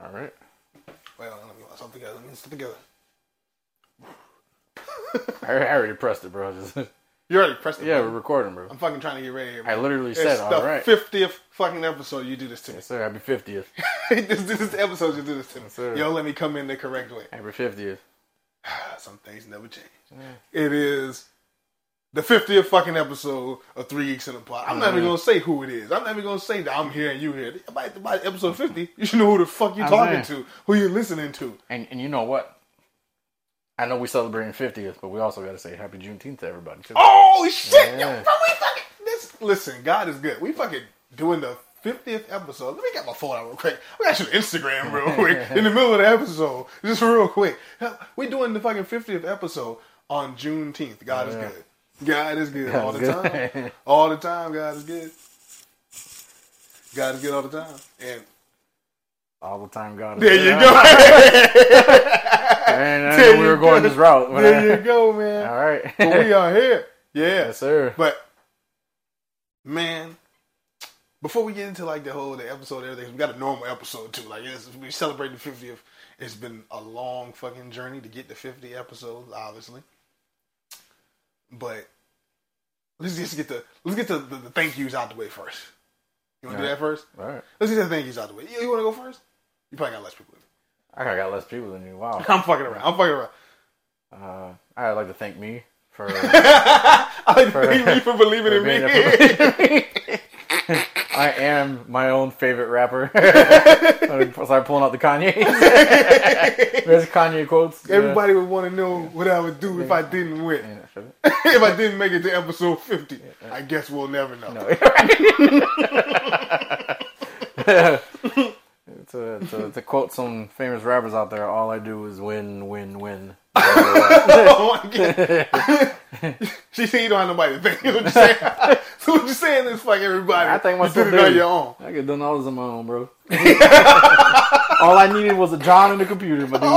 All right. Well, let me something together. Let me something together. I already pressed it, bro. Just, You already pressed it. yeah, bro. we're recording, bro. I'm fucking trying to get ready. I literally it's said, the all right. 50th fucking episode. You do this to me. Yes, sir. Happy 50th. this, this is the episode you do this to me. sir. Yo, let me come in the correct way. Happy 50th. Some things never change. It is the 50th fucking episode of Three Geeks in a Pot. I'm not Mm-hmm. even gonna say who it is. I'm not even gonna say that I'm here and you here. By, by episode 50, you should know who the fuck you're I'm talking to, who you're listening to. And and you know what? I know we're celebrating 50th, but we also got to say Happy Juneteenth to everybody too. Oh shit, yo, bro, we fucking this. Listen, God is good. We fucking doing the 50th episode. Let me get my phone out real quick. We got you Instagram real quick in the middle of the episode, just real quick. We doing the fucking 50th episode on Juneteenth. God is Yeah. good. God is good God all is the good. time. All the time, God is good. God is good all the time. And All the time, God. is there you go. And There we were going go. this route. there I- you go, man. All right. But we are here. Yeah. yes, sir. But man, before we get into like the whole the episode, and everything, we got a normal episode too. Like it's, we celebrating the fiftieth. It's been a long fucking journey to get to fifty episodes, obviously. But let's just get the let's get the, the, the thank yous out the way first. You want to do Yeah. that first? All right. Let's get the thank yous out the way. You, you want to go first? You probably got less people. Than me. I got less people than you. Wow. I'm fucking around. I'm fucking around. Uh, I'd like to thank me for, I like to thank you for believing for in me. I am my own favorite rapper. Start pulling out the Kanye. There's Kanye quotes. Yeah. Everybody would want to know what I would do if I didn't win. Yeah, sure. if I didn't make it to episode 50. I guess we'll never know. to, to, to quote some famous rappers out there, all I do is win, win, win. Oh my god. she said you don't have nobody to thank. You know what you're saying? so what you're saying is fuck everybody. I think you myself did it on your own. I could done all this on my own, bro. all I needed was a John and a computer, my dude.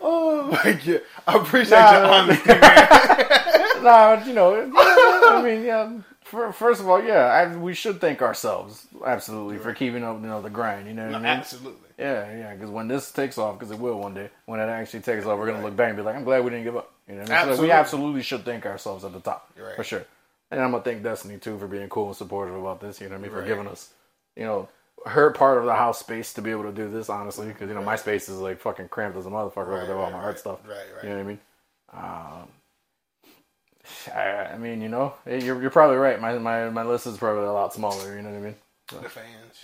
Oh my god. I appreciate Nah, your nah. honesty, man. nah, you know, I mean, yeah. First of all, yeah, I, we should thank ourselves absolutely for keeping up, you know, the grind. You know what I mean? Absolutely. Yeah, yeah. Because when this takes off, because it will one day, when it actually takes off, we're gonna look back and be like, "I'm glad we didn't give up." You know, what I mean? So we absolutely should thank ourselves at the top right. for sure. And I'm gonna thank Destiny too for being cool and supportive about this. You know what I mean? For Right. giving us, you know, her part of the house space to be able to do this. Honestly, because you know my space is like fucking cramped as a motherfucker over there with all my right. art stuff. Right, right. You know what I mean? Um, I, I mean, you know, you're, you're probably right. My, my my list is probably a lot smaller. You know what I mean? The fans.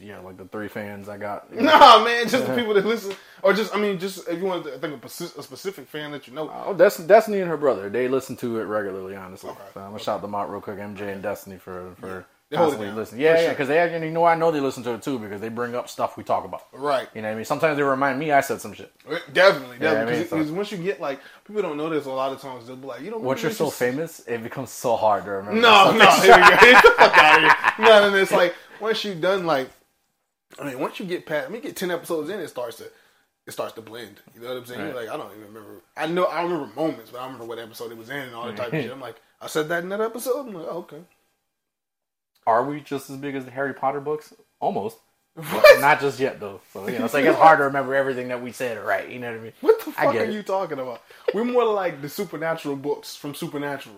Yeah, like the three fans I got. Nah, man, just the people that listen, or just I mean, just if you want to think of a specific fan that you know. Oh, Destiny, Destiny and her brother, they listen to it regularly. Honestly, Okay. so I'm gonna shout them out real quick. MJ and Destiny for for They constantly listening. for Yeah, yeah, sure. because they and you know I know they listen to it too because they bring up stuff we talk about. Right. You know what I mean? Sometimes they remind me I said some shit. Eh, definitely, Yeah, I definitely. mean, Because so- once you get like people don't know this, a lot of times they'll be like, you know, Once you're so famous, it becomes so hard to remember. No, no, here we go. Get the fuck out of here. No, and it's like once you've done like, I mean, once you get past, I mean, get ten episodes in, it starts to, it starts to blend. You know what I'm saying? Right. like, I don't even remember. I know, I remember moments, but I don't remember what episode it was in and all that type of shit. I'm like, I said that in that episode. I'm like, oh, okay. Are we just as big as the Harry Potter books? Almost. What? not just yet though. So you know, it's like it's hard to remember everything that we said right. You know what I mean? What the fuck are it. you talking about? We're more like the supernatural books from Supernatural.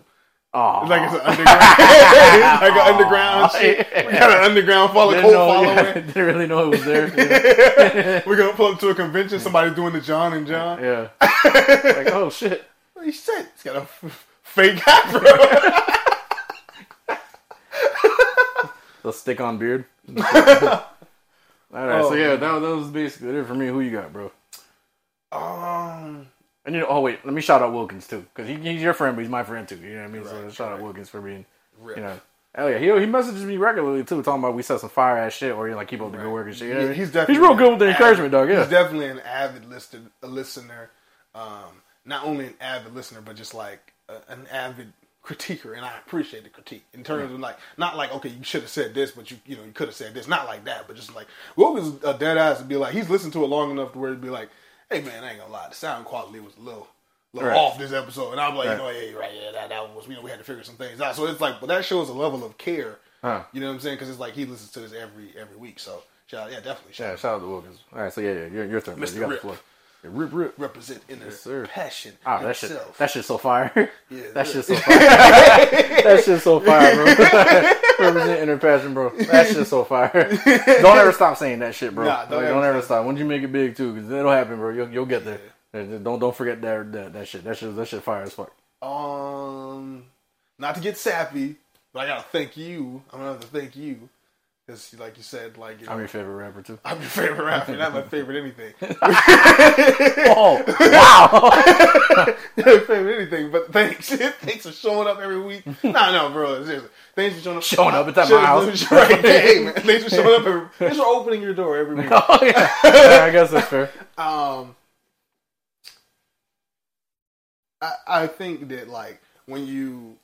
Oh, It's like it's an underground, like an underground shit. We got an underground follow didn't cult know, following. didn't really know it was there. Yeah. We're gonna pull up to a convention. Somebody doing the John and John. yeah. like oh shit. Holy shit! He's got a f- fake afro. The stick on beard. All right, Oh, so yeah, that, that was basically it for me. Who you got, bro? um, And you know, oh wait, let me shout out Wilkins too, because he, he's your friend, but he's my friend too. You know what I mean? so Right, shout out. Wilkins for being, Rip. you know, hell yeah. He he messages me regularly too, talking about we said some fire ass shit, or you like keep up the good work and shit. You know Yeah, I mean? he's definitely he's real good with the encouragement, avid- dog. Yeah, he's definitely an avid lister, a listener. Um, not only an avid listener, but just like a, an avid critiquer, and I appreciate the critique in terms of like not like okay, you should have said this, but you you know you could have said this, not like that, but just like was a dead ass to be like he's listened to it long enough to where it'd be like, hey man, I ain't gonna lie, the sound quality was a little. little Right. Off this episode, and I'm like, Right. you know, yeah, right, yeah, that, that was, you know, we had to figure some things out. So it's like, but that shows a level of care Huh. You know what I'm saying? Because it's like he listens to this every every week. So shout out, yeah, definitely. Shout Yeah, out. shout out to Wilkins. All right, so yeah, yeah, your, your turn. Mr. You got Rip. the floor. Rip, rip. Represent inner sir. passion. Ah, that shit, that shit so fire. Yeah, that shit so fire. that shit so fire, bro. Represent inner passion, bro. That shit so fire. Don't ever stop saying that shit, bro. Nah, don't don't, ever ever stop. When you make it big too, because it'll happen, bro. You'll, you'll get there. Don't don't forget that that that shit. That shit that shit fire as fuck. Um, not to get sappy, but I gotta thank you. I'm gonna have to thank you because, like you said, like you know, I'm your favorite rapper too. I'm your favorite rapper. Not my favorite anything. Oh wow! Favorite anything, but thanks. thanks for showing up every week. Nah, no, bro. Seriously. Thanks for showing up. Showing up at that my house. Right. Hey, man. Thanks for showing up. Every, thanks for opening your door every week. oh yeah. Yeah, I guess that's fair. Um, I, I think that like when you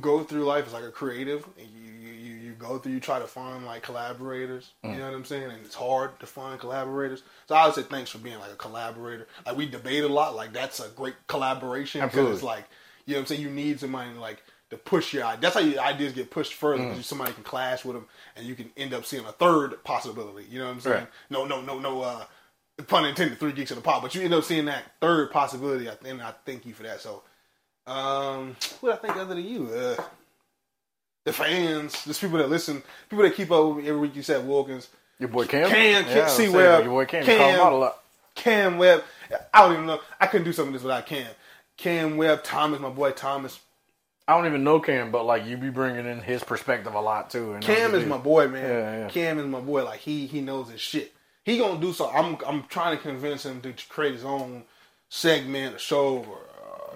go through life as like a creative, and you, you you go through, you try to find like collaborators. You know what I'm saying? And it's hard to find collaborators. So I would say thanks for being like a collaborator. Like we debate a lot. Like that's a great collaboration because it's like you know what I'm saying. You need somebody like. To push your idea. That's how your ideas get pushed further because somebody can clash with them, and you can end up seeing a third possibility. You know what I'm saying? Right. No, no, no, no. Uh, pun intended, three geeks in the pot, but you end up seeing that third possibility, I- and I thank you for that. So, um, what I think other than you, uh, the fans, just people that listen, people that keep up with me every week. You said Wilkins, Your boy Cam. Cam, yeah, C Webb, Your boy Cam. Cam. Call him out a lot. Cam Webb. I don't even know. I couldn't do some of this without Cam. Cam Webb, Thomas, my boy Thomas. I don't even know Cam, but like you be bringing in his perspective a lot too. And Cam is my boy, man. Yeah, yeah. Cam is my boy. Like he he knows his shit. He gonna do so. I'm I'm trying to convince him to create his own segment, a show, or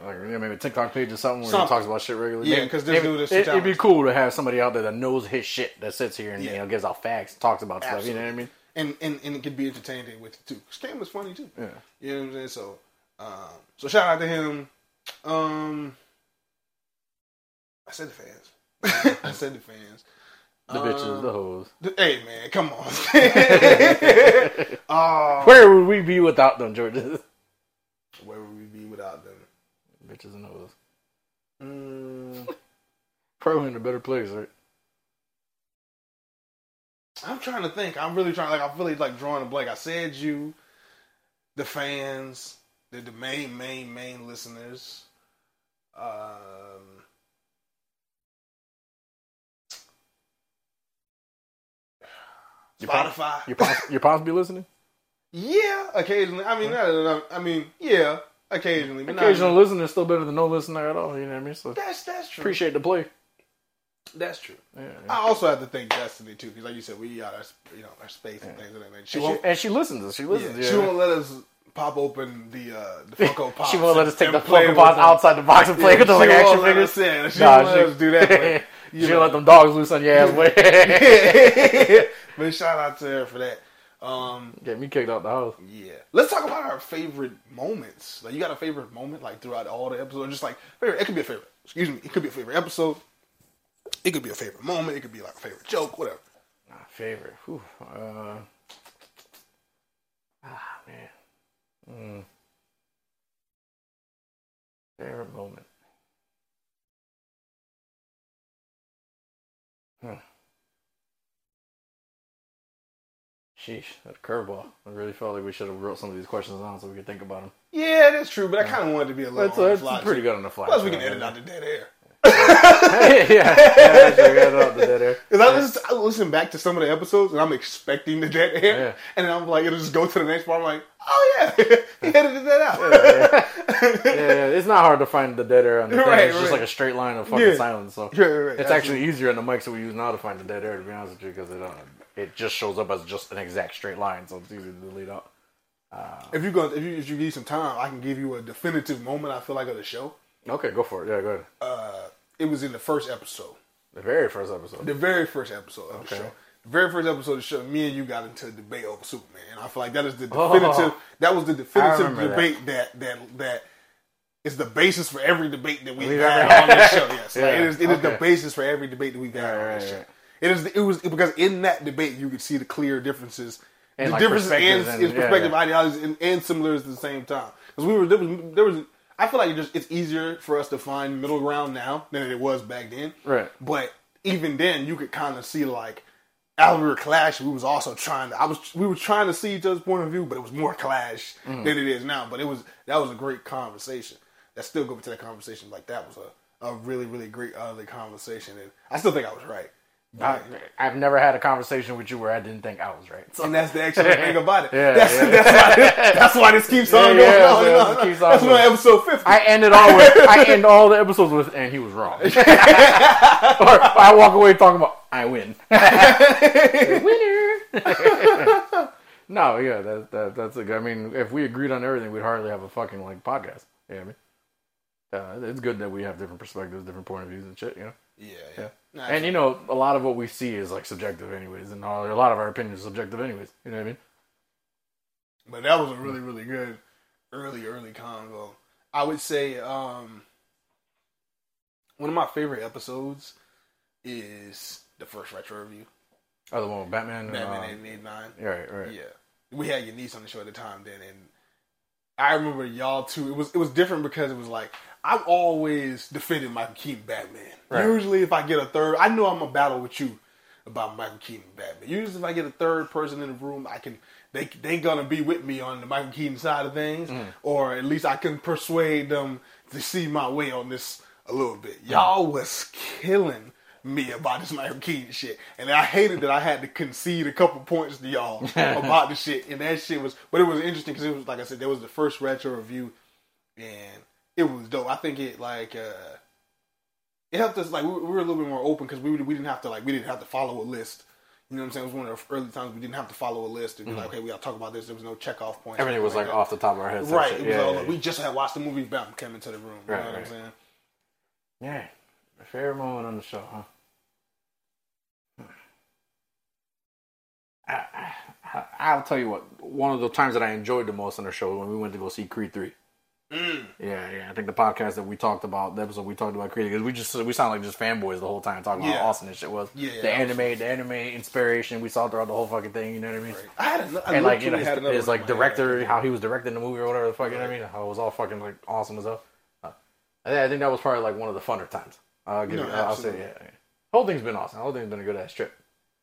Like yeah, maybe a TikTok page or something where Something. he talks about shit regularly. Yeah, 'cause this dude is it, It'd be cool to have somebody out there that knows his shit that sits here and Yeah. you know gives out facts, talks about stuff. You know what I mean? and and, and it could be entertaining with it too. Stan was funny too. Yeah. You know what I'm saying? So, um, so shout out to him. Um, I said the fans. I said the fans. The bitches, Um, the hoes. Hey man, come on. uh, Where would we be without them, bitches where would we be without them? And hoes. Mm, Probably in a better place, right? I'm trying to think. I'm really trying. Like I'm really like drawing a blank. I said you, the fans, the, the main, main, main listeners. Um, Your pop- Spotify. Your pops, your pops be listening. yeah, occasionally. I mean, not, not- I mean, yeah, occasionally. But not- Occasional listener is still better than no listener at all. You know what I mean? So That's that's true. appreciate the play. That's true. Yeah, yeah. I also have to thank Destiny too, because like you said, we got our you know our space and things of that. She And she, and she listens. She yeah, listens. she won't let us pop open the uh, the Funko Pops. she won't let us take the Funko Pops outside the box and play Yeah, with she like action let figures. us. She Nah, won't let us do that. but, you She'll let them dogs loose on your ass. But shout out to her for that. Um, Get me kicked out the house. yeah, let's talk about our favorite moments. Like, you got a favorite moment, like throughout all the episodes, just like favorite. It could be a favorite. Excuse me. It could be a favorite episode. It could be a favorite moment. It could be like a favorite joke, whatever. Nah, favorite. Whew. Uh, ah man. Mm. Favorite moment. Hmm. Sheesh, that curveball. I really felt like we should have wrote some of these questions down so we could think about them. Yeah, that's true. But I kind of wanted to be a little. That's, on the fly, pretty good on the fly. Plus, we can edit out the dead air. yeah, yeah, yeah, sure, edit out the dead air. Because I listen, I listen back to some of the episodes and I'm expecting the dead air, Yeah. and then I'm like, it'll just go to the next part. I'm like, oh yeah, he edited that out. yeah, yeah, it's not hard to find the dead air on the thing. Right, It's just like a straight line of fucking Yeah. silence. So Yeah, right, right. it's actually easier on the mics that we use now to find the dead air. To be honest with you, because it uh, it just shows up as just an exact straight line, so it's easy to delete out. If you go, if you if you need some time, I can give you a definitive moment. I feel like of the show. Okay, go for it. Yeah, go ahead. Uh, it was in the first episode, The very first episode. the very first episode of the show. The very first episode of the show, me and you got into a debate over Superman. And I feel like that is the Oh. definitive. that was the definitive remember that. debate that. that that is the basis for every debate that we've We've had on this show. Yes, Yeah, it is. It is the okay. basis for every debate that we've had Right, on this right, show. right. It is. It was because in that debate you could see the clear differences, And, the like, differences and, and- in perspective, yeah. ideologies, and, and similarities at the same time. Because we were there was there was. I feel like it just it's easier for us to find middle ground now than it was back then. Right. But even then you could kind of see like as we were clashing, we was also trying to. I was we were trying to see each other's point of view, but it was more clash Mm-hmm. than it is now. But it was that was a great conversation. That still go back to that conversation. Like that was a, a really really great other conversation, and I still think I was right. I, I've never had a conversation with you where I didn't think I was right. So, And that's the excellent thing about it. Yeah, that's, yeah. That's, why this, that's why this keeps on Yeah, going yeah, on. it on keeps on That's going. why episode 50. I ended all with I end all the episodes with and he was wrong. or I walk away talking about I win. Winner. no, yeah, that, that that's a good. I mean, if we agreed on everything, we'd hardly have a fucking like podcast. You know what I mean? Uh, it's good that we have different perspectives, different point of views, and shit. You know. Yeah, Yeah. And you know, a lot of what we see is like subjective, anyways, and all, a lot of our opinions are subjective, anyways. You know what I mean? But that was a really, really good early, early convo. I would say um, one of my favorite episodes is the first retro review, Oh, the one with Batman. And, Batman um, 889. right, right. Yeah, we had your niece on the show at the time then, and I remember y'all too. It was it was different because it was like I've always defended Michael Keaton Batman. Right. Usually, if I get a third, I know I'm a battle with you about Michael Keaton Batman. Usually, if I get a third person in the room, I can they they gonna be with me on the Michael Keaton side of things, mm. or at least I can persuade them to see my way on this a little bit. Y'all mm. was killing me about this Michael Keaton shit, and I hated that I had to concede a couple points to y'all about the shit, and that shit was. But it was interesting because it was like I said, there was the first retro review, and it was dope. I think it like uh it helped us like we were, we were a little bit more open because we we didn't have to like we didn't have to follow a list. You know what I'm saying? It was one of the early times we didn't have to follow a list and be like, okay, we got to talk about this. There was no check off points. Everything was like off the top of our heads. Right. It was Yeah, all, yeah, like, we just had watched the movie, bam, came into the room. You Right, know what right. I'm saying? yeah. My favorite moment on the show, huh? I, I, I'll tell you what. One of the times that I enjoyed the most on the show was when we went to go see Creed three. Mm. Yeah, yeah. I think the podcast that we talked about, the episode we talked about Creed, because we just we sound like just fanboys the whole time talking about how awesome this shit was. Yeah, yeah, the was anime, the anime inspiration we saw throughout the whole fucking thing. You know what I mean? Right. I had another, and like you know, his, his like my head. director, how he was directing the movie or whatever the fuck. You know what I mean? How it was all fucking like awesome as hell. Uh, I think that was probably like one of the funner times. I'll give No, you. I'll say yeah, yeah. Whole thing's been awesome. Whole thing's been a good ass trip.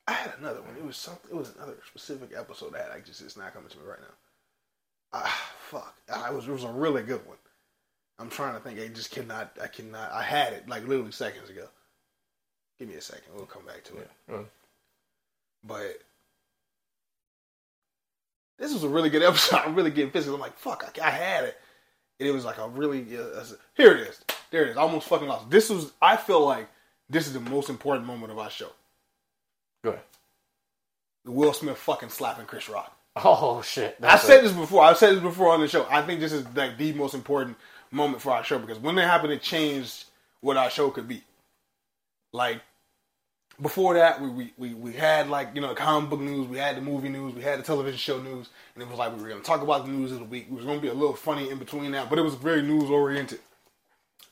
I had another one. It was something. It was another specific episode I had. I just it's not coming to me right now. Ah, fuck. Ah, it was it was a really good one. I'm trying to think. I just cannot. I cannot. I had it like literally seconds ago. Give me a second. We'll come back to it. Uh, But this was a really good episode. I'm really getting pissed. I'm like, fuck. I, I had it. And it was like a really. Uh, here it is. There it is. I almost fucking lost. This was. I feel like this is the most important moment of our show. Go ahead. The Will Smith fucking slapping Chris Rock. Oh shit! I said this before. I've said this before on the show. I think this is like the most important moment for our show because when it happened, it changed what our show could be. Like before that, we we, we, we had like you know the comic book news, we had the movie news, we had the television show news, and it was like we were going to talk about the news of the week. It was going to be a little funny in between that, but it was very news oriented.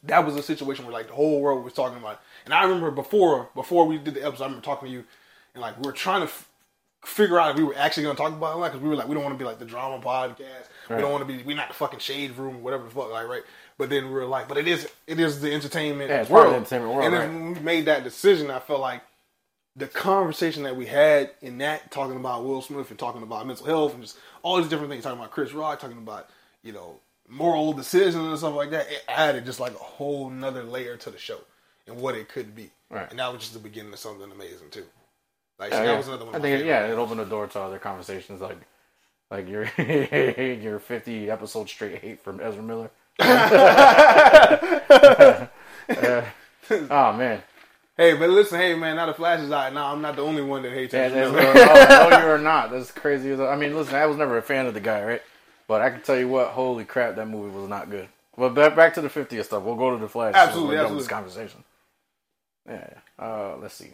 That was a situation where like the whole world was talking about. It. And I remember before before we did the episode, I remember talking to you, and like we were trying to. Figure out if we were actually going to talk about it because we were like we don't want to be like the drama podcast. We don't want to be we're not the fucking shade room whatever the fuck like right? But then we were like but it is it is the entertainment Yeah, it's part of world. the entertainment world, and right. then when we made that decision I felt like the conversation that we had in that talking about Will Smith and talking about mental health and just all these different things talking about Chris Rock talking about you know moral decisions and stuff like that it added just like a whole nother layer to the show and what it could be. Right. and that was just the beginning of something amazing too like Yeah, so yeah. was another one I think it- yeah, it opened the door to other conversations like like your your 50 episode straight hate from Ezra Miller. Uh, oh man, Hey, but listen, hey man, now the Flash is out. Now I'm not the only one that hates yeah, Ezra Miller. oh, no, you're not. That's crazy. as I mean, listen, I was never a fan of the guy, right? But I can tell you what, holy crap, that movie was not good. But back back to the 50th stuff. We'll go to the Flash. Absolutely, absolutely. This conversation. Yeah. yeah. Uh, let's see.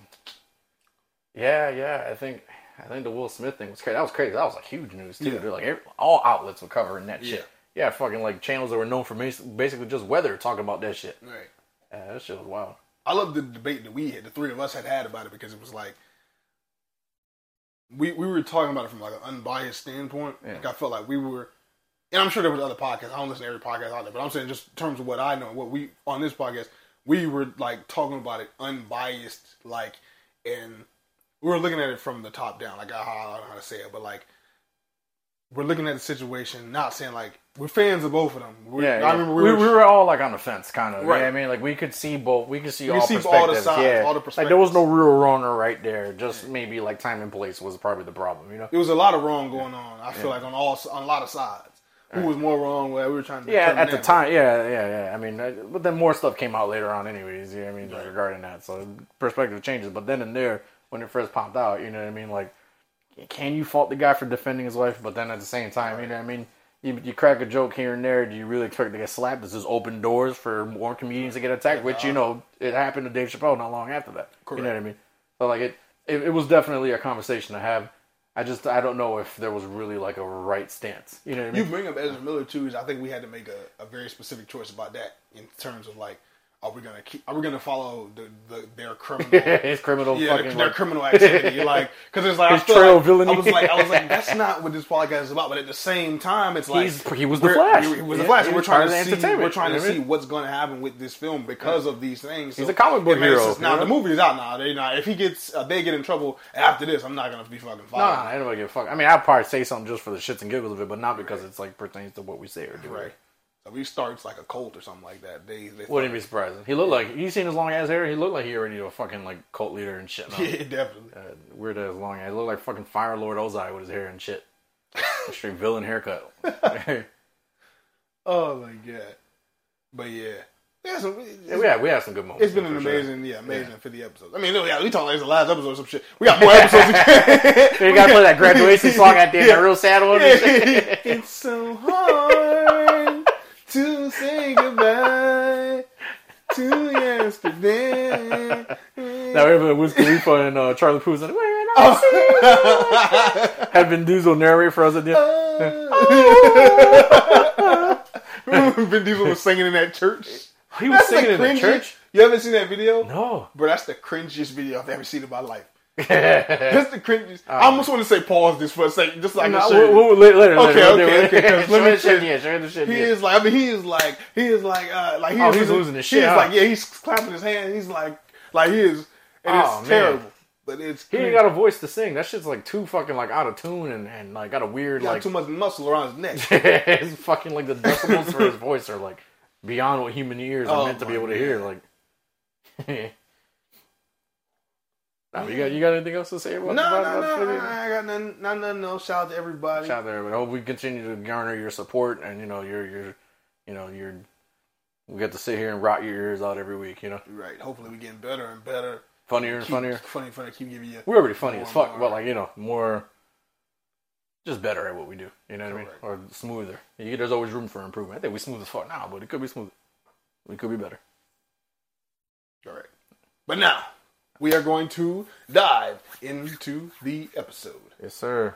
Yeah, yeah. I think I think the Will Smith thing was crazy. That was crazy. That was like huge news too. Yeah. dude. Like every, all outlets were covering that shit. Yeah, fucking like channels that were known for bas- basically just weather talking about that shit. Right. Yeah, that shit was wild. I love the debate that we had, the three of us had had about it because it was like we we were talking about it from like an unbiased standpoint. Yeah. Like I felt like we were, and I'm sure there was other podcasts. I don't listen to every podcast out there, but I'm saying just in terms of what I know, what we on this podcast, we were like talking about it unbiased, like, and we were looking at it from the top down. Like, I, don't know how to say it, but like, we're looking at the situation, not saying like we're fans of both of them. We, Yeah, I remember we, we we, were, were all like on the fence, kind of. Right. Yeah, I mean, like we could see both. We could see We all see perspectives. all the sides, yeah, all the like there was no real wrong or right there. Just maybe like time and place was probably the problem. You know. there was a lot of wrong going on. I feel like on all on a lot of sides. Who was more wrong? Where we were trying to Yeah, at the that. time, yeah, yeah, yeah. I mean, uh, but then more stuff came out later on, anyways. You Yeah, I mean, regarding that, so perspective changes. But then and there, when it first popped out, you know what I mean? Like, can you fault the guy for defending his wife? But then at the same time, you know what I mean? You, you crack a joke here and there. Do you really expect to get slapped? Does This is open doors for more comedians to get attacked, which you know it happened to Dave Chappelle not long after that. You know what I mean? So like it, it, it was definitely a conversation to have. I just I don't know if there was really like a right stance. You know what I You bring up Ezra Miller too. Is I think we had to make a, a very specific choice about that in terms of like, are we gonna keep? Are we gonna follow the, the their criminal? His criminal Yeah, fucking their like, criminal activity, like, because it's like I trail like, villainy. I was like, I was like, that's not what this podcast is about. But at the same time, it's like He's- he was the Flash. He was the Yeah, Flash. he and we're trying to see. We're trying to know what I see what's going to happen with this film because of these things. He's a comic book hero, sense. Now you the know? movie is out now. They not if he gets uh, they get in trouble after this, I'm not gonna be fucking following. no, ain't nobody give a fuck. I mean, I'd probably say something just for the shits and giggles of it, but not because it's like pertains to what we say or do. Right. So if he starts like a cult or something like that, they, they Wouldn't be surprising. He looked like you seen his long ass hair. He looked like he already knew a fucking like cult leader and shit. now. yeah, definitely. Uh, weird ass long hair. He looked like fucking Fire Lord Ozai with his hair and shit. Straight villain haircut. Oh my god. But yeah, yeah, some, yeah, we had we had some good moments. It's been an for sure. amazing, yeah, amazing 50 episodes. I mean, no, yeah, we talked like the last episode or some shit. We got more episodes. We gotta play that graduation song at the end, that real sad one. it's so hard to say goodbye to yesterday. Now we have Wiz Khalifa and uh, Charlie Puth's in it. When I Oh. see. Had Vin Diesel narrate for us at the end. Vin Diesel was singing in that church. He was That's singing in the cringiest- church. You haven't seen that video? No. Bro, that's the cringiest video I've ever seen in my life. That's the cringiest. I almost want to say pause this for a second, just like. No, we'll, we'll, later, later, Okay, later, okay, okay, 'cause let me shit, yeah, the shit, He yeah. is like, I mean, he is like, he is like, uh, like he Oh, is he's losing his shit, He is huh? like, yeah, he's clapping his hand. He's like, like he is, and Oh, it's man. terrible, but it's He ain't got a voice to sing. That shit's like too fucking like out of tune and, and like got a weird got like too much muscle around his neck. it's fucking like the decibels for his voice are like beyond what human ears are Oh meant to be able to hear. Like, no, you got you got anything else to say about no, about, no, no, Philly? I got nothing, nothing, nothing else. Shout out to everybody. Shout out there, but I hope we continue to garner your support and you know your your you know your we get to sit here and rot your ears out every week. You know, Right. Hopefully, we're getting better and better. funnier and Keep, funnier. funny, funny. Keep giving you. We're already funny as fuck, but like you know more. Just better at what we do, you know what I mean, or smoother. You- There's always room for improvement. I think we smooth as fuck now, but it could be smoother. We could be better. All right. But now we are going to dive into the episode. Yes, sir.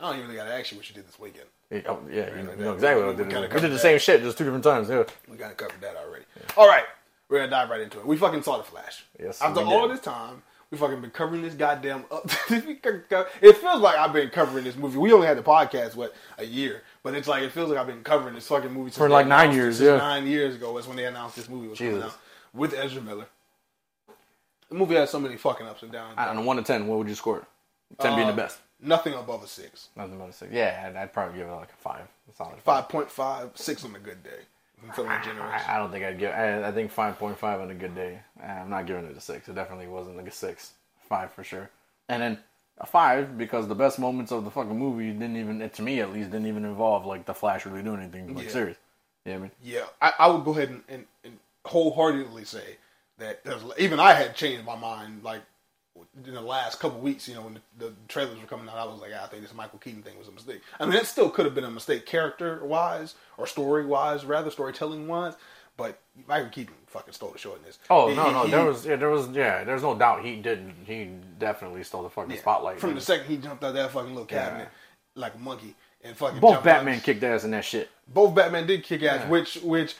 I don't even really got to ask you what you did this weekend. Yeah, oh, yeah, you know, like know exactly We- what I did. kinda We did the that. same shit, just two different times. Yeah. We kind of covered that already. All right, we're gonna dive right into it. We fucking saw the Flash. Yes, After we all did. this time, we fucking been covering this goddamn. Up. it feels like I've been covering this movie. We only had the podcast what a year, but it's like it feels like I've been covering this fucking movie since For like nine years, yeah. nine years ago was when they announced this movie was coming out with Ezra Miller. The movie has so many fucking ups and downs. On a one to ten, what would you score? it? Ten being the Uh, best. Nothing above a six. Nothing about a six. Yeah, I'd, I'd probably give it like a five. A solid Five point five, six on a good day. I'm feeling generous. I, I don't think I'd give. I, I think five point five on a good day. Uh, I'm not giving it a six. It definitely wasn't like a six. Five for sure. And then a five because the best moments of the fucking movie didn't even, to me at least, didn't even involve like the Flash really doing anything like Yeah. serious. You know what I mean? Yeah, I, I would go ahead and, and, and wholeheartedly say that even I had changed my mind like in the last couple weeks. You know, when the, the trailers were coming out, I was like, "Ah, I think this Michael Keaton thing was a mistake. I mean, it still could have been a mistake, character wise or story wise, rather storytelling wise. But Michael Keaton fucking stole the show in this. Oh He- no, no, he- there was, yeah, there was, yeah, there's no doubt he didn't. He definitely stole the fucking yeah, spotlight. from the second he jumped out that fucking little cabinet like a monkey and fucking Both jumped out. Batman kicked ass in that shit. both Batman did kick ass, which which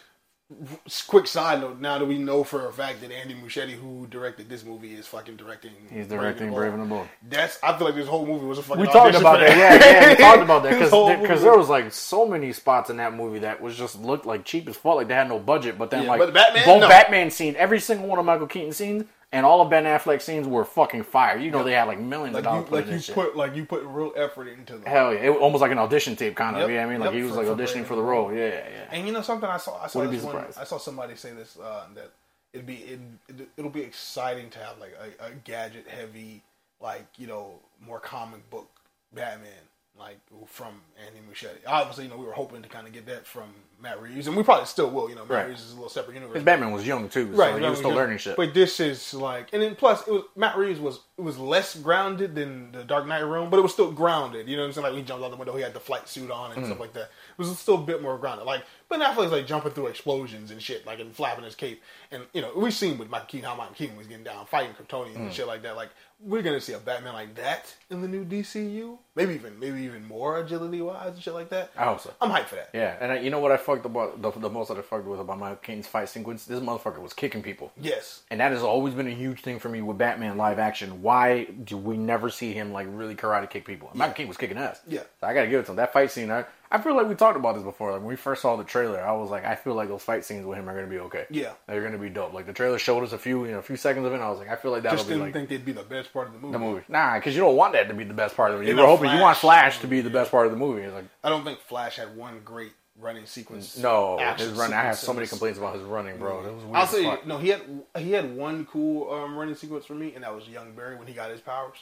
quick side note: now that we know for a fact that Andy Muschietti, who directed this movie, is fucking directing. He's directing Brave and the Bold. That's. I feel like this whole movie was a fucking. We talked about for that, yeah, yeah. We talked about that because movie there was like so many spots in that movie that was just looked like cheap as fuck, like they had no budget. But then Yeah, like but Batman, both no. Batman scene, every single one of Michael Keaton scenes, and all of Ben Affleck scenes were fucking fire. You know they had like millions like of dollars you, put like you this shit. put like you put real effort into the. Hell yeah, it was almost like an audition tape kind of. Yep, Yeah, I mean like yep, he was for- like auditioning Brave for the role. Yeah, yeah. And you know something I saw I saw this be one. I saw somebody say this uh, that it'd be it, it'll be exciting to have like a, a gadget heavy like you know more comic book Batman like from Andy Muschietti. Obviously, you know we were hoping to kind of get that from Matt Reeves, and we probably still will. You know, Matt Right. Reeves is a little separate universe. Because Batman was young too, so Right, he was still learning shit. But this is like, and then plus, it was Matt Reeves was it was less grounded than the Dark Knight Realm, but it was still grounded. You know what I'm saying? Like he jumped out the window, he had the flight suit on and Mm. stuff like that. It was still a bit more grounded. Like, but Affleck's like jumping through explosions and shit, like and flapping his cape. And you know, we've seen with Michael Keaton how Michael Keaton was getting down, fighting Kryptonians Mm. and shit like that. Like, we're gonna see a Batman like that in the new DCU. Maybe even maybe even more agility wise and shit like that. I hope so. I'm hyped for that. Yeah, and I, you know what I fucked about the, the most that I fucked with about Michael Keaton's fight sequence? This motherfucker was kicking people. Yes. And that has always been a huge thing for me with Batman live action. Why do we never see him like really karate kick people? And Michael Keaton was kicking ass. Yeah. So I gotta give it to him. That fight scene, I, I feel like we talked about this before. Like when we first saw the trailer, I was like, I feel like those fight scenes with him are gonna be okay. Yeah. They're gonna be dope. Like the trailer showed us a few, you know, a few seconds of it. And I was like, I feel like that'll Just be didn't like think they'd be the best part of the movie. the movie. Nah, because you don't want that to be the best part of it. You Yeah, were hoping you want Flash. To be the best part of the movie. It's like I don't think Flash had one great running sequence. no, his running. I have so many complaints about his running, bro. It was weird. I'll say no. He had he had one cool um, running sequence for me, and that was Young Barry when he got his powers.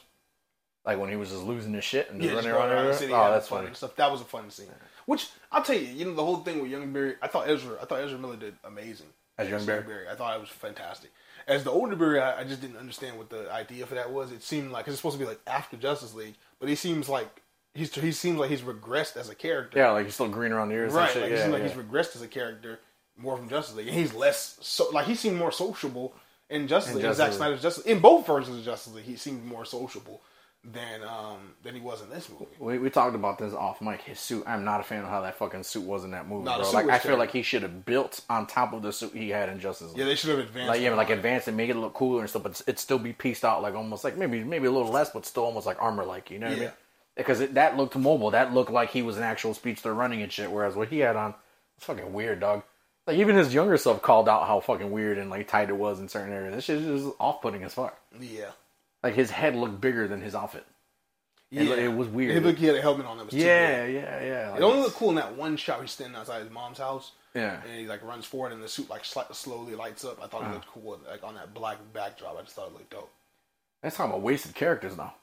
Like when he was just losing his shit and Yeah, running just around the city, Oh, that's funny. stuff. That was a fun scene. Which I'll tell you, you know, the whole thing with Young Barry, I thought Ezra, I thought Ezra Miller did amazing As Young Barry? I thought it was fantastic. As the older Barry, I, I just didn't understand what the idea for that was. It seemed like 'cause it's supposed to be like after Justice League, but he seems like he's he seems like he's regressed as a character. Yeah, like he's still green around the ears. Right, and shit. like yeah, it seems like he's regressed as a character more from Justice League, and he's less so. Like he seemed more sociable in Justice League. In Justice Zack. Snyder's Justice in both versions of Justice League, he seemed more sociable than um than he was in this movie. We, we talked about this off mic. His suit. I'm not a fan of how that fucking suit was in that movie, the bro. Like I feel like he should have built on top of the suit he had in Justice League. Yeah, they should have advanced. like yeah, like on. advance and make it look cooler and stuff, but it still be pieced out like almost like maybe maybe a little less, but still almost like armor like. You know what I Yeah. mean? Because it, that looked mobile. That looked like he was an actual speedster running and shit. Whereas what he had on, it's fucking weird, dog. Like even his younger self called out how fucking weird and like tight it was in certain areas. This shit is just off putting as fuck. Yeah, Like his head looked bigger than his outfit. yeah, It, it was weird. It looked he had a helmet on that was too yeah, big. yeah, yeah. It only looked cool in that one shot. He's standing outside his mom's house. Yeah. and he like runs forward, and the suit like sli- slowly lights up. I thought Uh-huh. it looked cool, like on that black backdrop. I just thought it looked dope. That's talking about wasted characters now.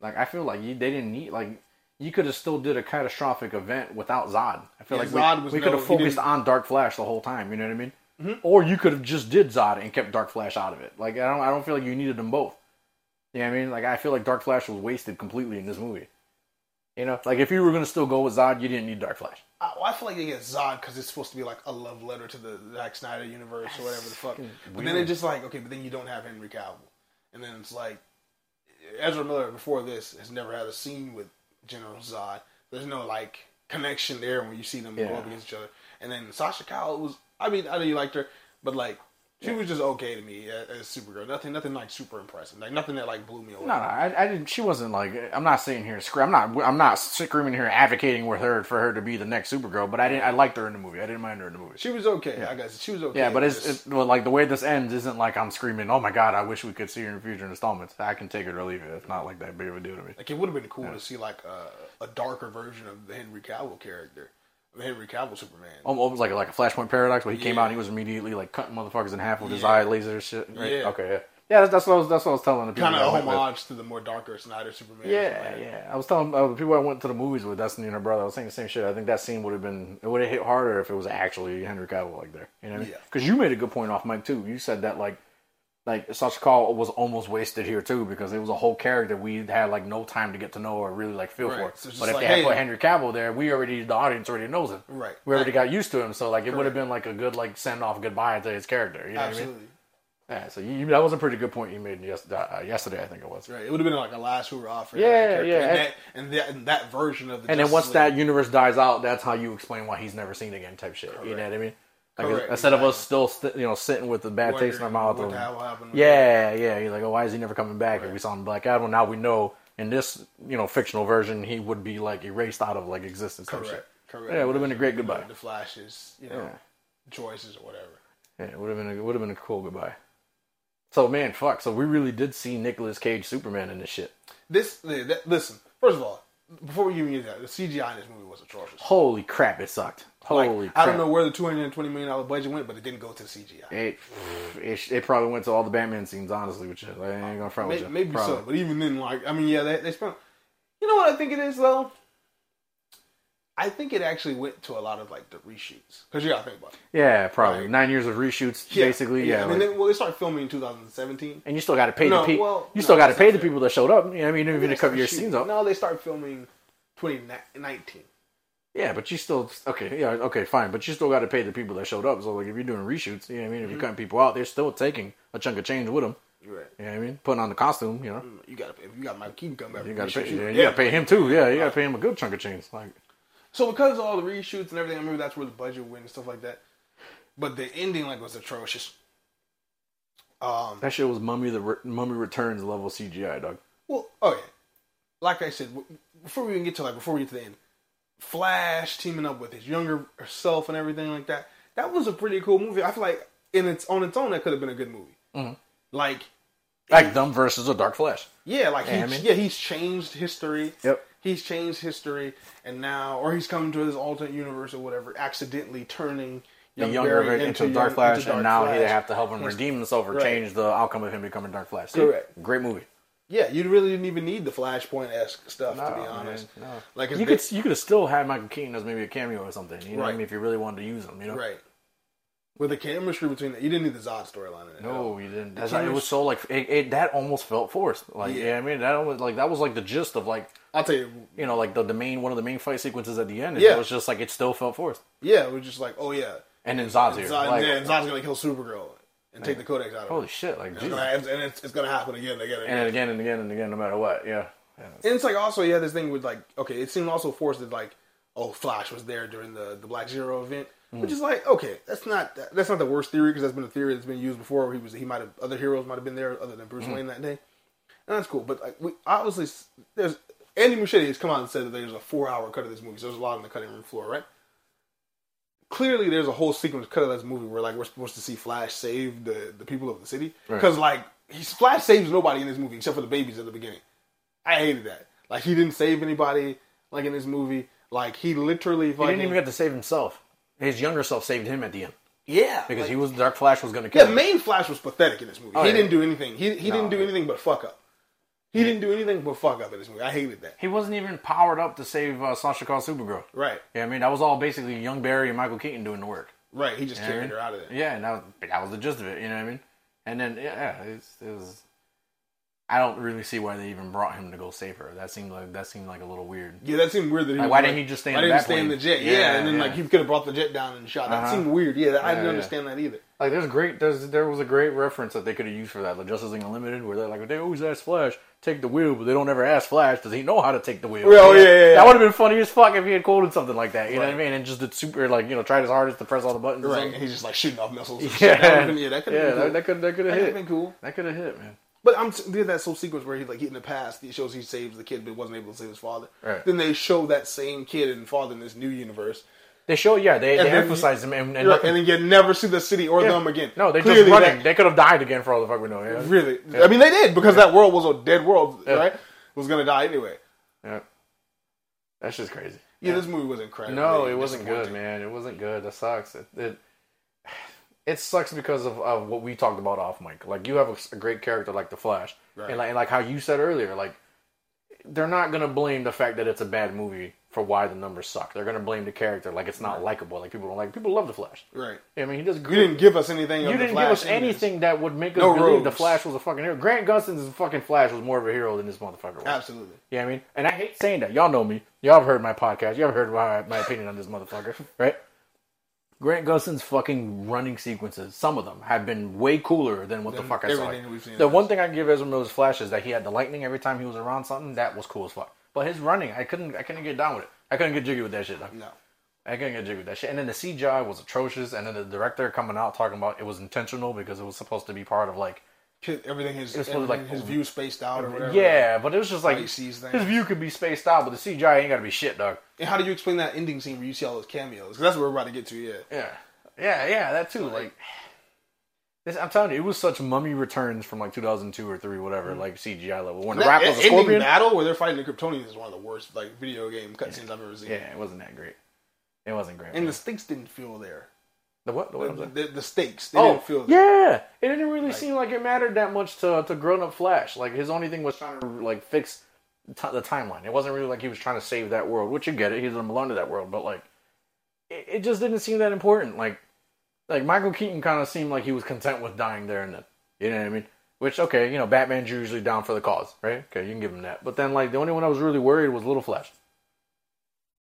Like I feel like you, they didn't need like you could have still did a catastrophic event without Zod. I feel Yeah, like Zod we, was we no- could have focused on Dark Flash the whole time. You know what I mean? Or you could have just did Zod and kept Dark Flash out of it. Like I don't I don't feel like you needed them both. You know what I mean? Like I feel like Dark Flash was wasted completely in this movie. You know, like if you were gonna still go with Zod, you didn't need Dark Flash. I, well, I feel like they get Zod because it's supposed to be like a love letter to the Zack Snyder universe or whatever the fuck. But then it's just like okay, but then you don't have Henry Cavill, and then it's like Ezra Miller before this has never had a scene with General Zod. There's no like connection there when you see them go up against each other. And then Sasha Calle was, I mean, I know you liked her, but like she was just okay to me as, as Supergirl. Nothing, nothing like super impressive. Like nothing that like blew me away. No, no, I, I didn't. She wasn't like. I'm not sitting here screaming. I'm not. I'm not screaming here advocating with her for her to be the next Supergirl. But I didn't. I liked her in the movie. I didn't mind her in the movie. She was okay. I guess she was okay. Yeah, but it's, it's well, like the way this ends isn't like I'm screaming. Oh my god! I wish we could see her in future installments. I can take it or leave it. It's not like that big of a deal to me. Like it would have been cool to see like a, a darker version of the Henry Cavill character, Henry Cavill Superman. Almost like like a Flashpoint paradox where he came out and he was immediately like cutting motherfuckers in half with his eye laser shit. Right? Yeah. Okay. Yeah. Yeah. That's, that's what I was. That's what I was telling the people. kind of that I a went with. homage to the more darker Snyder Superman. Yeah, yeah. I was telling uh, the people I went to the movies with, Destiny and her brother. I was saying the same shit. I think that scene would have been it would have hit harder if it was actually Henry Cavill like there. You know what I mean? Yeah. Because you made a good point off mic too. You said that like like Sasha Calle was almost wasted here too because it was a whole character we had like no time to get to know or really like feel Right. for. So but if like, they had hey- put Henry Cavill there, we already the audience already knows him. Right. We already got used to him, so like it would have been like a good like send off goodbye to his character. You know Absolutely. what I mean? Yeah. So you, that was a pretty good point you made yes, uh, yesterday. I think it was. Right. It would have been like a last hurrah for Yeah, yeah. And that, and that and that version of the And then once League. that universe dies out, that's how you explain why he's never seen again, type shit. You know what I mean? Like Correct, instead of us still st- you know sitting with the bad taste in our mouth. what of- the hell happened with yeah, yeah. You're like, oh, why is he never coming back? If we saw him Black Adam, now we know in this you know fictional version he would be like erased out of like existence. Correct. Correct. Yeah, it would've been a great goodbye. The flashes, you know, Yeah. choices or whatever. Yeah, it would have been a, would have been a cool goodbye. So man, fuck. So we really did see Nicolas Cage Superman in this shit. This, that, listen. First of all, before we even get that, the CGI in this movie was atrocious. Holy crap, it sucked. Like, Holy crap. I don't know where the two hundred and twenty million dollar budget went, but it didn't go to the CGI. It, it, it probably went to all the Batman scenes, honestly, with you. Like, I ain't gonna front with Maybe, you. maybe Probably. so, but even then, like, I mean, yeah, they, they spent. You know what I think it is though. I think it actually went to a lot of like the reshoots because you gotta think about it. Yeah, probably Right. nine years of reshoots, basically. Yeah, mean, like- they, well, they started filming in 2017. and you still got to pay No, the people. well, you no, still got to pay the fair. people that showed up. You know, I mean, even to cover your shooting- scenes up. No, they start filming 2019. Yeah, but you still okay. Yeah, okay, fine. But you still got to pay the people that showed up. So like, if you're doing reshoots, you know what I mean. If Mm-hmm. you're cutting people out, they're still taking a chunk of change with them. Right. You know what I mean? Putting on the costume, you know. You gotta. If you got Mike Keaton come back, You got to pay. Yeah, yeah. you got to pay him too. Yeah, you got to pay him a good chunk of change. Like, So because of all the reshoots and everything, I remember that's where the budget went and stuff like that. But the ending like was atrocious. Um. that shit was Mummy the Re- Mummy Returns level CGI, dog. Well, oh yeah. Like I said, before we even get to like before we get to the end, Flash teaming up with his younger self and everything like that. That was a pretty cool movie. I feel like in its on its own, that could have been a good movie. Mm-hmm. Like, Like them versus a Dark Flash. yeah, like Yeah, he, I mean- yeah, he's changed history. Yep. He's changed history, and now, or he's come to his alternate universe or whatever, accidentally turning The young younger Barry into, into Dark young- Flash, into Dark and now Flash. they have to help him redeem himself or Right. change the outcome of him becoming Dark Flash. Correct. Great movie. Yeah, you really didn't even need the Flashpoint esque stuff to be honest. man, no. Like you could you could have still had Michael Keaton as maybe a cameo or something. You know what I Right. mean? If you really wanted to use him, you know. right with the chemistry between that, you didn't need the Zod storyline in it. No, you didn't. That's not, it was so like it, it, that almost felt forced. Like Yeah. yeah. I mean that almost like that was like the gist of like I'll tell you, you know like the, the main one of the main fight sequences at the end. Yeah. It was just like it still felt forced. yeah, it was just like, oh yeah, And then Zod's here. Zod, like, yeah, and Zod's gonna kill Supergirl and take the Codex out of holy her. shit! Like It's gonna, and it's, it's gonna happen again and again. And, and again. again and again and again, no matter what. Yeah. yeah. And it's like also you had this thing with like, okay, it seemed also forced that like, oh, Flash was there during the the Black Zero event, which is like, okay, that's not that's not the worst theory because that's been a theory that's been used before. Where he was he might have other heroes might have been there other than Bruce Mm. Wayne that day, and that's cool. But like, we obviously there's Andy Muschietti has come out and said that there's a four hour cut of this movie. So there's a lot on the cutting room floor, right? Clearly, there's a whole sequence cut of this movie where like we're supposed to see Flash save the the people of the city Right. because like he's Flash saves nobody in this movie except for the babies at the beginning. I hated that. Like he didn't save anybody like in this movie. Like he literally He didn't even get to save himself. His younger self saved him at the end yeah because like- he was Dark Flash was going to kill yeah. him. Main Flash was pathetic in this movie. Oh, he yeah. didn't do anything. He he No, didn't do anything but fuck up. He didn't do anything but fuck up in this movie. I hated that. He wasn't even powered up to save uh, Sasha Calle Supergirl. Right, Yeah, I mean that was all basically young Barry and Michael Keaton doing the work. right. He just You I carried mean? her out of there. Yeah, and that was, that was the gist of it. You know what I mean? And then yeah, it was. I don't really see why they even brought him to go save her. That seemed like that seemed like a little weird. Yeah, that seemed weird. That he Like, why didn't he just stay in why the didn't he stay in the jet? Yeah, Yeah, and then yeah. like he could have brought the jet down and shot. That Uh-huh. seemed weird. Yeah, I Yeah, didn't yeah. understand that either. Like there's great there's there was a great reference that they could have used for that, like Justice League Unlimited, where they're like they always ask Flash take the wheel, but they don't ever ask Flash does he know how to take the wheel? Oh, yeah, yeah, yeah. That would have been funny as fuck if he had quoted something like that. You know what I mean? And just did super like you know tried his hardest to press all the buttons. Right, he's just like shooting off missiles. Yeah, that been- yeah, that could have yeah, been cool. that could that could have That hit. been cool. That could have hit, man. But I'm did that whole sequence where he like he in the past it shows he saves the kid but wasn't able to save his father. Right. Then they show that same kid and father in this new universe, They show yeah they, And they emphasize him and, and, Right, and then you never see the city or yeah. them again. No, they Clearly just running. that- They could have died again for all the fuck we know. Yeah, really, I mean they did because that world was a dead world, Yeah. right? Was gonna die anyway. yeah. That's just crazy. Yeah, this movie was incredible. No, it wasn't good, man. It wasn't good. That sucks. It it, it sucks because of, of what we talked about off mic. Like you have a, a great character like the Flash, Right. and like and like how you said earlier, like they're not gonna blame the fact that it's a bad movie for why the numbers suck. They're gonna blame the character like it's not likable. Like people don't like. People love the Flash. Right. I mean, he does. You didn't give us anything. You didn't give us this. anything that would make us No believe the. Flash was a fucking hero. Grant Gustin's fucking Flash was more of a hero than this motherfucker was. Absolutely. Yeah, I mean, and I hate saying that. Y'all know me. Y'all have heard my podcast. Y'all have heard my, my opinion on this motherfucker, right? Grant Gustin's fucking running sequences, some of them have been way cooler than what the fuck I saw. The one thing I can give Ezra Miller's Flash is that he had the lightning every time he was around something. That was cool as fuck. But his running, I couldn't, I couldn't get down with it. I couldn't get jiggy with that shit. Though. No. I couldn't get jiggy with that shit. And then the CGI was atrocious, and then the director coming out talking about it was intentional because it was supposed to be part of like Everything his was supposed everything, like, his view spaced out or whatever. yeah, but it was just like he sees things. his view could be spaced out, but the CGI ain't got to be shit, dog. And how do you explain that ending scene where you see all those cameos? Because that's what we're about to get to. Yeah. Yeah, yeah, yeah, that too. Like, this, I'm telling you, it was such Mummy Returns from like 2002 or three, whatever, mm-hmm. like CGI level. When the Rock was a scorpion, battle where they're fighting the Kryptonians is one of the worst like video game cutscenes I've ever seen. yeah, it wasn't that great. It wasn't great. And the stakes didn't feel there. the what? The what? The, the, the stakes they Oh, didn't feel there. yeah. It didn't really seem like it mattered that much to to grown up Flash. Like his only thing was trying to like fix t- the timeline. It wasn't really like he was trying to save that world, which you get it. He doesn't belong to that world, but like it, it just didn't seem that important. Like like Michael Keaton kind of seemed like he was content with dying there and then. You know what I mean? Which okay, you know, Batman's usually down for the cause, right? Okay, you can give him that. But then like the only one I was really worried was Little Flash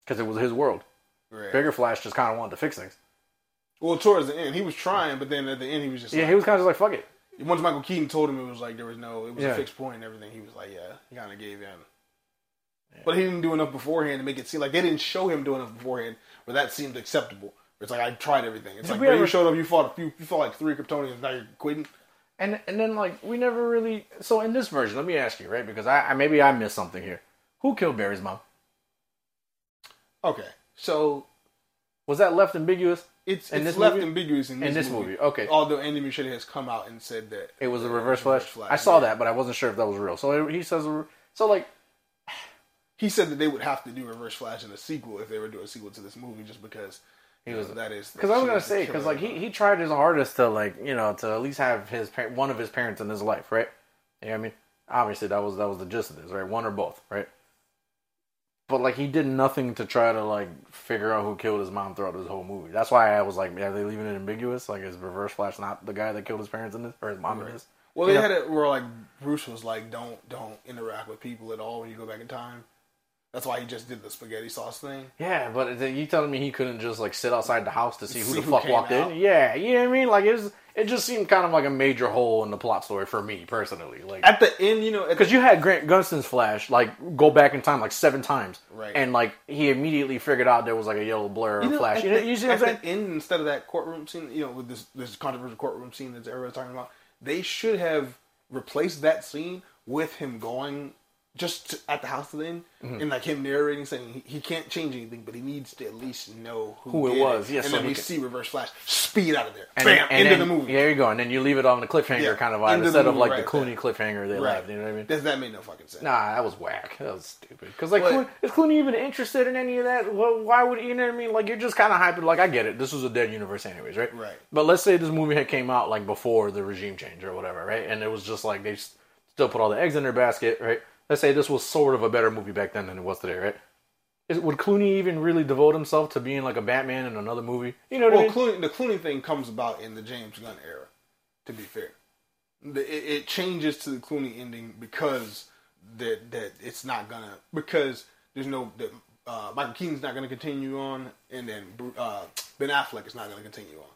because it was his world. Right. Bigger Flash just kind of wanted to fix things. Well, towards the end, he was trying, but then at the end, he was just Yeah, like, he was kind of just like fuck it. once Michael Keaton told him it was like there was no, it was Yeah. a fixed point and everything. He was like, yeah, he kind of gave in. But he didn't do enough beforehand to make it seem like they didn't show him doing enough beforehand where that seemed acceptable. It's like I tried everything. It's Did like we bro, ever- you showed up, you fought a few, you fought like three Kryptonians, now you're quitting. And and then like we never really so in this version, let me ask you, right? Because I, I maybe I missed something here. Who killed Barry's mom? Okay, so Was that left ambiguous? it's, In it's this left movie? ambiguous in this, In this movie, okay. Although Andy Muschietti has come out and said that It was a reverse flash. Flash, I saw yeah. that, but I wasn't sure if that was real. So he says so like he said that they would have to do Reverse Flash in a sequel if they were doing a sequel to this movie, just because he was- that is because I was gonna say because like he, he tried his hardest to like you know to at least have his par- one of his parents in his life, right? You know what I mean? Obviously that was that was the gist of this, right? One or both, right? But like he did nothing to try to like figure out who killed his mom throughout this whole movie. That's why I was like, are they leaving it ambiguous? Like is Reverse Flash not the guy that killed his parents in this or his mom in this? Well, You they know? had it where like Bruce was like, "Don't don't interact with people at all when you go back in time." That's why he just did the spaghetti sauce thing. Yeah, but you telling me he couldn't just like sit outside the house to see who See the who fuck walked out? in? Yeah, you know what I mean? Like it was, it just seemed kind of like a major hole in the plot story for me personally. Like At the end, you know, because the, you had Grant Gustin's Flash like go back in time like seven times, Right. And like he immediately figured out there was like a yellow blur you of know, Flash. You, know, the, you see what at I'm saying? the end, instead of that courtroom scene, you know, with this this controversial courtroom scene that everybody's talking about, they should have replaced that scene with him going just to, at the house at the end Mm-hmm. and like him narrating saying he, he can't change anything, but he needs to at least know who, Who it was, yeah, and so then we can- see Reverse Flash speed out of there, And bam, then, into then, the movie. Yeah, there you go. And then you leave it on the cliffhanger Yeah, kind of vibe instead of movie like the Clooney there. cliffhanger they Right. left. You know what I mean? That, that made no fucking sense. Nah, that was whack. That was stupid. Because like? Clooney, is Clooney even interested in any of that? Well, why would you know what I mean? Like, you're just kind of hyping. Like, I get it. This was a dead universe, anyways, right? Right. But let's say this movie had came out like before the regime change or whatever, right? And it was just like they still put all the eggs in their basket, right? Let's say this was sort of a better movie back then than it was today, right? Is, would Clooney even really devote himself to being like a Batman in another movie? You know what I mean? Clooney, the Clooney thing comes about in the James Gunn era. To be fair, the, it, it changes to the Clooney ending because that that it's not gonna because there's no that uh, Michael Keaton's not gonna continue on, and then uh, Ben Affleck is not gonna continue on.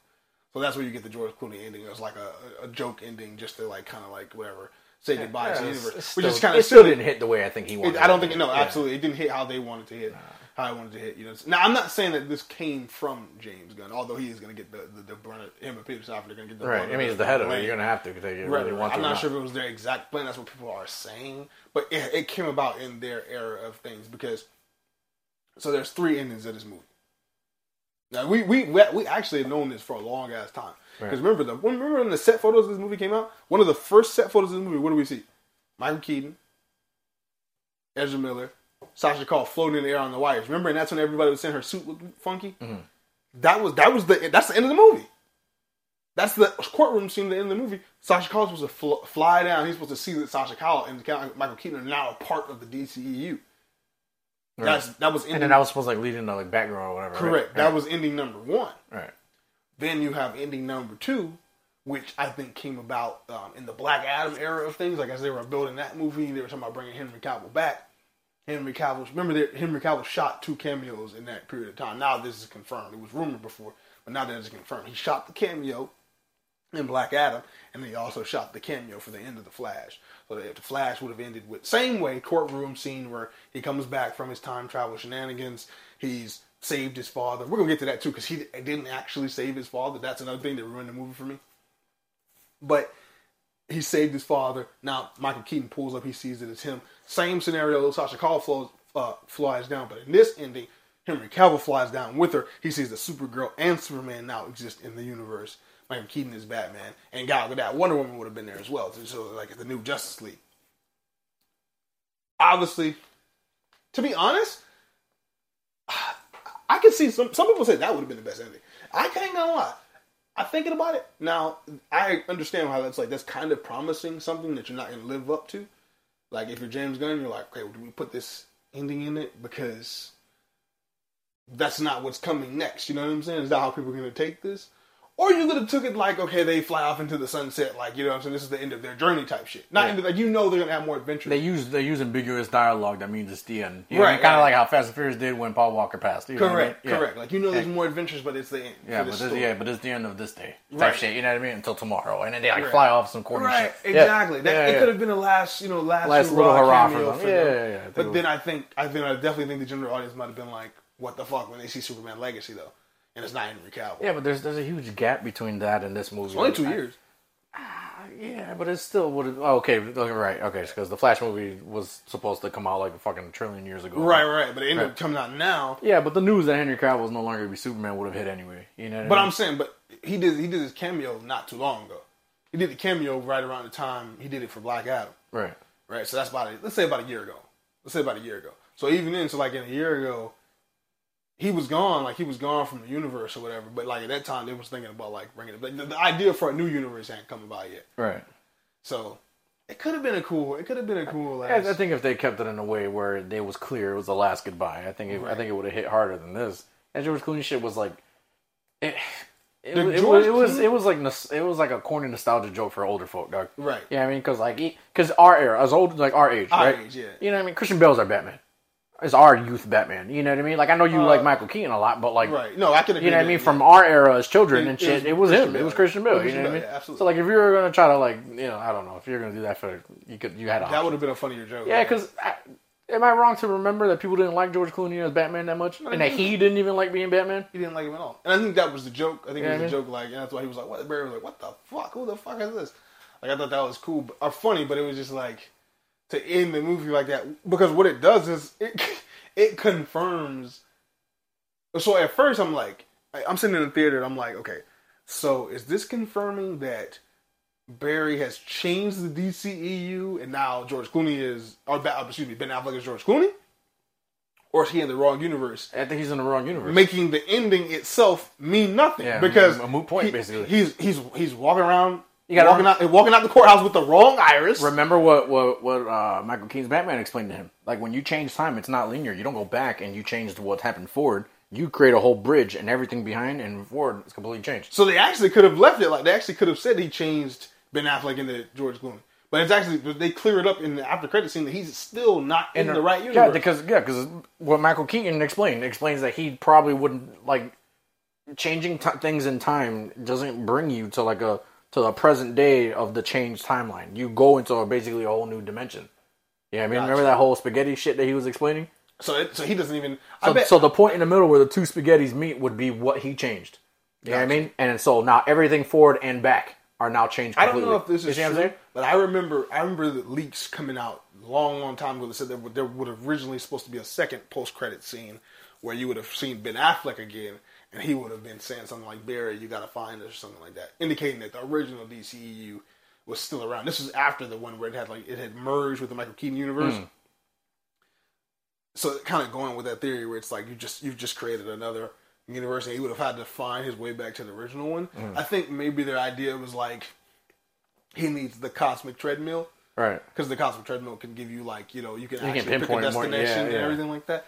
So that's where you get the George Clooney ending. It was like a, a joke ending, just to like kind of like whatever say goodbye Yeah, to the universe, it's which is kind of it still didn't hit the way I think he wanted. it, I don't think no, Yeah. absolutely, it didn't hit how they wanted to hit, how I wanted to hit. You know, now I'm not saying that this came from James Gunn, although he is going to get the the, the brunt. of- Him and Peter Safran are going to get the Right. brunt I mean, he's the head of it. You're gonna have to take it. Right, Really I'm or not sure if it was their exact plan. That's what people are saying, but it, it came about in their era of things because. So there's three endings of this movie. Now we we we, we actually have known this for a long ass time. Because Right. remember the remember when the set photos of this movie came out? One of the first set photos of this movie. What do we see? Michael Keaton, Ezra Miller, Sasha Calle floating in the air on the wires. Remember, and that's when everybody was saying her suit looked funky. Mm-hmm. That was that was the that's the end of the movie. That's the courtroom scene at the end of the movie. Sasha Calle was supposed to fl- fly down. He's supposed to see that Sasha Calle and Michael Keaton are now a part of the DCEU. That's that was ending, And then that was supposed to like lead into like background or whatever. correct. Right? That was ending number one. right. Then you have ending number two, which I think came about um, in the Black Adam era of things. Like as they were building that movie, they were talking about bringing Henry Cavill back. Henry Cavill, remember that Henry Cavill shot two cameos in that period of time. Now this is confirmed. It was rumored before, but now that is confirmed. He shot the cameo in Black Adam, and he also shot the cameo for the end of the Flash. So that the Flash would have ended with same way courtroom scene where he comes back from his time travel shenanigans. He's saved his father. We're gonna get to that too because he didn't actually save his father. That's another thing that ruined the movie for me. But he saved his father. Now Michael Keaton pulls up. He sees it as him. Same scenario. Sasha Calle flows, uh, flies down, but in this ending, Henry Cavill flies down with her. He sees that Supergirl and Superman now exist in the universe. Michael Keaton is Batman, and God look at that, Wonder Woman would have been there as well. So like the new Justice League. Obviously, to be honest, I can see some. Some people say that would have been the best ending. I can't gonna lie. I'm thinking about it now. I understand how that's like. That's kind of promising something that you're not gonna live up to. Like if you're James Gunn, you're like, okay, well, do we put this ending in it because that's not what's coming next? You know what I'm saying? Is that how people are gonna take this? Or you could have took it like, okay, they fly off into the sunset, like you know what I'm saying. This is the end of their journey, type shit. Not Yeah. into like you know they're gonna have more adventures. They use they use ambiguous dialogue that means it's the end. You Right, Kind of right. like how Fast and Furious did when Paul Walker passed. You know what I mean? correct, Yeah. correct. Like you know there's more adventures, but it's the end. Yeah, but this yeah, but it's the end of this day. Type Right. shit. You know what I mean? Until tomorrow, and then they like Right. fly off some corny Right, shit. Yeah. exactly. That, Yeah, it yeah. could have been a last, you know, last, Last little hurrah for them. Yeah, yeah, But then I think, I think, I definitely think the general audience might have been like, "What the fuck?" when they see Superman Legacy though, and it's not Henry Cavill. Yeah, but there's there's a huge gap between that and this movie. It's only two I- years. Ah, yeah, but it's still would. Oh, okay, okay, right. Okay, because the Flash movie was supposed to come out like a fucking trillion years ago. Right, right. But it ended up coming out now. Yeah, but the news that Henry Cavill is no longer be Superman would have hit anyway. You know. But I I'm mean? saying, but he did he did his cameo not too long ago. He did the cameo right around the time he did it for Black Adam. right. Right, so that's about it. Let's say about a year ago. Let's say about a year ago. So even then, so like in a year ago, he was gone. Like he was gone from the universe or whatever. But like at that time, they was thinking about like bringing it. Like, the, the idea for a new universe hadn't come about yet. Right. So it could have been a cool. It could have been a cool. I, Last, I think if they kept it in a way where it was clear it was the last goodbye, I think it, I think it would have hit harder than this. That George Clooney shit was like, it, it, was- it, was, it was it was like it was like a corny nostalgia joke for older folk, dog. Right. Yeah, I mean, because like because our era, as old like our age, Our right? age, yeah. You know what I mean? Christian Bale's our Batman. It's our youth Batman. You know what I mean? Like I know you Uh, like Michael Keaton a lot, but like right. No, I can. Agree you know what I mean? yeah. From our era as children It- and it shit, was it was him. It was Christian Bale. You know what I mean? Yeah, absolutely. So like, if you were gonna try to like, you know, I don't know, if you're gonna do that for, you could, you had a that would have been a funnier joke. yeah, because am I wrong to remember that people didn't like George Clooney as Batman that much, and that he didn't even like being Batman? he didn't like him at all. And I think that was the joke. I think it was a joke. Like, and that's why he was like, "What?" Barry was like, "What the fuck? Who the fuck is this?" Like, I thought that was cool, or funny, but it was just like to end the movie like that because what it does is it it confirms. So at first, I'm like, I'm sitting in the theater, and I'm like, okay, so is this confirming that? Barry has changed the DCEU, and now George Clooney is, or excuse me, Ben Affleck is George Clooney, or is he in the wrong universe? I think he's in the wrong universe. making the ending itself mean nothing Yeah, because a moot point, he- basically. He's he's he's walking around, You gotta walking out, walking out the courthouse with the wrong iris. Remember what what what uh, Michael Keaton's Batman explained to him? Like when you change time, it's not linear. You don't go back and you change what happened forward. You create a whole bridge, and everything behind and forward is completely changed. So they actually could have left it like they actually could have said he changed Ben Affleck into George Clooney, but it's actually they clear it up in the after credit scene that he's still not in the, right universe. Yeah, because yeah, because what Michael Keaton explained explains that he probably wouldn't like changing t- things in time doesn't bring you to like a to the present day of the changed timeline. You go into a, basically a whole new dimension. Yeah, I mean, remember that whole spaghetti shit that he was explaining? so it, so he doesn't even. I So, bet. so the point in the middle where the two spaghettis meet would be what he changed. You know what I mean? And so now everything forward and back are now changed. I don't know if this is see what true, but I remember I remember the leaks coming out long, long time ago that said there would, there would originally supposed to be a second post credit scene where you would have seen Ben Affleck again, and he would have been saying something like Barry, you got to find us or something like that, indicating that the original DCEU was still around. This was after the one where it had like it had merged with the Michael Keaton universe. Hmm. So kind of going with that theory where it's like you just you've just created another universe, and he would have had to find his way back to the original one. Hmm. I think maybe their idea was like he needs the cosmic treadmill Right. because the cosmic treadmill can give you like you know you can actually pick a pinpoint more- destination yeah, and everything like that.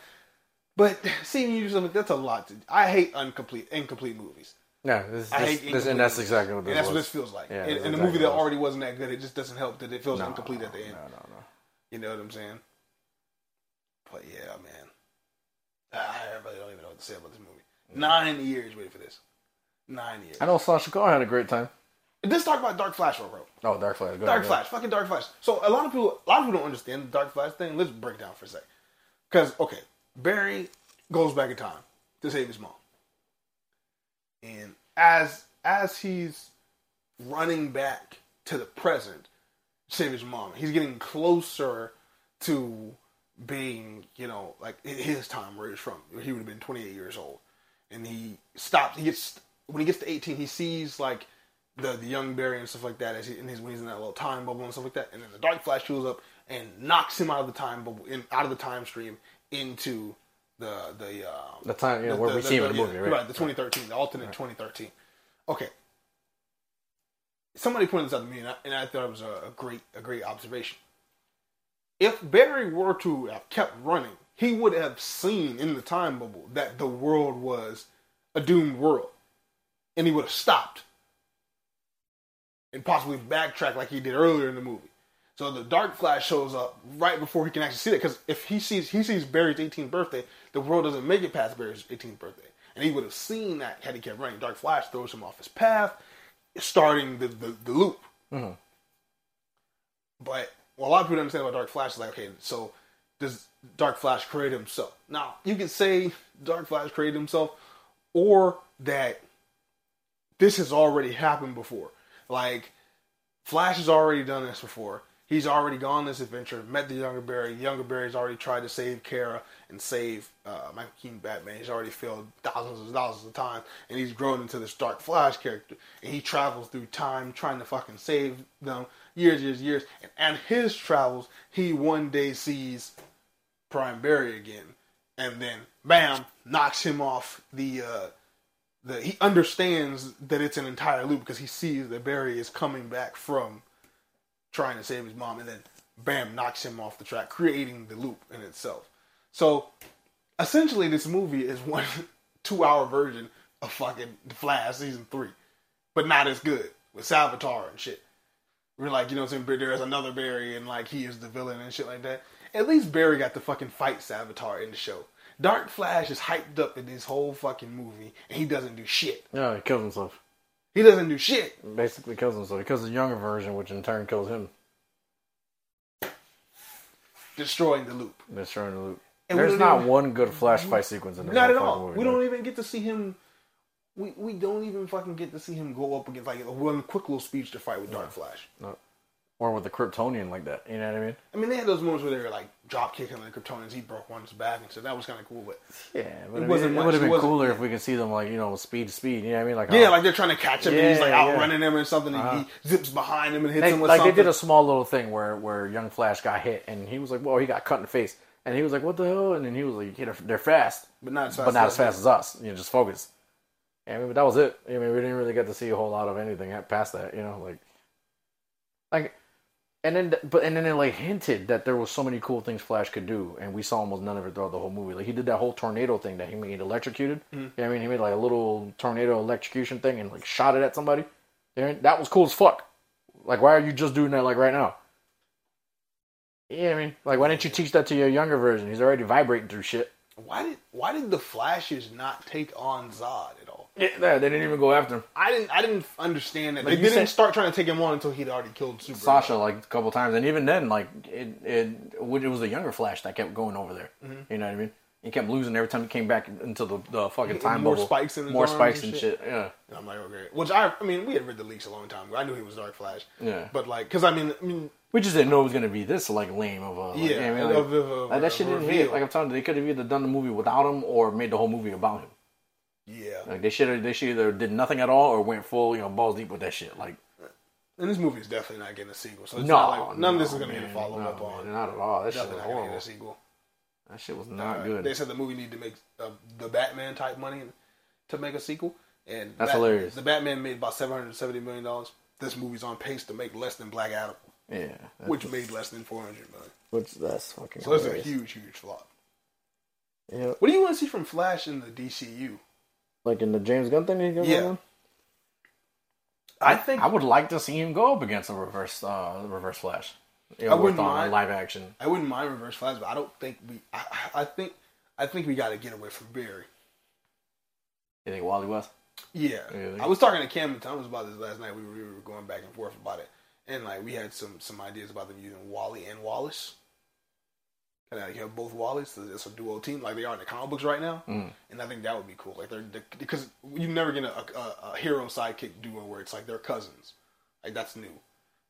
But seeing you do something that's a lot. To, I hate incomplete incomplete movies, Yeah, this, I hate this and that's exactly what this and that's was. what this feels like. Yeah, and, and the exactly movie that already wasn't that good, it just doesn't help that it feels No, incomplete at the end. No, no, no. You know what I'm saying? But yeah, man, ah, I really don't even know what to say about this movie. Nine years waiting for this. Nine years. I know Sasha Calle had a great time. Let's talk about Dark Flash real quick. Oh, Dark Flash. Go Dark ahead, Flash, fucking Dark Flash. So a lot of people, a lot of people don't understand the Dark Flash thing. Let's break down for a sec. Because okay, Barry goes back in time to save his mom. And as as he's running back to the present, save his mom, he's getting closer to being, you know, like his time where he's from. He would have been 28 years old, and he stops. He gets when he gets to 18, he sees like the the young Barry and stuff like that as he his when he's in that little time bubble and stuff like that, and then the Dark Flash shows up and knocks him out of the time bubble, in, out of the time stream into the the uh, The time, you know, the- where the- we the- see him in the yeah, movie, right? the 2013, the alternate 2013. Okay. Somebody pointed this out to me, and I, and I thought it was a, a great a great observation. If Barry were to have kept running, he would have seen in the time bubble that the world was a doomed world, and he would have stopped and possibly backtrack like he did earlier in the movie. So the Dark Flash shows up right before he can actually see that. Because if he sees he sees Barry's 18th birthday, the world doesn't make it past Barry's 18th birthday, and he would have seen that had he kept running. Dark Flash throws him off his path, starting the the, the loop. Mhm. But what a lot of people don't understand about Dark Flash is like, okay, so does Dark Flash create himself? Now you can say Dark Flash created himself, or that this has already happened before. Like Flash has already done this before. He's already gone on this adventure, met the younger Barry. Younger Barry's already tried to save Kara and save uh, Michael Keaton Batman. He's already failed thousands and thousands of times, and he's grown into this Dark Flash character. And he travels through time trying to fucking save them years, years, years. And and his travels, he one day sees Prime Barry again, and then bam, knocks him off the. Uh, the he understands that it's an entire loop because he sees that Barry is coming back from trying to save his mom, and then bam, knocks him off the track, creating the loop in itself. So essentially, this movie is one two-hour version of fucking The Flash season three, but not as good with Savitar and shit. We're like, you know, what I'm saying there's another Barry, and like he is the villain and shit like that. At least Barry got to fucking fight Savitar in the show. Dark Flash is hyped up in this whole fucking movie, and he doesn't do shit. Yeah, he kills himself. He doesn't do shit. Basically kills himself. He kills the younger version, which in turn kills him, Destroying the loop. destroying the loop. And There's don't even- one good Flash fight sequence in this Not at all. movie, we man. don't even get to see him. We we don't even fucking get to see him go up against like one quick little speech to fight with Dark Flash. No. Or with the Kryptonian like that. You know what I mean? I mean, they had those moments where they were like drop kicking the Kryptonians. He broke one's back, and so that was kind of cool. But Yeah, but It wasn't it would have been cooler if we could see them like you know speed to speed. You know what I mean? Like yeah, like they're trying to catch him, and he's like Yeah, yeah. outrunning them or something, and Uh-huh. he zips behind him and hits they, him with something. like something. they did a small little thing where where young Flash got hit and he was like, "Well, he got cut in the face," and he was like, "What the hell?" And then he was like, "Yeah, they're- they're fast, but not as fast. but not as as fast as us. You know, just focus." Yeah, I mean, but that was it. I mean, we didn't really get to see a whole lot of anything past that. You know, like, like, and then but and then it like hinted that there was so many cool things Flash could do, and we saw almost none of it throughout the whole movie. Like he did that whole tornado thing that he made electrocuted. Mm-hmm. You know I mean, he made like a little tornado electrocution thing and like shot it at somebody. That was cool as fuck. Like, why are you just doing that like right now? Yeah, I mean, like, why didn't you teach that to your younger version? He's already vibrating through shit. Why did why did the Flashes not take on Zod? Yeah, they didn't even go after him. I didn't I didn't understand that. Like they didn't said- start trying to take him on until he'd already killed Superman. Sasha like a couple times, and even then, like it, it, it was the younger Flash that kept going over there. Mm-hmm. You know what I mean? He kept losing every time he came back into the, the fucking time More bubble. spikes in more spikes and and shit. shit. Yeah, And I'm like, okay. Which I, I mean, we had read the leaks a long time ago. I knew he was Dark Flash. Yeah. But like, because I mean, I mean, we just didn't know it was gonna be this like lame of a like, Yeah, you know what I mean? Like, of- of- of- like, that shit didn't hit. Like I'm telling you, they could have either done the movie without him or made the whole movie about him. Yeah. Like they should have, they should either did nothing at all or went full, you know, balls deep with that shit. Like And this movie is definitely not getting a sequel. So it's no, not like, none of this is going to get a follow no, up on. not at all. That shit was not going horrible. get a sequel. That shit was not Uh, good. They said the movie needed to make uh, the Batman type money to make a sequel. And That's hilarious. The Batman made about seven hundred seventy million dollars. This movie's on pace to make less than Black Adam, yeah, which made less than four hundred million. which that's fucking. So it's a huge, huge flop. Yeah, What do you want to see from Flash in the DCU? Like in the James Gunn thing. He Yeah. on? I think I would like to see him go up against a reverse, uh, reverse Flash. You know, I wouldn't mind. live action. I wouldn't mind Reverse Flash, but I don't think we. I, I think I think we got to get away from Barry. You think Wally West? Yeah, Really? I was talking to Cam and Thomas about this last night. We were, we were going back and forth about it, and like we had some some ideas about them using Wally and Wallace. And uh, you have both so it's a duo team like they are in the comic books right now. Mm. And I think that would be cool. Like they're, they because you never get a, a, a hero sidekick duo where it's like they're cousins. Like that's new.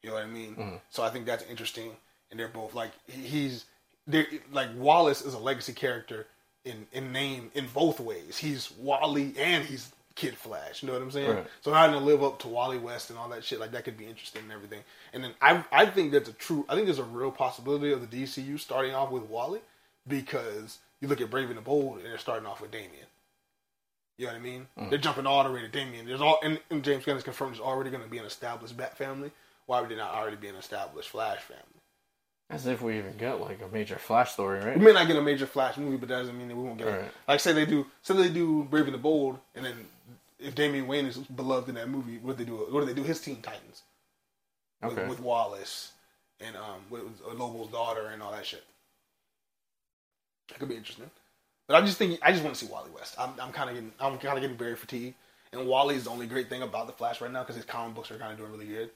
You know what I mean? Mm. So I think that's interesting. And they're both like he's they're like Wallace is a legacy character in in name in both ways. He's Wally and he's Kid Flash. You know what I'm saying? Right. So having to live up to Wally West and all that shit like that could be interesting and everything. And then I I think that's a true. I think there's a real possibility of the DCU starting off with Wally because you look at Brave and the Bold and they're starting off with Damian. You know what I mean? Mm. They're jumping all the way to Damian. There's all and, and James Gunn has confirmed there's already going to be an established Bat family. Why would there not already be an established Flash family? As if we even get like a major Flash story, right? We may not get a major Flash movie, but that doesn't mean that we won't get. Right. like say they do, say they do Brave and the Bold, and then if Damian Wayne is beloved in that movie, what do they do? What do they do? His Teen Titans with, Okay. with Wallace and um with, with Lobo's daughter and all that shit. That could be interesting. But I just think I just want to see Wally West. I'm I'm kind of getting I'm kind of getting very fatigued. And Wally is the only great thing about the Flash right now because his comic books are kind of doing really good.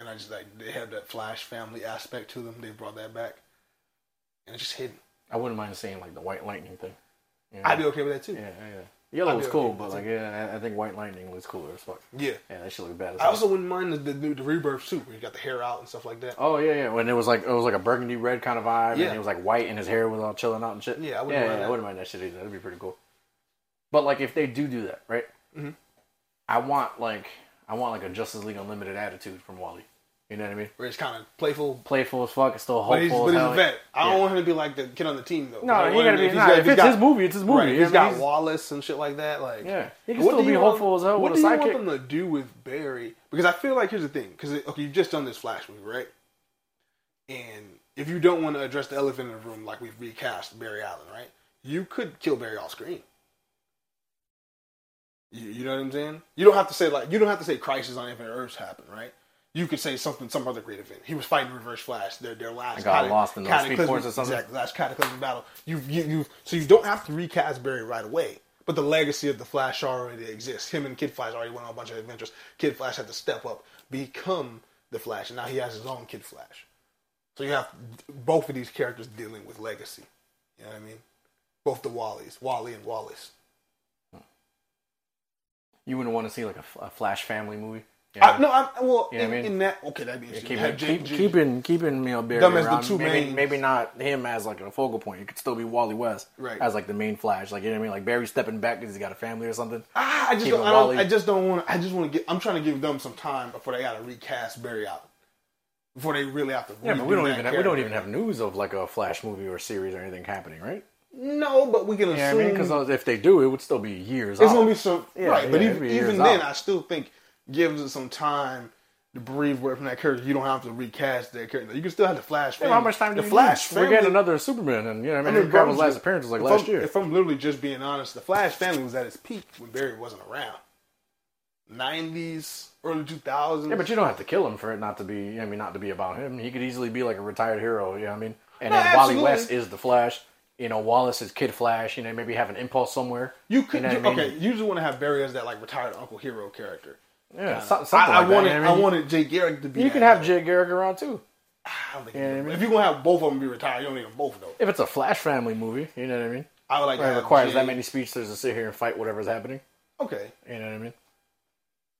And I just like they have that Flash family aspect to them. They brought that back, and it's just hidden. I wouldn't mind seeing like the White Lightning thing. You know? I'd be okay with that too. Yeah, yeah. Yellow was cool, but like yeah, I- I think White Lightning was cooler as fuck. Yeah. Yeah, that shit look bad as I hell. also wouldn't mind the, the new the rebirth suit where you got the hair out and stuff like that. Oh yeah, yeah. When it was like it was like a burgundy red kind of vibe, Yeah. and it was like white, and his hair was all chilling out and shit. Yeah, I wouldn't yeah, mind yeah, that. I wouldn't mind that shit either. That'd be pretty cool. But like, if they do do that, right? Mhm. I want like I want like a Justice League Unlimited attitude from Wally. You know what I mean? Where it's kind of playful, Playful as fuck, It's still but he's, hopeful. but he's a vet. I Yeah. don't want him to be like the kid on the team though. No, I he gotta be. he's Nah, got- if he's it's got- his movie, it's his movie. Right, he's what got mean? Wallace and shit like that. Like, Yeah, he can still be hopeful want- as hell What do you want them to do with Barry? Because I feel like here's the thing. Because okay, you've just done this Flash movie, right? And if you don't want to address the elephant in the room, like we've recast Barry Allen, right? You could kill Barry off screen. You, you know what I'm saying? You don't have to say like you don't have to say Crisis on Infinite Earths happened, right? You could say something, some other great event. He was fighting Reverse Flash. Their their last I got lost in those cataclysmic- force or something? Exactly, last cataclysmic battle. You you you. So you don't have to recast Barry right away. But the legacy of the Flash already exists. Him and Kid Flash already went on a bunch of adventures. Kid Flash had to step up, become the Flash, and now he has his own Kid Flash. So you have both of these characters dealing with legacy. You know what I mean? Both the Wallies, Wally and Wallace. You wouldn't want to see like a Flash family movie. Yeah. I, no, I'm well, in, I mean? in that okay, that'd be interesting. keep, Have keep, keeping keeping you know Barry Them as the two maybe, maybe not him as like a focal point. It could still be Wally West Right. as like the main Flash. Like you know what I mean? Like Barry stepping back because he's got a family or something. Ah, I just don't, I don't. I just don't want. I just want to get. I'm trying to give them some time before they got to recast Barry out. Before they really have to. Yeah, but we don't even have, we don't even have news of like a Flash movie or series or anything happening, right? No, but we can Yeah, I assume mean, because if they do, it would still be years. it's out. gonna be some Yeah, right. but even, it'd be years even then, out. I still think gives it some time to breathe away from that character. You don't have to recast that character. You can still have the Flash. Yeah, Family. how much time do the you Flash? need? We're getting another Superman, and you know, I mean, I I mean, mean last appearance was like if last I'm, year. If I'm literally just being honest, the Flash family was at its peak when Barry wasn't around. Nineties, early two thousands. Yeah, but you don't have to kill him for it not to be. you know what I mean, not to be about him. He could easily be like a retired hero. You know what I mean? And No, then Wally. West is the Flash. You know, Wallace is Kid Flash. You know, maybe have an impulse somewhere. You could know you- I mean? okay. You just want to have Barry as that like retired Uncle Hero character. Yeah, so- something I, I like that, wanted. you know what I, I wanted Jay Garrick to be. You can have guy. Jay Garrick around too. I don't think Yeah, he I mean- if you're gonna have both of them be retired, you don't need them both though. If it's a Flash family movie, you know what I mean? I would like to it requires Jay- that many speedsters to sit here and fight whatever's happening. Okay, You know what I mean?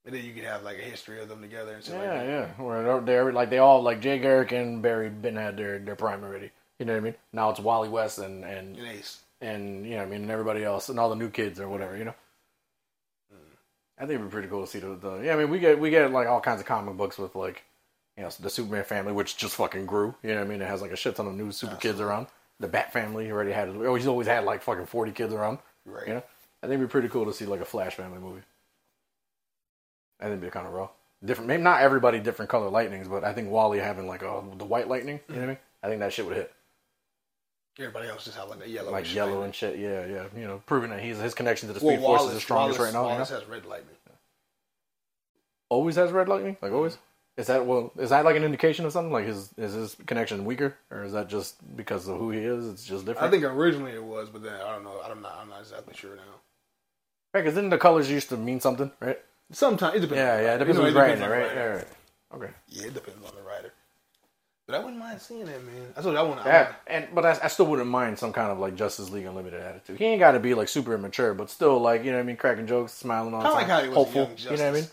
and then you could have like a history of them together and shit Yeah, like that. yeah. Where they're, they're like they all like Jay Garrick and Barry Ben had their their prime already. You know what I mean? Now it's Wally West and and And Ace. and you know what I mean and everybody else and all the new kids or whatever. You know. I think it'd be pretty cool to see the, the yeah. I mean, we get we get like all kinds of comic books with like you know the Superman family, which just fucking grew. You know what I mean? It has like a shit ton of new super kids around. The Bat family already had. Oh, he's always had like fucking forty kids around. Right. You know, I think it'd be pretty cool to see like a Flash family movie. I think it'd be kind of raw. Different, maybe not everybody different color lightnings, but I think Wally having like a the white lightning. You know what I mm-hmm. mean? I think that shit would hit Everybody else just have like a yellow. like yellow and shit. Yeah, yeah. You know, proving that he's his connection to the well, Speed Force is the strongest Wallace, right now. you know? Has red lightning. Always has red lightning, like always. Is that well? Is that like an indication of something? Like his is his connection weaker, or is that just because of who he is? It's just different. I think originally it was, but then I don't know. I'm not. I'm not exactly sure now. Right, because didn't the colors used to mean something, right? Sometimes it depends. Yeah, yeah. It depends You know, on the right? writer. Yeah, right. Okay. Yeah, it depends on the writer. But I wouldn't mind seeing that, man. I told you I want. Yeah, and but I, I still wouldn't mind some kind of like Justice League Unlimited attitude. He ain't got to be like super immature, but still like you know what I mean, cracking jokes, smiling all the I like time, how he was hopeful. a young Justice. You know what I mean?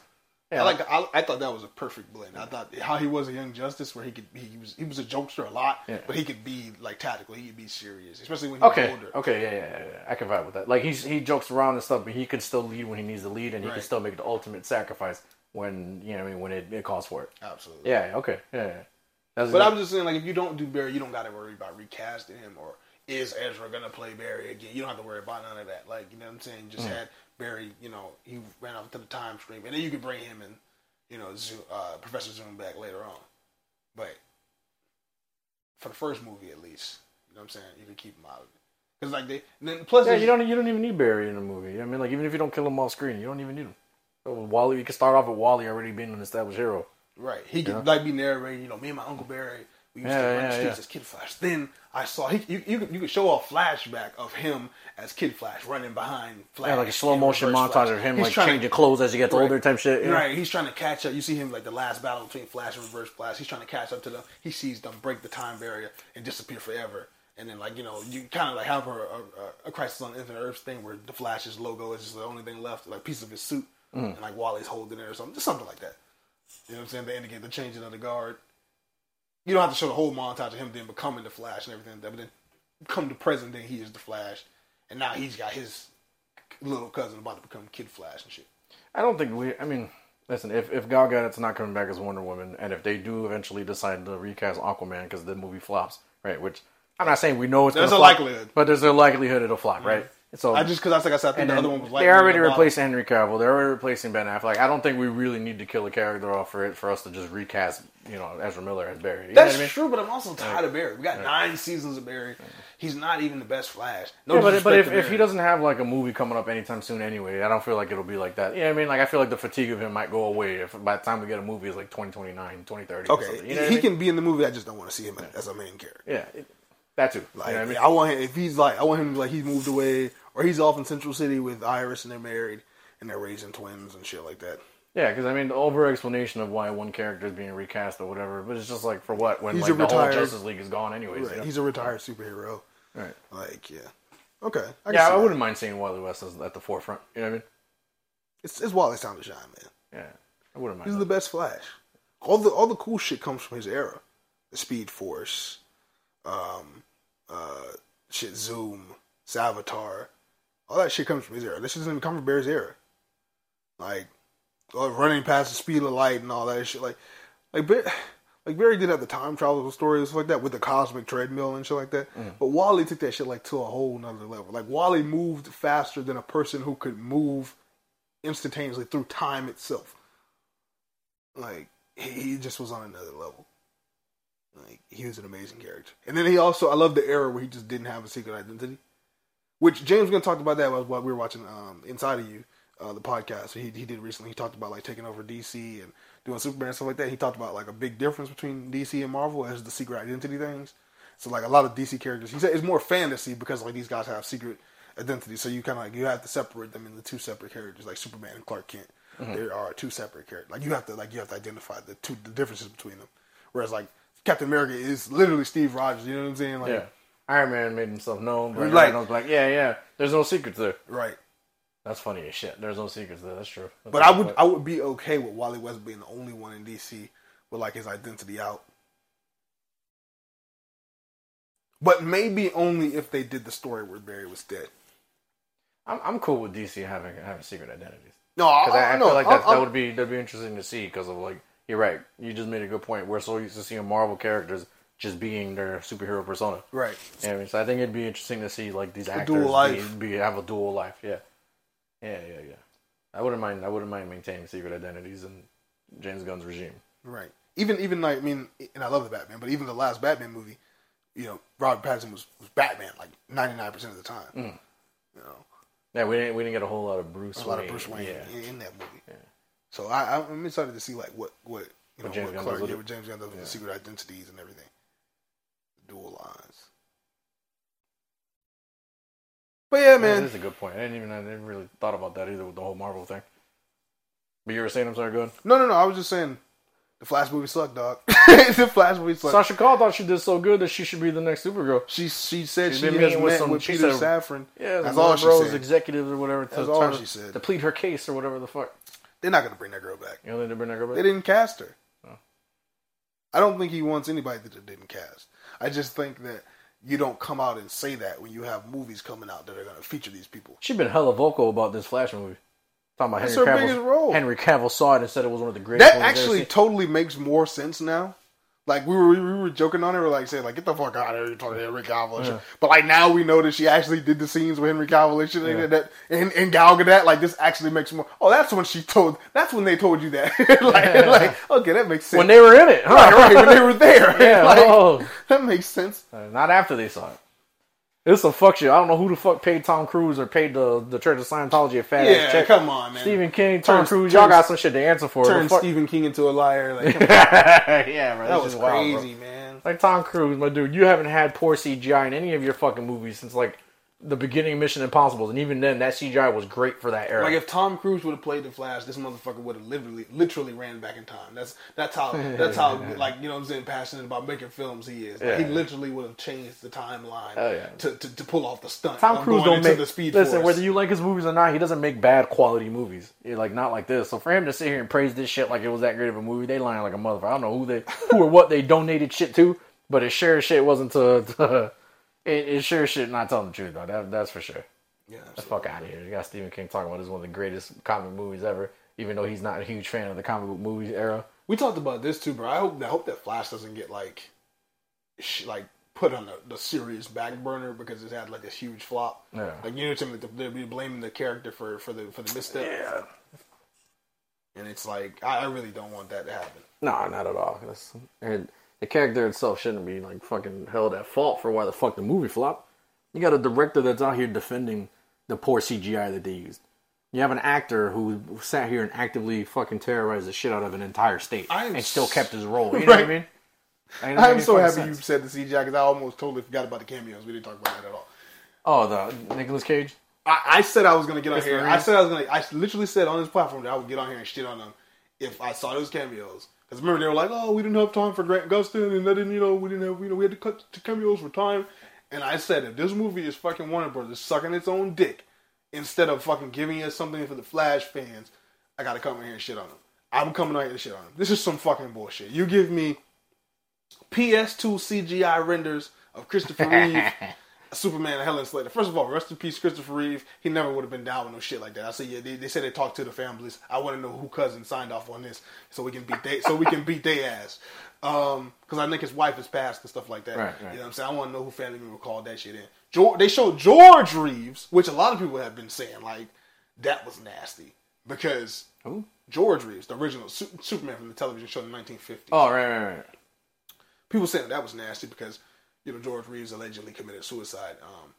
Yeah, I like. I, I thought that was a perfect blend. I thought how he was a young Justice, where he could he was he was a jokester a lot, Yeah. but he could be like tactical. He could be serious, especially when he was Okay. older. Okay. Yeah, yeah, yeah. I can vibe with that. Like he's he jokes around and stuff, but he can still lead when he needs to lead, and he can still make the ultimate sacrifice when you know what I mean when it, it calls for it. Absolutely. Yeah. Okay. Yeah. That's But I'm just saying, like, if you don't do Barry, you don't got to worry about recasting him or is Ezra gonna play Barry again? You don't have to worry about none of that. Like, you know what I'm saying? Just Mm. had Barry, you know, he ran off to the time stream, and then you could bring him and you know, Zoom, uh, Professor Zoom back later on. But for the first movie, at least, you know what I'm saying? You can keep him out of it because, like, they then plus yeah. You don't you don't even need Barry in the movie. I mean, like even if you don't kill him off screen, you don't even need him. So Wally, you can start off with Wally already being an established hero. Right. He could Yeah. like be narrating, you know, me and my Uncle Barry, we used Yeah, to run yeah, the streets yeah. as Kid Flash. Then I saw he you you could, you could show a flashback of him as Kid Flash running behind Flash. Yeah, like a slow motion montage Flash. of him He's like trying to- changing clothes as he gets Right. older, type shit. know? Right, he's trying to catch up. You see him like the last battle between Flash and Reverse Flash. He's trying to catch up to them. He sees them break the time barrier and disappear forever. And then, like you know, you kind of like have a, a, a Crisis on Infinite Earth thing where the Flash's logo is just the only thing left, like piece of his suit, Mm. and like Wally's holding it or something, just something like that. You know what I'm saying? They indicate the changing of the guard. You don't have to show the whole montage of him then becoming the Flash and everything, but then come to present then he is the Flash, and now he's got his little cousin about to become Kid Flash and shit. I don't think we. I mean, listen, if if Gal Gadot's not coming back as Wonder Woman, and if they do eventually decide to recast Aquaman because the movie flops, right? Which I'm not saying we know it's There's gonna a flop, likelihood. but there's a likelihood it'll flop, mm-hmm. right? So I just because that's like I said, I think the other one was like they're already replacing Henry Cavill. They're already replacing Ben Affleck. I don't think we really need to kill a character off for it for us to just recast, you know, Ezra Miller as Barry. You That's I mean? true, but I'm also tired of Barry. We got nine seasons of Barry. He's not even the best Flash. No Yeah, but, but if, if he doesn't have like a movie coming up anytime soon anyway, I don't feel like it'll be like that. You know what I mean? Like I feel like the fatigue of him might go away if by the time we get a movie it's like 2029, 2030. or okay. You know he I mean? can be in the movie. I just don't want to see him as a main character. Yeah, that too. Like you know I mean? I want him if he's like I want him like he's moved away or he's off in Central City with Iris and they're married and they're raising twins and shit like that. Yeah, because I mean the over explanation of why one character is being recast or whatever, but it's just like for what when He's like the retired- whole Justice League is gone anyways. Right. you know? He's a retired superhero. right. Like yeah, okay. I Yeah, I wouldn't mind seeing Wally West as, at the forefront. You know what I mean? It's, it's Wallace time to shine, man. Yeah, I wouldn't mind. He's that. the best Flash. All the all the cool shit comes from his era. The Speed Force, um, uh, shit, Zoom, Savitar. All that shit comes from his era. This doesn't even come from Barry's era. Like, uh, running past the speed of light and all that shit. Like, like, Bar- like Barry did have the time travel stories like that with the cosmic treadmill and shit like that. But Wally took that shit like to a whole nother level. Like Wally moved faster than a person who could move instantaneously through time itself. Like he, he just was on another level. Like he was an amazing character. And then he also I love the era where he just didn't have a secret identity. Which James gonna talk about that was what we were watching um, Inside of You, uh, the podcast he he did recently. He talked about like taking over DC and doing Superman and stuff like that. He talked about like a big difference between DC and Marvel as the secret identity things. So like a lot of DC characters, he said it's more fantasy because like these guys have secret identity. So you kind of like you have to separate them into two separate characters, like Superman and Clark Kent. There are two separate characters. Like you have to like you have to identify the two the differences between them. Whereas like Captain America is literally Steve Rogers. You know what I'm saying? Like Yeah, Iron Man made himself known. But Like- like, like, yeah, yeah. There's no secrets there. right. That's funny as shit. There's no secrets there. That's true. That's But I would I would be okay with Wally West being the only one in DC with like his identity out. But maybe only if they did the story where Barry was dead. I'm, I'm cool with DC having having secret identities. No, Because I, I no, feel like that, I- I- that would be that'd be interesting to see. Because of like you're right. You just made a good point. We're so used to seeing Marvel characters just being their superhero persona. right. You know I mean? So I think it'd be interesting to see like these A actors. Be, be have a dual life. Yeah, yeah, yeah, yeah. I wouldn't mind. I wouldn't mind maintaining secret identities in James Gunn's regime. Right. Even even like I mean, and I love the Batman, but even the last Batman movie, you know, Robert Pattinson was, was Batman like ninety nine percent of the time. Mm. You know, Yeah, we didn't we didn't get a whole lot of Bruce. a lot of Bruce Wayne Yeah. in, in that movie. Yeah. So I, I'm excited to see like what what you know What James what Clark, does with yeah, what James Gunn does with Yeah. the secret identities and everything, dual lines. But yeah, Man, that's a good point. I didn't even I didn't really thought about that either with the whole Marvel thing. But you were saying I'm sorry, good. No, no, no. I was just saying The Flash movie sucked, dog. the Flash movie sucked. Sasha Calle thought she did so good that she should be the next Supergirl. she she said She's she has meeting with met some- with Peter said- Safran. Yeah, that's all she said. executives or whatever to, That's all to- she said. to plead her case or whatever the fuck. They're not gonna bring that girl back. You know they didn't bring that girl back? They didn't cast her. Oh. I don't think he wants anybody that didn't cast. I just think that you don't come out and say that when you have movies coming out that are going to feature these people. She's been hella vocal about this Flash movie. Talking about That's Henry her Cavill. biggest role. Henry Cavill saw it and said it was one of the greatest. That ever actually seen. totally makes more sense now. Like we were, we were joking on it, we were like saying, like, get the fuck out of here, you're talking to Henry Cavill. Yeah. But like now we know that she actually did the scenes with Henry Cavill and shit, and that and, and Gal Gadot. Like this actually makes more. Oh, that's when she told. That's when they told you that. like, like, okay, that makes sense. when they were in it, huh? right, right, when they were there. Yeah, like, oh. that makes sense. Uh, Not after they saw it. It's some fuck shit. I don't know who the fuck paid Tom Cruise or paid the the Church of Scientology a fat ass Yeah, check. come on, man. Stephen King, Tom Turn- Cruise, y'all got some shit to answer for. Turn The fuck- Stephen King into a liar. Like, come on, yeah, bro. that was is wild, bro. crazy, man. Like Tom Cruise, my dude, you haven't had poor CGI in any of your fucking movies since like the beginning of Mission Impossible, and even then, that CGI was great for that era. Like if Tom Cruise would have played the Flash, this motherfucker would have literally, literally ran back in time. That's that's how that's how like you know what I'm saying passionate about making films he is. Like, he literally would have changed the timeline Oh, yeah. to, to to pull off the stunt. Tom Cruise going don't into make. the Speed listen, Force. whether you like his movies or not, he doesn't make bad quality movies. Yeah, like not like this. So for him to sit here and praise this shit like it was that great of a movie, they lying like a motherfucker. I don't know who they, who or what they donated shit to, but it sure shit wasn't to. to it, it sure should not telling the truth though. That, that's for sure. yeah, The fuck out of here. You got Stephen King talking about this is one of the greatest comic movies ever, even though he's not a huge fan of the comic book movies era. we talked about this too, bro. I hope I hope that Flash doesn't get like sh- like put on the, the serious back burner because it had like this huge flop. Yeah. Like you know, what I mean? Like, they'll be blaming the character for for the for the misstep, Yeah. and it's like I, I really don't want that to happen. No, not at all. That's, and the character itself shouldn't be like fucking held at fault for why the fuck the movie flopped. You got a director that's out here defending the poor CGI that they used. You have an actor who sat here and actively fucking terrorized the shit out of an entire state I and still kept his role. You know what I mean? Ain't I'm so happy sense. you said the CGI because I almost totally forgot about the cameos. We didn't talk about that at all. Oh, the Nicolas Cage. I, I said I was gonna get on here. I said I was gonna. I literally said on this platform that I would get on here and shit on them if I saw those cameos. Because remember they were like, "Oh, we didn't have time for Grant Gustin, and that didn't, you know, we didn't have, you know, we had to cut the cameos for time." And I said, if this movie is fucking Warner Brothers sucking its own dick instead of fucking giving us something for the Flash fans, I gotta come in here and shit on them. I'm coming out here and shit on them. This is some fucking bullshit. You give me PS2 CGI renders of Christopher Reeve, Superman, and Helen Slater. First of all, rest in peace, Christopher Reeve. He never would have been down with no shit like that. I say, yeah, they, they said they talked to the families. I want to know who cousin signed off on this, so we can beat they, so we can beat their ass. Um, because I think his wife is passed and stuff like that. Right, right. You know what I'm saying? I want to know who family member called that shit in. George, they showed George Reeves, which a lot of people have been saying like that was nasty because Who? George Reeves, the original Su- Superman from the television show in the 1950s Oh, right, right, right. people saying that was nasty because you know George Reeves allegedly committed suicide, um,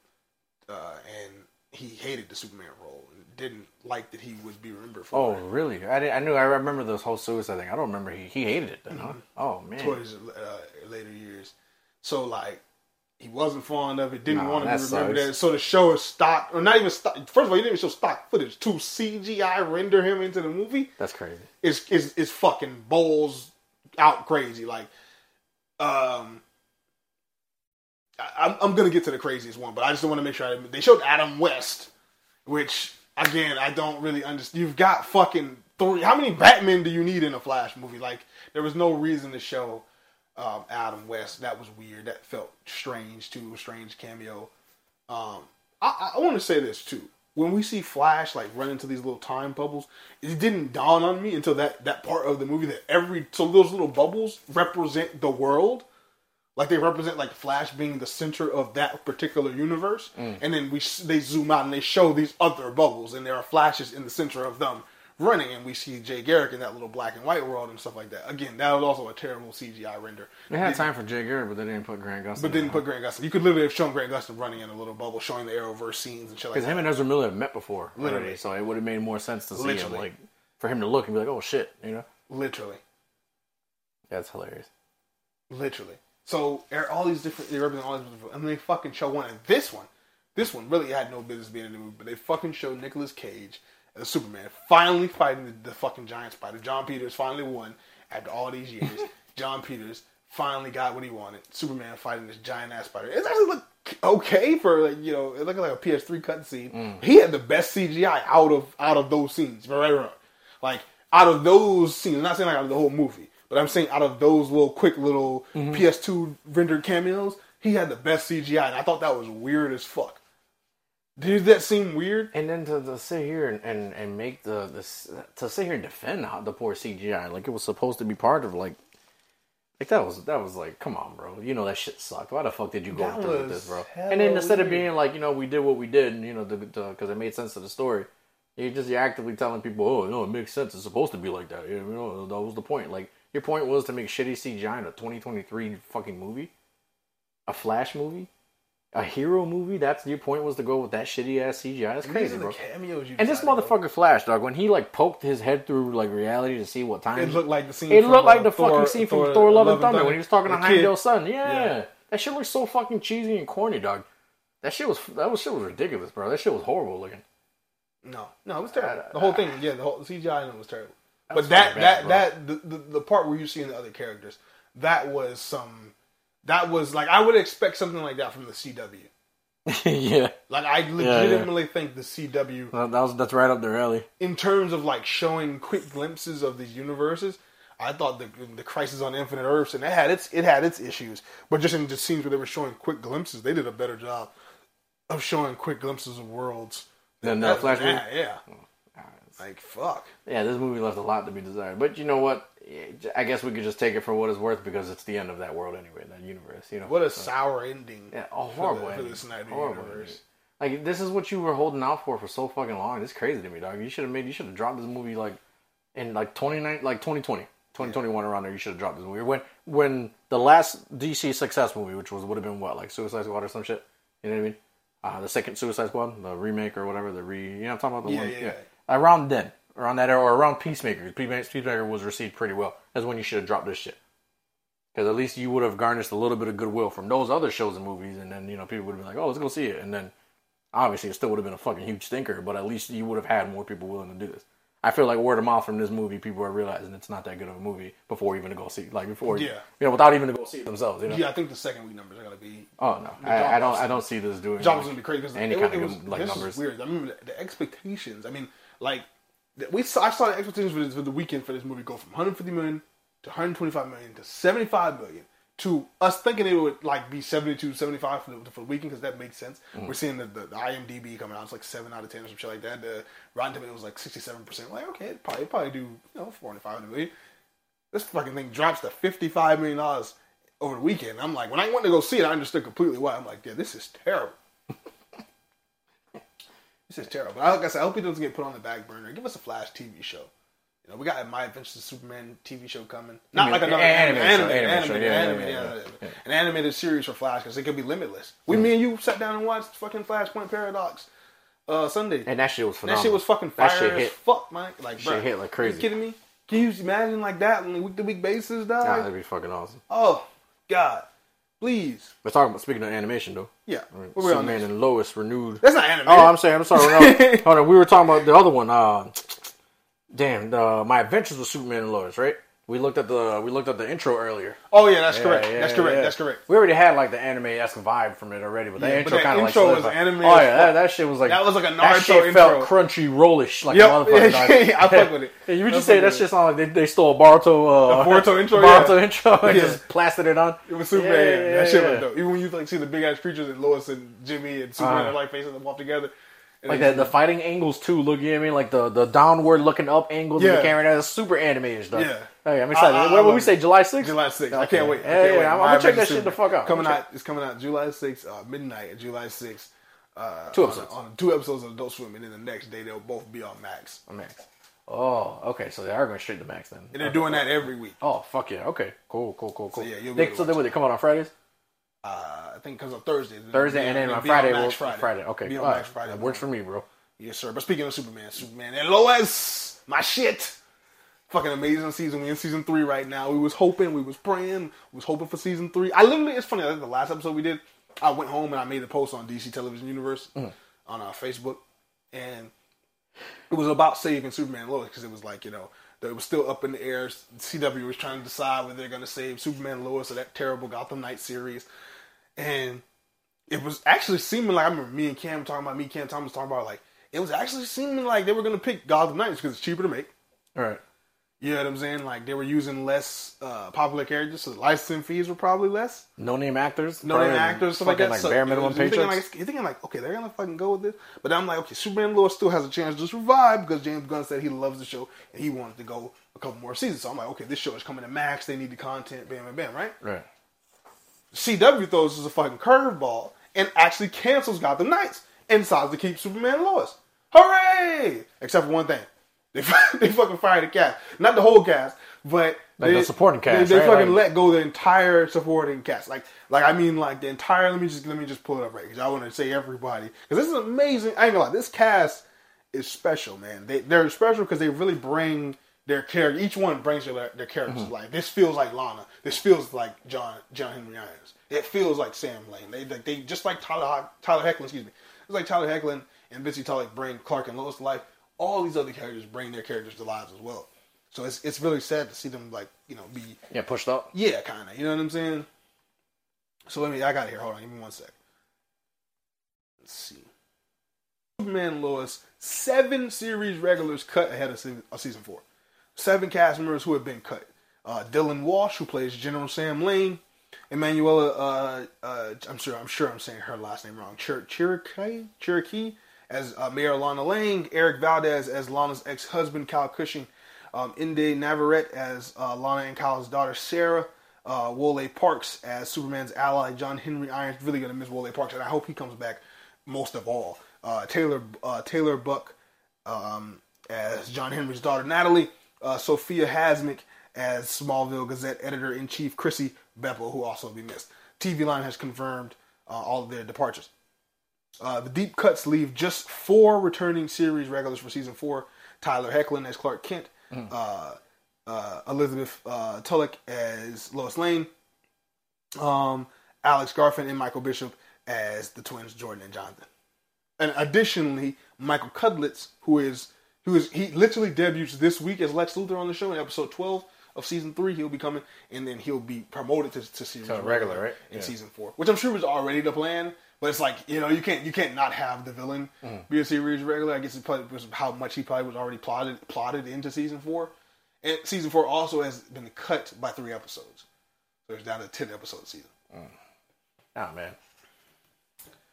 uh, and he hated the Superman role and didn't like that he would be remembered Oh, for it Oh, really? I, did, I knew. I remember this whole suicide thing. I don't remember he, he hated it. Then, huh? Oh man. toward his uh, later years. So like. He wasn't fond of it. Didn't Nah, want to be remembered. sucks. As, so the show is stock, or not even stock. First of all, he didn't even show stock footage. To CGI render him into the movie That's crazy. is is is fucking bowls out crazy. Like, um, I, I'm I'm gonna get to the craziest one, but I just want to make sure I, they showed Adam West, which again I don't really understand. You've got fucking three. How many Batmen do you need in a Flash movie? Like, there was no reason to show um, Adam West. That was weird. That felt strange too. A strange cameo. Um, I, I want to say this too. When we see Flash like run into these little time bubbles, it didn't dawn on me until that that part of the movie that every so those little bubbles represent the world, like they represent like Flash being the center of that particular universe, mm. and then we they zoom out and they show these other bubbles, and there are flashes in the center of them running, and we see Jay Garrick in that little black and white world and stuff like that. Again, that was also a terrible CGI render. They had time for Jay Garrick, but they didn't put Grant Gustin. But didn't put Grant Gustin. You could literally have shown Grant Gustin running in a little bubble, showing the Arrowverse scenes and shit like because that. him and Ezra Miller have met before already, Literally. so it would have made more sense to see him, like for him to look and be like, "Oh shit," you know. Literally, That's hilarious. literally. So er- all these different, they represent all these different, and they fucking show one. And this one, this one really had no business being in the movie, but they fucking showed Nicolas Cage as Superman finally fighting the, the fucking giant spider. Jon Peters finally won, after all these years, Jon Peters finally got what he wanted. Superman fighting this giant ass spider. It actually looked okay for like you know, it looked like a PS3 cutscene. He had the best CGI out of out of those scenes. Right, right, right. Like out of those scenes, I'm not saying like out of the whole movie, but I'm saying out of those little quick little mm-hmm. PS2 rendered cameos, he had the best CGI, and I thought that was weird as fuck. Did that seem weird? And then to, to sit here and, and, and make the this to sit here and defend how the poor CGI like it was supposed to be part of like like that was that was like come on bro. You know that shit sucked. Why the fuck did you go That through with this bro? and then instead of being like you know we did what we did and you know because it made sense to the story you just you're actively telling people oh no it makes sense. It's supposed to be like that. You know that was the point. Like your point was to make shitty CGI in a 2023 fucking movie a Flash movie a hero movie that's your point was to go with that shitty ass CGI that's crazy bro. And this motherfucker Flash, dog, when he like poked his head through like reality to see what time It looked like the scene. it from, looked like uh, the Thor- fucking scene from Thor, Love and Thunder, when he was talking to. Heimdall's son. Yeah. Yeah. That shit looks so fucking cheesy and corny, dog. That shit was that was shit was ridiculous, bro. That shit was horrible looking. No, no, it was terrible. The whole thing, yeah, the whole the CGI in it was terrible. That but that that that the, the the part where you see the other characters, that was some, that was like I would expect something like that from the CW. yeah, Like I legitimately think the CW, that, that was that's right up their alley. in terms of like showing quick glimpses of these universes, I thought the the Crisis on Infinite Earths and it had its it had its issues, but just in the scenes where they were showing quick glimpses, they did a better job of showing quick glimpses of worlds. Then the uh, That- Flash yeah, yeah. Oh. Like fuck. Yeah, this movie left a lot to be desired. But you know what? I guess we could just take it for what it's worth because it's the end of that world anyway, that universe. You know What a sour ending. Yeah, a for horrible the, for ending. the Snyder Horrible universe. ending. Like this is what you were holding out for for so fucking long. It's crazy to me, dog. You should have made. You should have dropped this movie like in like twenty nine, like 2020, 2021 around there. You should have dropped this movie when when the last DC success movie, which was would have been what like Suicide Squad or some shit. You know what I mean? Uh, the second Suicide Squad, the remake or whatever, the re. You know what I'm talking about? The Yeah, one, yeah, yeah. Around then, around that era, or around Peacemaker. Peacemaker was received pretty well. That's when you should have dropped this shit. Because at least you would have garnished a little bit of goodwill from those other shows and movies, and then you know people would have been like, "Oh, let's go see it." And then obviously it still would have been a fucking huge stinker, but at least you would have had more people willing to do this. I feel like word of mouth from this movie, people are realizing it's not that good of a movie before even to go see, like before, Yeah. you know, without even to go see it themselves. You know? Yeah, I think the second week numbers are gonna be. Oh no, I, I don't. I don't see this doing. Jobs like, gonna be crazy because any it, kind it of was good, like, numbers. weird. I mean, the, the expectations. I mean, like we saw, I saw the expectations for, this, for the weekend for this movie go from 150 million to 125 million to 75 million to us thinking it would like be 72, 75 for the, for the weekend because that makes sense. Mm-hmm. We're seeing the, the, the IMDb coming out. It's like seven out of ten or some shit like that. The Rotten Tomatoes was like 67 percent. Like okay, it probably probably do you know 45 million. This fucking thing drops to 55 million dollars over the weekend. I'm like, when I went to go see it, I understood completely why. I'm like, yeah, this is terrible. This is terrible. But like I said, I hope he doesn't get put on the back burner. Give us a Flash TV show. You know, we got My Adventures of Superman TV show coming. Not mean like another an animated, yeah. an animated series for Flash because it could be limitless. We, me and you, sat down and watched fucking Flashpoint Paradox uh, Sunday. and that shit was that shit was fucking That fire shit as hit. fuck, man. Like, Shit hit like crazy. You kidding me? Can you imagine like that on a week to week basis, dog? Nah, that'd be fucking awesome. Oh God, please. We're talking about speaking of animation though, Yeah, I mean, what we on Superman and Lois renewed. That's not animated. Oh, I'm saying, I'm sorry. No, hold on, we were talking about the other one. Uh, damn, uh, my adventures with Superman and Lois, right? We looked at the we looked at the intro earlier. oh yeah, that's correct. Yeah, that's correct. yeah. That's correct. We already had like the anime esque vibe from it already, but the Yeah, intro kind of like intro was anime Oh yeah, that, that shit was like That was like a that Naruto shit felt intro. crunchy rollish like Yep. a motherfucker. dog. I fuck with it. You would just say that shit it. sound like they, they stole a Boruto uh, Boruto intro, Boruto yeah. intro and Yeah. just plastered it on. It was Superman. Yeah, yeah, that shit yeah. was dope. Even when you like see the big ass creatures and Lois and Jimmy and Superman Uh. are like facing them off together. And Like the, the fighting angles too. Look, you know what I mean? Like the, the downward looking up angles of the camera. That's super animated stuff. Yeah. Hey, I'm excited. I- I what what we say? July 6th? July 6th. I can't wait. I can't wait. I'm gonna check that shit the fuck out. Coming out. It's coming out July 6th, uh, midnight, July 6th. Uh, Two episodes. On, two episodes of Adult Swim, and then the next day they'll both be on Max. Oh, Max. Oh, okay. So they are going straight to Max then. And they're doing that every week. Oh, fuck yeah. Okay. Cool, cool, cool, cool. yeah, you'll they, so watch would they come out on Fridays? Uh, I think because of Thursday. Thursday, and then on Friday, Max we'll- Friday. Okay. Be on All Max right. Friday. That works for me, bro. Yes, sir. But speaking of Superman, Superman and Lois, my shit. Fucking amazing season. We in season three right now. We was hoping, we was praying, we was hoping for season three. I literally, it's funny. I think the last episode we did, I went home and I made a post on DC Television Universe Mm. on our Facebook, and it was about saving Superman Lois because it was like you know that was still up in the air. CW was trying to decide whether they're going to save Superman Lois or that terrible Gotham Knight series, and it was actually seeming like I remember me and Cam talking about me, Cam Thomas talking about like it was actually seeming like they were going to pick Gotham Knights because it's cheaper to make. All right. You know what I'm saying? Like they were using less uh, popular characters, so the licensing fees were probably less. No name actors. No name actors, stuff like that. Like So, bare minimum you're thinking like, you're thinking like, okay, they're gonna fucking go with this. But I'm like, okay, Superman Lois still has a chance to survive because James Gunn said he loves the show and he wanted to go a couple more seasons. So I'm like, okay, this show is coming to Max. They need the content. Bam, bam, bam. Right? right. CW throws us a fucking curveball and actually cancels Gotham Knights and decides to keep Superman Lois. Hooray! Except for one thing. They, they fucking fired the cast. Not the whole cast, but Like they, the supporting cast, They, they right? fucking Like- let go the entire supporting cast. Like, like I mean, like the entire. Let me just let me just pull it up right because I want to say everybody because this is amazing. I ain't gonna lie, this cast is special, man. They they're special because they really bring their character. Each one brings their their characters. Mm-hmm. Like this feels like Lana. This feels like John John Henry Irons. It feels like Sam Lane. They like they just like Tyler Tyler Hoechlin. Excuse me. It's like Tyler Hoechlin and Bitsie Tulloch bring Clark and Lois to life. All these other characters bring their characters to lives as well. So it's it's really sad to see them like you know be Yeah, pushed up. yeah kind of you know what I'm saying. So let me I got here. Hold on, give me one sec. Let's see. Superman Lois, seven series regulars cut ahead of season, of season four. Seven cast members who have been cut. Uh, Dylan Walsh, who plays General Sam Lane. Emanuela, uh, uh, I'm sure I'm sure I'm saying her last name wrong. Chir- Cherokee, Cherokee as uh, Mayor Lana Lang. Erik Valdez as Lana's ex-husband Kyle Cushing. Um, Inde Navarrete as uh, Lana and Kyle's daughter Sarah. Uh, Wole Parks as Superman's ally John Henry Irons. Really gonna miss Wole Parks, and I hope he comes back most of all. Uh, Tayler uh, Tayler Buck um, as John Henry's daughter Natalie, uh, Sofia Hasmik as Smallville Gazette editor in chief Chrissy Beppo, who also will be missed. TV Line has confirmed uh, all of their departures. Uh, the deep cuts leave just four returning series regulars for season four: Tyler Hoechlin as Clark Kent, uh, uh, Elizabeth uh, Tulloch as Lois Lane, um, Alex Garfin and Michael Bishop as the twins Jordan and Jonathan. And additionally, Michael Cudlitz, who is who is he literally debuts this week as Lex Luthor on the show in episode twelve of season three. He'll be coming, and then he'll be promoted to, to series To regular, right? in Yeah. season four, which I'm sure was already the plan. But it's like you know you can't you can't not have the villain Mm. be a series regular. I guess it probably was how much he probably was already plotted plotted into season four. And season four also has been cut by three episodes, so it's down to ten episodes season. Oh man.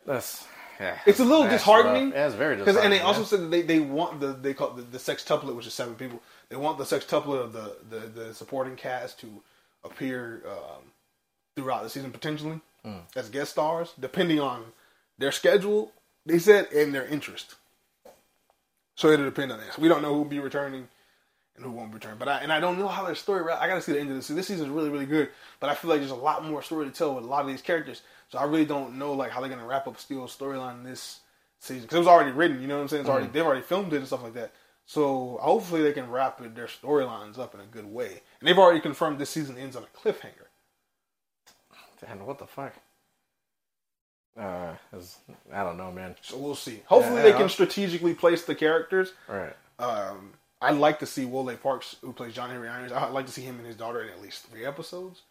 That's yeah. It's a little disheartening. Yeah, it's very disheartening. and they also said that they, they want the they call the, the sextuplet, which is seven people. They want the sextuplet of the, the, the supporting cast to appear um, throughout the season potentially Mm. as guest stars, depending on their schedule. They said and their interest. So it'll depend on this. We don't know who'll be returning and who won't return. But I and I don't know how their story. I got to see the end of this. This season is really really good, but I feel like there's a lot more story to tell with a lot of these characters. So I really don't know like how they're gonna wrap up Steel's storyline this season because it was already written. You know what I'm saying? It's already they've already filmed it and stuff like that. So hopefully they can wrap their storylines up in a good way. And they've already confirmed this season ends on a cliffhanger. Damn, what the fuck? Uh, I don't know, man. So we'll see. Hopefully Yeah, they can strategically place the characters. All right. Um, I'd like to see Wole Parks, who plays John Henry Irons. I'd like to see him and his daughter in at least three episodes,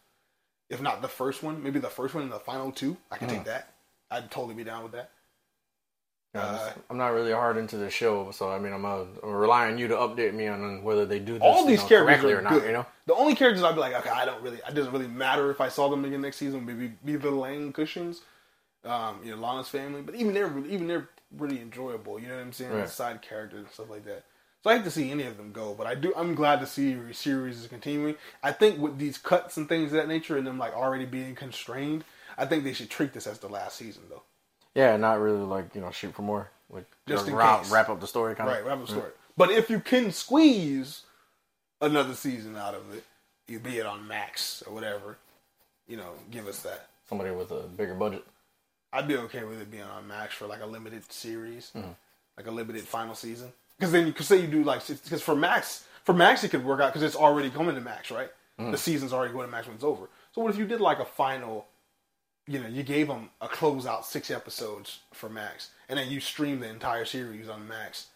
if not the first one, maybe the first one and the final two. I can Hmm. take that. I'd totally be down with that. Uh, I'm- not really hard into the show, so I mean, I'm uh, I'm relying on you to update me on whether they do this All you these know, characters correctly or not. good. You know, The only characters I'd be like, okay, I don't really, it doesn't really matter if I saw them again next season. Maybe be the Lang Cushions, um, you know, Lana's family, but even they're even they're really enjoyable. You know what I'm saying? Right. Side characters and stuff like that. So I hate to see any of them go, but I do. I'm glad to see the series is continuing. I think with these cuts and things of that nature, and them like already being constrained, I think they should treat this as the last season, though. Yeah, not really like you know shoot for more, like Just in wrap, case. wrap up the story kind of. Right, of. wrap up the story. But if you can squeeze another season out of it, you be it on Max or whatever, you know, give us that. Somebody with a bigger budget. I'd be okay with it being on Max for like a limited series, Mm-hmm. like a limited final season. Because then you could say you do like because for Max, for Max it could work out because it's already coming to Max, right? Mm. The season's already going to Max when it's over. So what if you did like a final? You know, you gave them a closeout six episodes for Max, and then you stream the entire series on Max,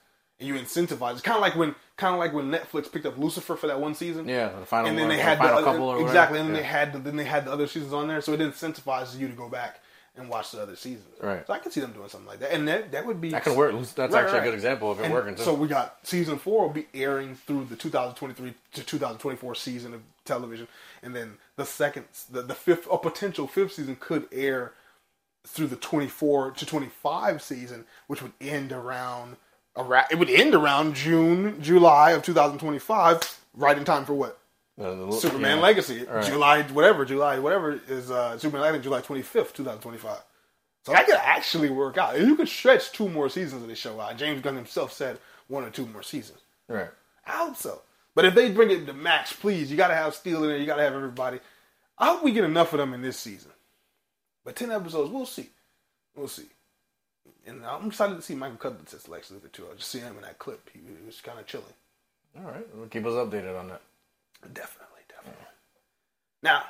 and you incentivize. It's kind of like when kind of like when Netflix picked up Lucifer for that one season. Yeah, the final and then one, they had the couple or other, whatever. exactly, and then Yeah. they had the, then they had the other seasons on there, so it incentivizes you to go back and watch the other seasons. Right. So I can see them doing something like that, and that that would be That can work. That's Right, actually right. a good example of it and working too. So we got season four will be airing through the 2023 to 2024 season of television, and then the second, the, the fifth, a potential fifth season could air through the 24 to 25 season, which would end around around it would end around June, July of 2025, right in time for what The- the- Superman yeah. Legacy, Right. July whatever, July whatever is uh, Superman Legacy, July 25th, 2025. So that could actually work out. You could stretch two more seasons of this show out. James Gunn himself said one or two more seasons. Right. I hope so. But if they bring it to max, please, you got to have Steel in there. You got to have everybody. I hope we get enough of them in this season. But 10 episodes, we'll see. We'll see. And I'm excited to see Michael Cudlitz as Lex Luthor, too. I just see him in that clip. He, he was kind of chilling. All right. Well, keep us updated on that. Definitely, definitely. Now,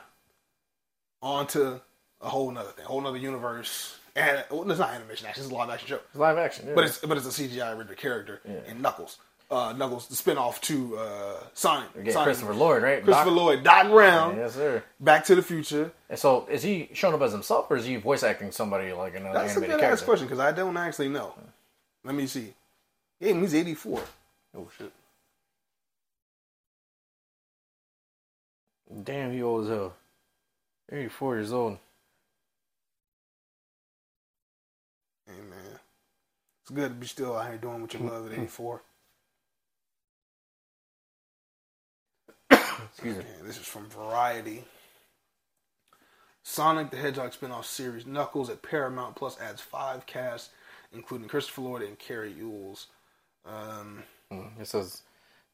on to a whole nother thing, a whole nother universe. And well, it's not animation action; it's a live action show. It's live action. Yeah. But it's but it's a CGI rendered character Yeah. in Knuckles. Uh, Knuckles, the spinoff to uh, Sonic. Sonic. Christopher Lloyd, right? Christopher Doc? Lloyd, Doc Brown, Yes, sir. Back to the Future. And so, is he showing up as himself, or is he voice acting somebody like another That's a good ass character? question because I don't actually know. Let me see. Yeah, he's 84. Oh shit! Damn, he old as hell. Eighty-four years old. Hey, man. It's good to be still out here doing what you love at 84. Excuse me. This is from Variety. Sonic the Hedgehog spin-off series Knuckles at Paramount Plus adds five casts, including Christopher Lloyd and Cary Elwes. Um, Mm, It says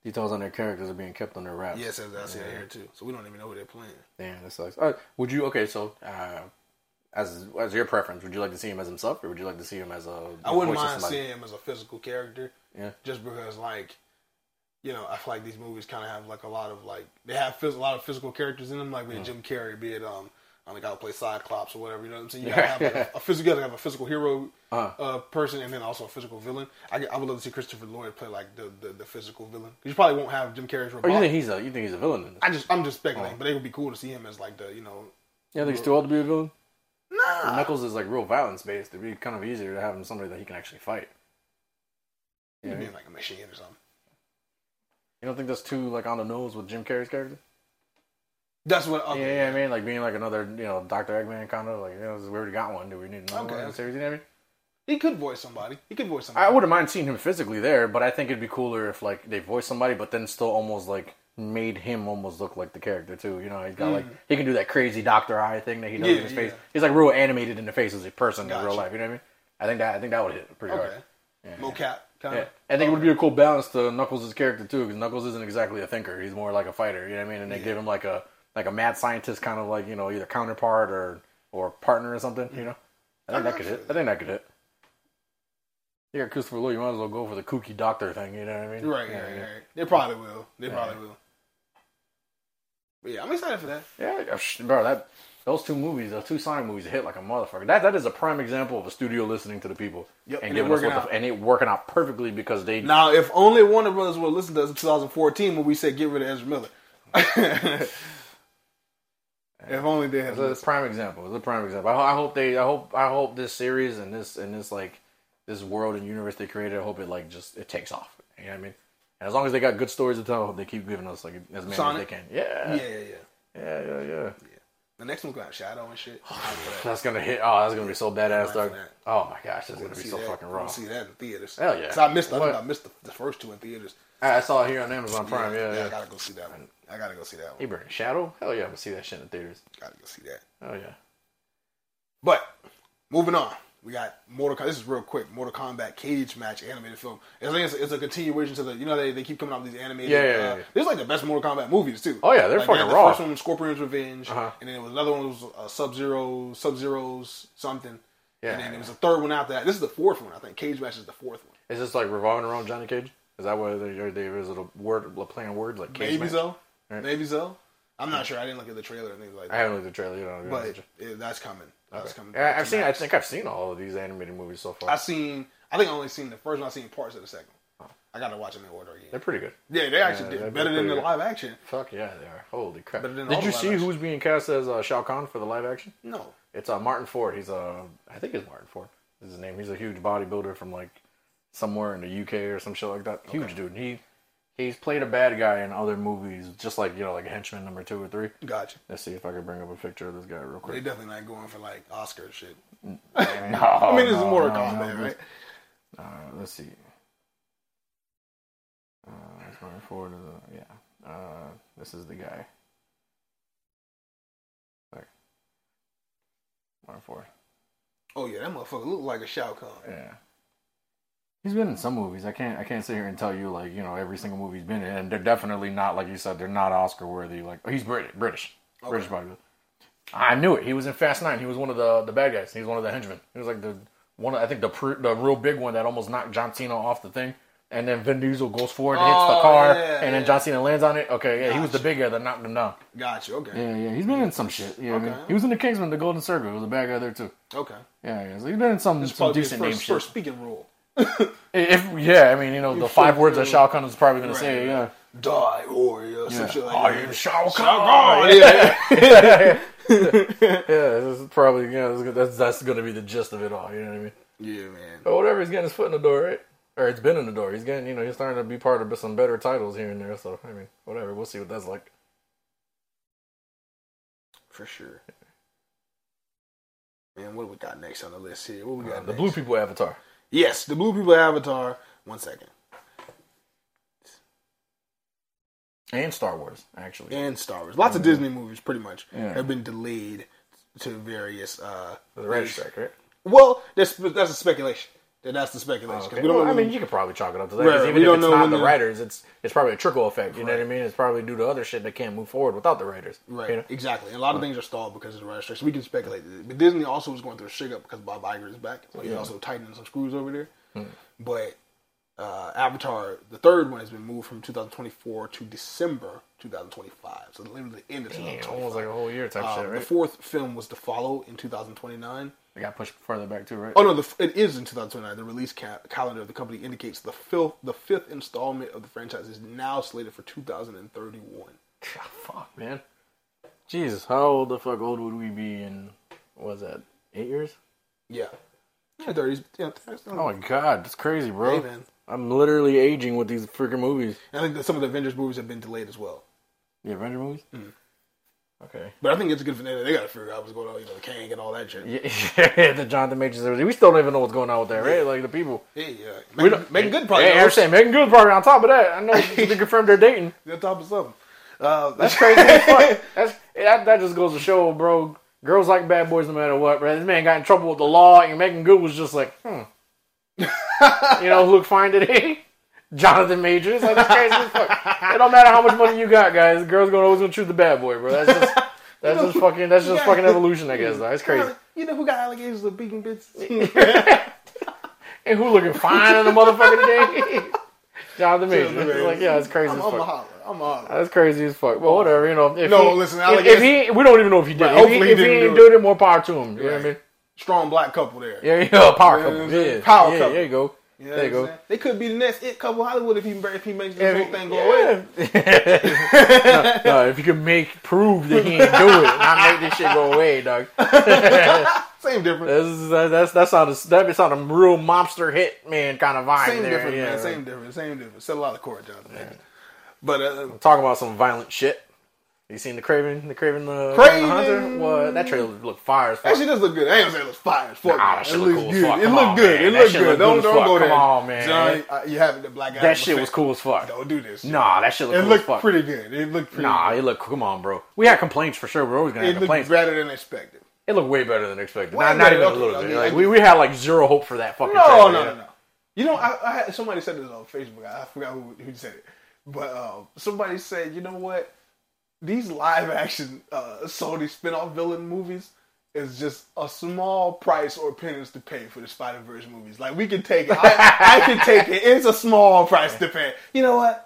details on their characters are being kept under wraps. yes, I see that here too. So we don't even know who they're playing. Damn, that sucks. Uh, would you? Okay, so uh, as as your preference, would you like to see him as himself, or would you like to see him as a? I wouldn't mind seeing him as a physical character, Yeah. just because like, you know, I feel like these movies kind of have like a lot of like they have phys- a lot of physical characters in them, like Mm. with Jim Carrey, be it um. I think I'll play Cyclops or whatever. You know what I'm saying? You gotta have like a, a physical, you gotta have a physical hero Uh-huh. uh, person, and then also a physical villain. I, I would love to see Christopher Lloyd play like the the, the physical villain. you probably won't have Jim Carrey's Or robot. you think he's a? You think he's a villain in this? I just I'm just speculating, Oh. but it would be cool to see him as like the you know. You think he's too old to be a villain? Nah, Knuckles is like real violence based. It'd be kind of easier to have him somebody that he can actually fight. Yeah. be like a machine or something. You don't think that's too like on the nose with Jim Carrey's character? That's what. Okay. Yeah, yeah, I mean, like being like another, you know, Doctor Eggman kind of like, you know, we already got one. Do we need another Okay. one in the series? You know what I mean? He could voice somebody. He could voice somebody. I wouldn't mind seeing him physically there, but I think it'd be cooler if like they voiced somebody, but then still almost like made him almost look like the character too. You know, he's got like he can do that crazy Doctor Eye thing that he does Mm. Yeah, in his face. yeah. He's like real animated in the face as a person in real life. You know what I mean? I think that I think that would hit pretty okay. hard. Yeah. Mocap kind Yeah. of. I think it would be a cool balance to Knuckles' character too, because Knuckles isn't exactly a thinker; he's more like a fighter. You know what I mean? And they Yeah. give him like a like a mad scientist kind of like you know either counterpart or or partner or something. You know, I think that could hit. I think that could hit. You got Christopher Lloyd, you might as well go for the kooky doctor thing. You know what I mean? Right, Yeah, right, yeah. right. They probably will. They Yeah. probably will. But yeah, I'm excited for that. Yeah, bro. That those two movies, those two Sonic movies, hit like a motherfucker. That that is a prime example of a studio listening to the people Yep, and and it giving us working what the, out. and it working out perfectly because they Now, if only Warner Brothers would listen to us in 2014 when we said get rid of Ezra Miller. if only they had It's a prime example. It's a prime example. I, I hope they. I hope. I hope this series and this and this like this world and universe they created. I hope it like just it takes off. You know what I mean? And as long as they got good stories to tell, I hope they keep giving us like as many Sonic? as they can. Yeah. Yeah, yeah, yeah. Yeah. Yeah. Yeah. The next one's got Shadow and shit. I'm hyped for that. That's gonna hit. Oh, that's gonna be so badass, dog. Oh my gosh, that's I gonna be so that. fucking I raw. see that in theaters. Hell yeah. 'Cause I missed. I What? think I missed the, the first two in theaters. I I saw it here on Amazon Prime. Yeah. I Yeah. I gotta go see that one. I gotta go see that one. He bringing Shadow. Hell yeah, I'm gonna see that shit in the theaters. Gotta go see that. Oh yeah. But moving on, we got Mortal. Kombat. This is real quick. Mortal Kombat Cage Match animated film. I think it's, it's a continuation to the. You know they, they keep coming out with these animated. Yeah, yeah, uh, yeah, yeah. This is like the best Mortal Kombat movies too. Oh, yeah, they're like, fucking they had raw. The first one, Scorpion's Revenge, Uh-huh. and then it was another one was uh, Sub Zero, Sub Zero's something. Yeah. And then there was a third one after that. This is the fourth one, I think. Cage Match is the fourth one. Is this like revolving around Johnny Cage? Is that what they? They is it a word a play on words like cage Maybe match? so. Right. Maybe so. I'm not sure. I didn't look at the trailer and things like that. I haven't looked at the trailer. You know, But it, that's coming. That's coming. Yeah, I've seen. I think I've seen all of these animated movies so far. I've seen. I think I only seen the first one. I've seen parts of the second. one. I gotta watch them in order again. They're pretty good. Yeah, they actually Yeah, did better than the good. live action. Fuck yeah, they are. Holy crap! Did you see action. who's being cast as uh, Shao Kahn for the live action? No, It's uh, Martin Ford. He's a, I think it's Martin Ford. Is his name? He's a huge bodybuilder from like somewhere in the UK or some shit like that. Huge Okay. dude. He he's played a bad guy in other movies, just like you know, like Henchman number two or three. gotcha. Let's see if I can bring up a picture of this guy real quick. They definitely not going for like Oscar shit. no, I mean, it's no, Mortal no, Kombat, no, right? Uh, let's see. Uh, Ford. Is a, yeah. Uh, this is the guy. Sorry. Martin Ford. Oh yeah, that motherfucker look like a Shao Kahn. Yeah. He's been in some movies. I can't. I can't sit here and tell you like you know every single movie he's been in, and they're definitely not like you said. They're not Oscar worthy. Like oh, he's British. British. Okay. British bodybuilder. I knew it. He was in Fast Nine. He was one of the the bad guys. He was one of the henchmen. He was like the one. Of, I think the pr- the real big one that almost knocked John Cena off the thing. And then Vin Diesel goes forward and hits the Oh, car, yeah, and then yeah. John Cena lands on it. Okay, yeah, he was the Gotcha. big guy that knocked him down. Gotcha. Okay. Yeah, yeah, he's been in some shit. Yeah, Okay. he was in the Kingsman, the Golden Circle. He was a bad guy there too. Okay. Yeah, yeah. So he's been in some, some decent name first, shit. first speaking role. If yeah, I mean, you know, the five words that. Shao Kahn is probably gonna Right, say, yeah. Die, warrior. Some Yeah. shit like I am Shao Kahn. Kahn. Yeah. yeah, this is probably yeah, this is- that's that's gonna be the gist of it all. You know what I mean? yeah, man. But whatever, he's getting his foot in the door, right? Or it's been in the door. He's getting, you know, he's starting to be part of some better titles here and there. So I mean, whatever, we'll see what that's like. For sure. Man, what do we got next on the list here? What we got Uh, the? Blue People Avatar. Yes, the Blue People Avatar. One second. And Star Wars, actually. And Star Wars. Lots of Disney movies, pretty much, Yeah. have been delayed to various. uh The writer's strike, right? Well, that's that's a speculation. That that's the speculation. 'cause Okay. We don't Well, know I mean, when- you could probably chalk it up to that. Right. even We if don't it's know not the writers, it's it's probably a trickle effect. You know what I mean? It's probably due to other shit that can't move forward without the writers. Right, You know? exactly. And a lot of things are stalled because of the registration. We can speculate. But Disney also was going through a shake up because Bob Iger is back. So he's Yeah. also tightening some screws over there. Hmm. But uh, Avatar, the third one, has been moved from 2024 to December 2025. So literally the end of Damn, 2025. almost like a whole year type Uh, shit, right? The fourth film was to follow in 2029. They got pushed further back too, right? Oh no, the, it is in 2029. The release ca- calendar of the company indicates the fifth, the fifth installment of the franchise is now slated for 2031. Ah, fuck, man. Jesus, how old the fuck old would we be in? Was that eight years? Yeah, yeah, 30s. Yeah, that's- Oh my god, that's crazy, bro. Hey, man. I'm literally aging with these freaking movies. I think that some of the Avengers movies have been delayed as well. The Avengers movies. Hmm. Okay. But I think it's a good for them. They got to figure out what's going on. You know, the Kang and all that shit. Yeah, the Jonathan Majors. We still don't even know what's going on with that, right? Like the people. Yeah, yeah. Making, making good probably. Yeah, I'm saying Meagan Good probably on top of that. I know they confirmed they're dating. They're on top of something. Uh, That's crazy. as. That's that, that just goes to show, bro. Girls like bad boys no matter what, bro. This man got in trouble with the law, and Meagan Good was just like, hmm. you know, looked fine today? Jonathan Majors. Like, that's crazy as fuck. It don't matter how much money you got, guys. The girl's gonna always gonna choose the bad boy, bro. That's just that's just fucking that's just fucking evolution, I guess. Though. It's crazy. You know who got allegations of beating bitches? And who looking fine in the motherfucker today? Jonathan Majors. Like, yeah, it's crazy I'm, as I'm a fuck. holler. I'm a holler. That's crazy as fuck. But whatever, you know. If No, he, listen, if, if he, we don't even know if he did. Right, if he, hopefully he if he didn't ain't do it, more power to him. You know what I mean? Strong black couple there. Yeah, yeah, power couple. yeah, Yeah, yeah. Power yeah, couple. There you go. You know there you go. They could be the next it couple Hollywood if he if he makes this Yeah, whole thing go away. no, no, if you can make prove that he ain't do it, not make this shit go away, dog. Same difference. That's that, that's that's on a that is on a real mobster hit man kind of vibe Same there. difference, yeah, man. right. Same difference. Same difference. Settle out of court, Jonathan. Majors. But uh, Talking about some violent shit. You seen the Kraven, the Kraven, the Kraven. the Hunter? What that trailer looked fire as fuck. actually, does look good. I ain't gonna say it looks fire. as fuck. Nah, that it shit look looks cool as good. fuck. It Come looked on, good. man. It looked good. look Don't good as don't go there. Come on, man. Johnny, uh, you having the black guy. that shit was cool as fuck. Don't do this. Nah, that shit looked it cool looked as fuck. pretty good. It looked pretty. Nah, good. it looked. Come on, bro. We had complaints for sure. We're always gonna it have looked complaints. better than expected. It looked way better than expected. Way Not, not even a little bit. Like we, we had like zero hope for that fucking. No, trailer, no, no, no. You know, I, I had somebody said this on Facebook. I forgot who who said it, but um, somebody said, you know what? These live action uh, Sony spinoff villain movies is just a small price or penance to pay for the Spider Verse movies. Like we can take it. I, I can take it. It's a small price to pay. You know what?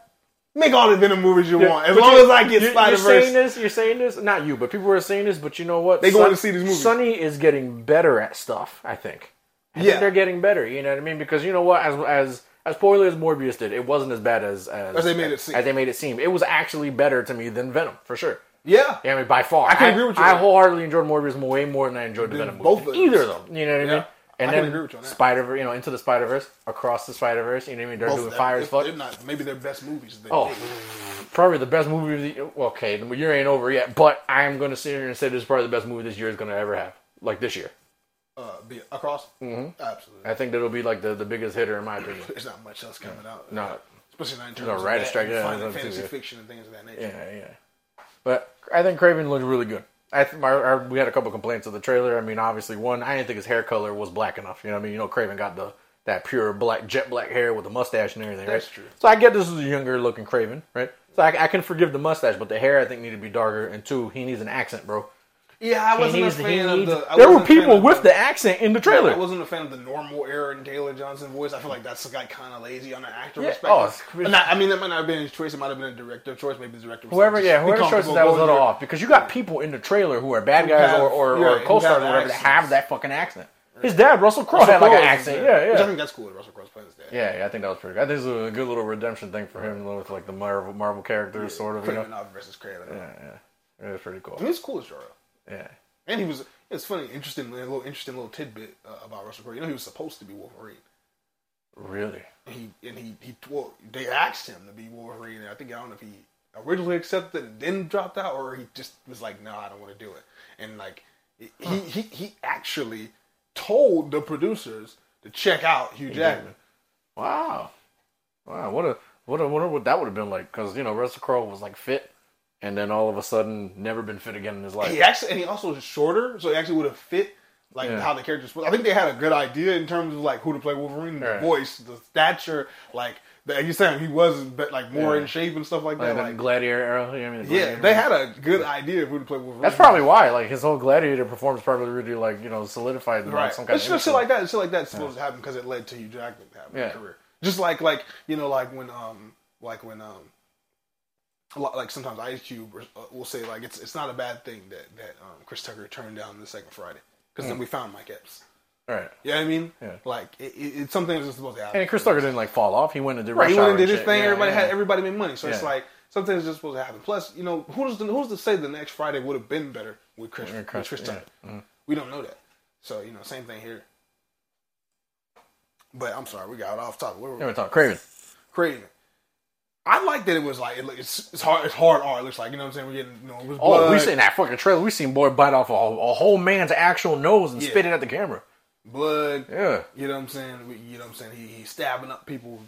Make all the Venom movies you want, as long as I get Spider You're saying this. You're saying this. Not you, but people are saying this. But you know what? They going to see these movies. Sony is getting better at stuff. I think. I Yeah. think they're getting better. You know what I mean? Because you know what? As as as poorly as Morbius did, it wasn't as bad as as, As they made it seem. As they made it seem, it was actually better to me than Venom for sure. Yeah. Yeah, I mean by far. I can agree with you. I wholeheartedly enjoyed Morbius way more than I enjoyed the Venom both movie. Either of them, you know what I mean? And I then agree with you on that. Spider, you know, into the Spider Verse, across the Spider Verse. You know what I mean? They're Both doing them. fire as fuck. They're not maybe their best movies. Oh, made. probably the best movie of the okay. The year ain't over yet, but I am going to sit here and say this is probably the best movie this year is going to ever have. Like this year, Uh, be across. Mm-hmm. Absolutely. I think that'll be like the, the biggest hitter in my opinion. There's not much else coming out. No, Especially not in terms No, of that, strike, yeah, too, fantasy fiction and things of that nature. yeah, yeah. But I think Kraven looked really good. I th- our, our, we had a couple complaints of the trailer. I mean, obviously, one I didn't think his hair color was black enough. You know, what I mean, you know, Kraven got the that pure black jet black hair with the mustache and everything. That's right? true. So I get this is a younger looking Kraven, right? So I, I can forgive the mustache, but the hair I think need to be darker. And two, he needs an accent, bro. Yeah, I wasn't needs, a he fan of the. I there were wasn't a fan people with the, the accent in the trailer. I wasn't a fan of the normal Aaron Taylor Johnson voice. I feel like that's like kind of lazy on the actor Yeah, respect. oh, Not- I mean, that might not have been his choice. It might have been a director choice. Maybe the director. Was Whoever, like, yeah, just be whoever choices that was a little off because you got people in the trailer who are bad guys have- or, or, yeah, or co-stars or whatever that have that fucking accent. His dad, Russell Crowe, Russell had like an accent. there. Yeah, Which I yeah. think that's cool. that Russell Crowe's playing his dad. Yeah, yeah, I think that was pretty good. I think this is a good little redemption thing for him with like the Marvel Marvel characters, sort of. You know? Kraven versus Kraven. Yeah, yeah, it was pretty cool. I mean, it's cool as Jor-El. Yeah, And he was. It's funny, interesting, a little interesting little tidbit uh, about Russell Crowe. You know, he was supposed to be Wolverine. really. And he and he he well, they asked him to be Wolverine. And I think I don't know if he originally accepted and then dropped out, or he just was like, "No, I don't want to do it." And like he he he actually told the producers to check out Hugh Jackman. Wow, wow, what a what a wonder what that would have been like because you know Russell Crowe was like fit, and then all of a sudden never been fit again in his life. He actually and he also is shorter, so he actually would have fit like Yeah. how the character's. I think they had a good idea in terms of like who to play Wolverine, the Right. voice, the stature, like the, like you saying he was like more Yeah. in shape and stuff like Like that. the Like, Gladiator era. You know I mean? The yeah, they had a good idea of who to play Wolverine. That's probably why, like his whole Gladiator performance probably really like you know solidified like, right. some kind It's of shit like that. Shit like that's supposed to happen because it led to Hugh Jackman having a career. Just like like you know like when um like when um like sometimes Ice Cube uh, will say like it's it's not a bad thing that that um, Chris Tucker turned down the second Friday because then we found Mike Epps. right? You know I mean? Yeah. Like it, it, it's something that's supposed to happen. And Chris Tucker didn't like fall off. He went and did right? He went and did his shit. thing. Yeah, everybody yeah. had everybody made money, so it's like something is just supposed to happen. Plus, you know, who's the, who's to say the next Friday would have been better with Chris With Chris, yeah. Tucker? We don't know that. So you know, same thing here. But I'm sorry, we got off topic. Where were Yeah, we? we talk Kraven. Kraven. I like that it was like it, it's, it's hard. It's hard art. It looks like you know what I'm saying. We're getting you know, it was Oh, we blood, seen that fucking trailer. We seen boy bite off a, a whole man's actual nose and Yeah. spit it at the camera. blood. Yeah, You know what I'm saying? We- You know what I'm saying? He, he's stabbing up people,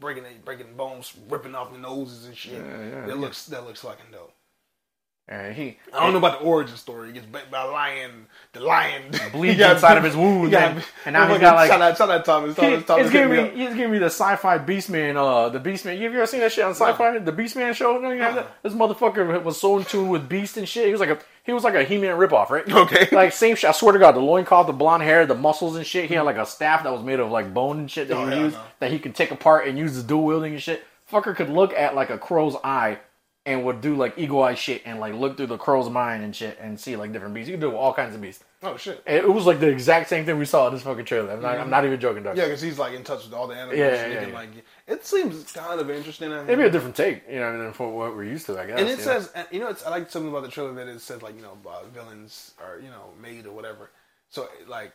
breaking breaking bones, ripping off the noses and shit. Yeah, yeah, that yeah. looks that looks fucking dope. And he I don't know about the origin story. He gets bit by a lion. The lion Bleeds inside of his wound, got- and- and now he's got, like- shout out, shout out Thomas. Thomas, Thomas it's giving me up. he's giving me the sci-fi Beastman, uh, the Beastman. You ever seen that shit on sci-fi? The Beastman show? No, you have that? This motherfucker was so in tune with Beast and shit. He was like a, he was like a He-Man ripoff, right? Okay. Like same shit. I swear to God, the loincloth, the blonde hair, the muscles and shit. He had like a staff that was made of like bone and shit that Oh, he hell used no. that he could take apart and use the dual wielding and shit. Fucker could look at like a crow's eye and would do like eagle eye shit and like look through the crow's mind and shit and see like different beasts. You could do all kinds of beasts. Oh shit. It was like the exact same thing we saw in this fucking trailer. I'm not, I'm not even joking, dog. Yeah, because he's like in touch with all the animals. Yeah, and he yeah, yeah. like it seems kind of interesting. I mean. Maybe a different take, you know, than for what we're used to, I guess. And it you says, and, you know, it's I like something about the trailer that it says like you know uh, villains are you know made or whatever. So like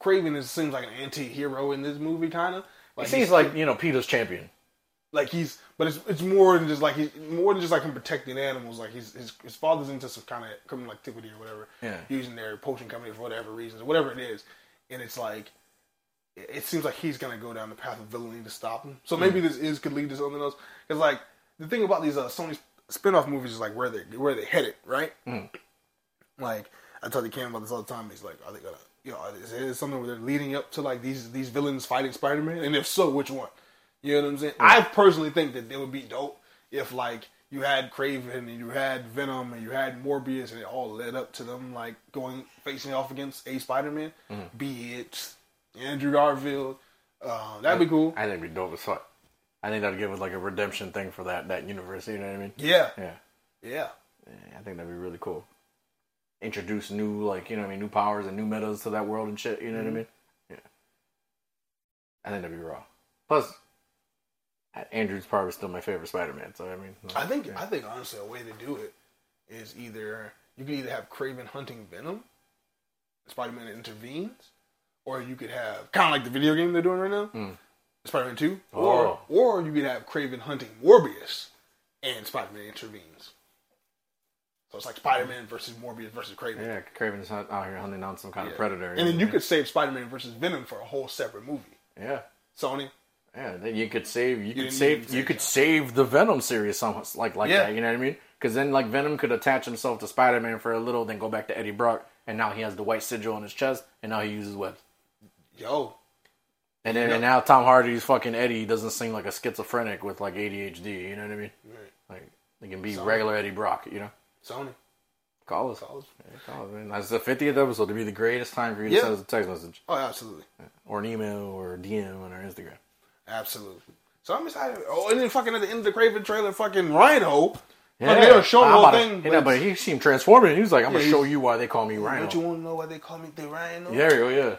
Kraven is seems like an anti-hero in this movie, kind of. Like it seems like you know Peter's champion. Like he's, but it's it's more than just like he's more than just like him protecting animals. Like he's his his father's into some kind of criminal activity or whatever. Yeah. using their potion company for whatever reasons, or whatever it is, and it's like. It seems like he's gonna go down the path of villainy to stop him. So maybe this is could lead to something else. Because like the thing about these uh, Sony spin-off movies is like where they where they headed, right? Like I tell the Cam about this all the time. He's like, are they gonna, you know, is it something where they're leading up to like these these villains fighting Spider-Man? And if so, which one? You know what I'm saying? I personally think that it would be dope if like you had Kraven and you had Venom and you had Morbius and it all led up to them like going facing off against a Spider-Man, be it Andrew Garfield. Uh, that'd be cool. I think it'd be dope as fuck. I think that'd give us like a redemption thing for that that universe. You know what I mean? Yeah, Yeah, yeah. yeah I think that'd be really cool. Introduce new like you know what I mean new powers and new metas to that world and shit. You know what I mean? Yeah, I think that'd be raw. Plus, Andrew's probably still my favorite Spider-Man. So I mean, I think I think honestly a way to do it is either you could either have Kraven hunting Venom, Spider-Man intervenes, or you could have kind of like the video game they're doing right now, Mm. Spider-Man Two, Oh. or or you could have Kraven hunting Morbius, and Spider-Man intervenes. So it's like Spider-Man versus Morbius versus Kraven. yeah, Kraven's hunt- out here hunting down some kind Yeah. of predator. And then you could save Spider-Man versus Venom for a whole separate movie. yeah. Sony, Yeah, then you could save you, could save you could that. save the Venom series somehow like like Yeah. that. You know what I mean? Because then like Venom could attach himself to Spider Man for a little, then go back to Eddie Brock, and now he has the white sigil on his chest, and now he uses webs. yo, And then Yeah. and now Tom Hardy's fucking Eddie doesn't seem like a schizophrenic with like ADHD. You know what I mean? right. Like he can be So- regular Eddie Brock. You know? Sony, Call us. Call us. Yeah, call us, man. That's the fiftieth episode. To be the greatest time for you to Yeah. send us a text message oh absolutely. or an email or a DM on our Instagram. Absolutely. So I'm excited. Oh, and then fucking at the end of the Kraven trailer, fucking Rhino. Yeah, they don't show the whole thing, Yeah, but but he seemed transforming. He was like, "I'm Yeah, gonna show you why they call me Rhino." Don't you want to know why they call me the Rhino? Yeah, there you go, yeah.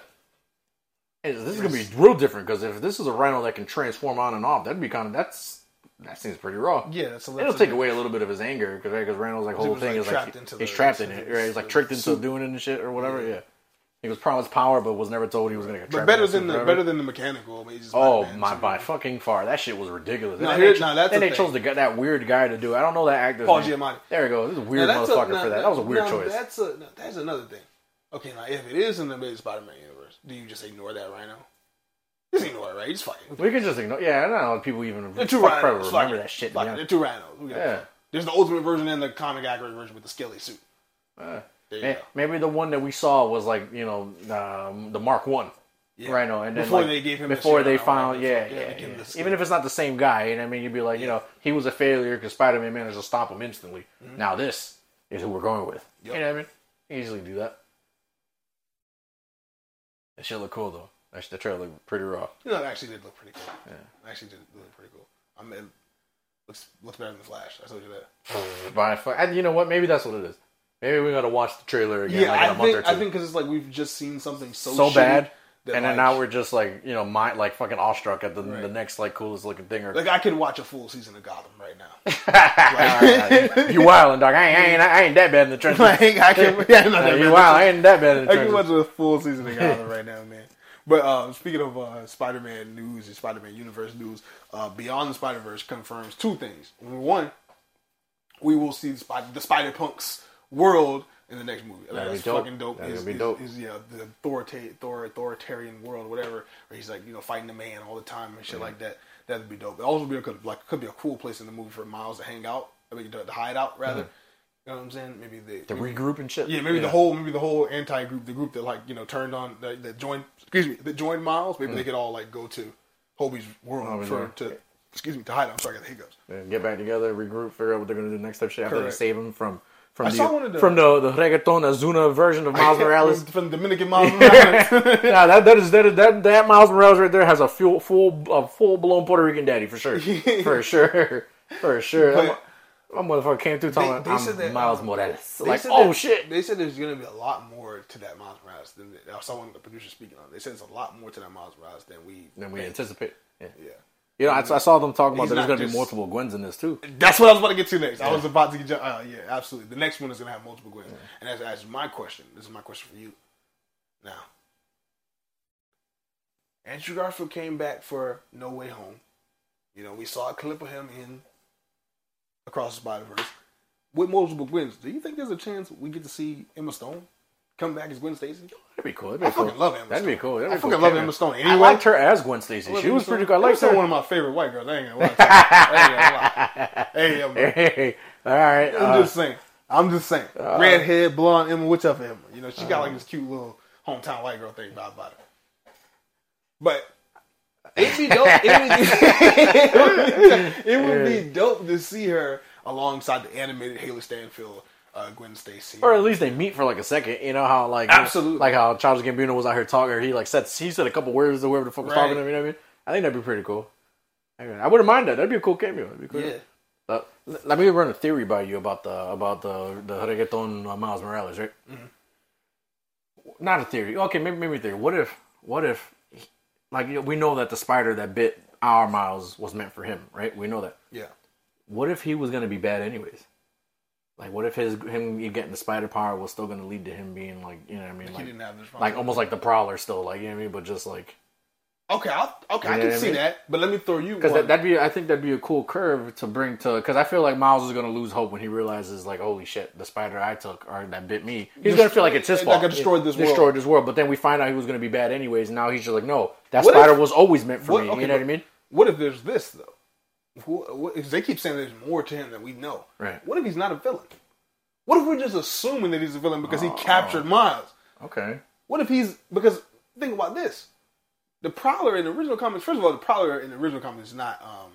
Hey, this is gonna be real different because if this is a rhino that can transform on and off, that'd be kind of that's that seems pretty raw. Yeah, that's a It'll take away a little bit of his anger because right, 'cause Rhino's like whole thing like, is like he's trapped in it. Right, he's like tricked into doing it and shit or whatever. Yeah, he was promised power but was never told he was gonna get But better than the forever. better than the mechanical. Oh my, by fucking far, that shit was ridiculous. Now, And here- they, now, that's then the they thing. chose the, that weird guy to do. it. I don't know that actor. Paul Giamatti. There we go. This is a weird Now, that's a- motherfucker now, for that. That was a weird now, choice. That's a now, that's another thing. Okay, now if it is in the Amazing Spider-Man universe, do you just ignore that Rhino? Just ignore it, right? Just fucking. We can just ignore. Yeah, I don't know if people even The two fuck rhinos. remember fuck that shit. Fuck it. The two rhinos. Yeah. There's the ultimate version and the comic accurate version with the skelly suit. Uh, you may- maybe the one that we saw was like you know um, the Mark One, Yeah. Rhino, and then Before like, they gave him before shit they on, found like, yeah, yeah, yeah, yeah. even if it's not the same guy, you know what I mean, you'd be like you know he was a failure because Spider Man managed to stop him instantly. Now this is who we're going with. Mm-hmm. Yep. You know what I mean? You easily do that. That shit look cool though. That shit, the trailer look pretty raw. You know, it actually did look pretty cool. Yeah. It actually did look pretty cool. I mean, it looks looks better than the Flash. I told you that. And you know what? Maybe that's what it is. Maybe we gotta watch the trailer again. Yeah, like I think. I think because it's like we've just seen something so so shitty bad. that, and then like, now we're just like you know, my like fucking awestruck at the Right. the next like coolest looking thing. Or like I could watch a full season of Gotham right now. you wildin', dog. I ain't, I ain't, I ain't that bad in the trenches. like I can, yeah, you wild. I ain't that bad in the I can watch a full season of Gotham right now, man. But uh, speaking of uh, Spider-Man news and Spider-Man universe news, uh, Beyond the Spider-Verse confirms two things. One, we will see the, Spider- the Spider-Punk's world in the next movie. That'd be That's dope. fucking dope. That'd Is- be dope. Is, yeah, the authorita- Thor- authoritarian world, whatever, where he's like you know fighting the man all the time and shit like that. That'd be dope. It also be a, could, like could be a cool place in the movie for Miles to hang out. I mean, to, to hide out rather. Mm-hmm. You know what I'm saying? Maybe the To maybe- regroup and shit. yeah, maybe the whole maybe the whole anti group, the group that like you know turned on that, that joined excuse me that joined Miles. Maybe they mm. could all like go to Hobie's world Hobie's for to excuse me to hide. I'm sorry, I got the hiccups. Yeah, Get back together, regroup, figure out what they're gonna do next type shit after Correct. they save him from from I the saw one of the- from the the reggaeton Ozuna version of Miles Morales. from the Dominican Miles Morales. yeah, that that is that that that Miles Morales right there has a full full a full blown Puerto Rican daddy for sure, for sure, for sure. But- That motherfucker came through talking. They- they said that, Miles um, Morales. Like, oh that- shit. They said there's gonna be a lot more to that Miles Morales than I saw one of the producers speaking on. They said it's a lot more to that Miles Morales than we Than we think. anticipate. Yeah. Yeah. You know, I, I saw them talking about that there's gonna be multiple Gwens in this too. That's what I was about to get to next. I was about to get. Uh, yeah, absolutely. The next one is gonna have multiple Gwens, and that's, that's my question. This is my question for you. Now, Andrew Garfield came back for No Way Home. You know, we saw a clip of him in Across the Spider Verse with multiple Gwens. Do you think there's a chance we get to see Emma Stone come back as Gwen Stacy? That'd be cool. That'd be I fucking love Emma That'd Stone. be cool. That'd I be fucking cool. love Emma Stone. I liked her as Gwen Stacy. She was pretty good. I liked her. one of my favorite white girls. I ain't gonna lie. I ain't gonna lie. Hey, Hey, all right. I'm uh, just saying. I'm just saying. Redhead, blonde Emma, whichever Emma. You know, she got like this cute little hometown white girl thing about, about her. But it'd be dope. It would, it would be dope to see her alongside the animated Hailee Steinfeld, uh, Gwen Stacy. or at least they meet for like a second. You know how like Absolutely. like how Charles Gambino was out here talking. Or he like said he said a couple words to whoever the fuck was Right. talking to him. You know what I mean? I think that'd be pretty cool. I I wouldn't mind that. That'd be a cool cameo. That'd be cool. Yeah. Uh, let me run a theory by you about the about the the reggaeton uh, Miles Morales, right? Not a theory. Okay, maybe maybe a theory. What if what if like you know, we know that the spider that bit our Miles was meant for him, right? We know that. Yeah. What if he was gonna be bad anyways? Like, what if his him getting the spider power was still gonna lead to him being like, you know what I mean? he Like, didn't have this. like almost like the Prowler still, like you know what I mean? But just like Okay, I'll, okay, You I can I see mean? that. But let me throw you because that, that'd be I think that'd be a cool curve to bring to because I feel like Miles is gonna lose hope when he realizes like holy shit the spider I took or that bit me he's gonna feel like it's his fault got destroyed this world. destroyed this world but then we find out he was gonna be bad anyways and now he's just like no that What spider if- was always meant for what- me okay, you know what I mean What if there's this though? What, what, if they keep saying there's more to him than we know. Right. What if he's not a villain? What if we're just assuming that he's a villain because he Oh. captured Miles? okay What if he's because think about this. The Prowler in the original comics, first of all, the Prowler in the original comics is not um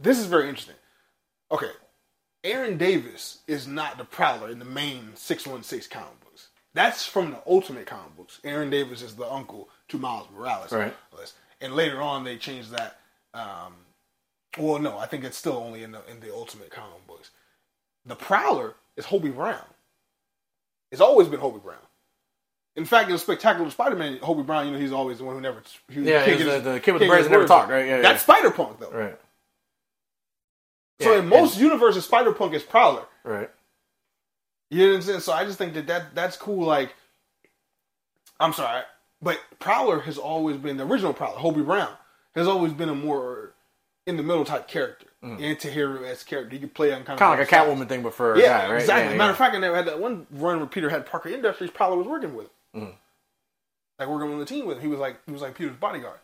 this is very interesting. Okay. Aaron Davis is not the Prowler in the main six one six comic books. That's from the Ultimate comic books. Aaron Davis is the uncle to Miles Morales. Right. And later on they changed that um well no, I think it's still only in the in the Ultimate comic books. The Prowler is Hobie Brown. It's always been Hobie Brown. In fact, in the Spectacular Spider-Man, Hobie Brown, you know, he's always the one who never. He, Yeah, get the- the kid with the braids never words talk, out. right? Yeah, That's yeah. Spider-Punk, though. right So Yeah, in most universes, Spider-Punk is Prowler. right You know what I'm saying? So I just think that, that that's cool. Like, I'm sorry, but Prowler has always been the original Prowler. Hobie Brown has always been a more in the middle type character, anti-hero as character. You could play on kind of kind of like a sides. Catwoman thing but for a Yeah, guy right exactly. Yeah, Matter of fact, I never had that one run where Peter had Parker Industries. Prowler was working with him, like working on the team with him. He was like he was like Peter's bodyguard.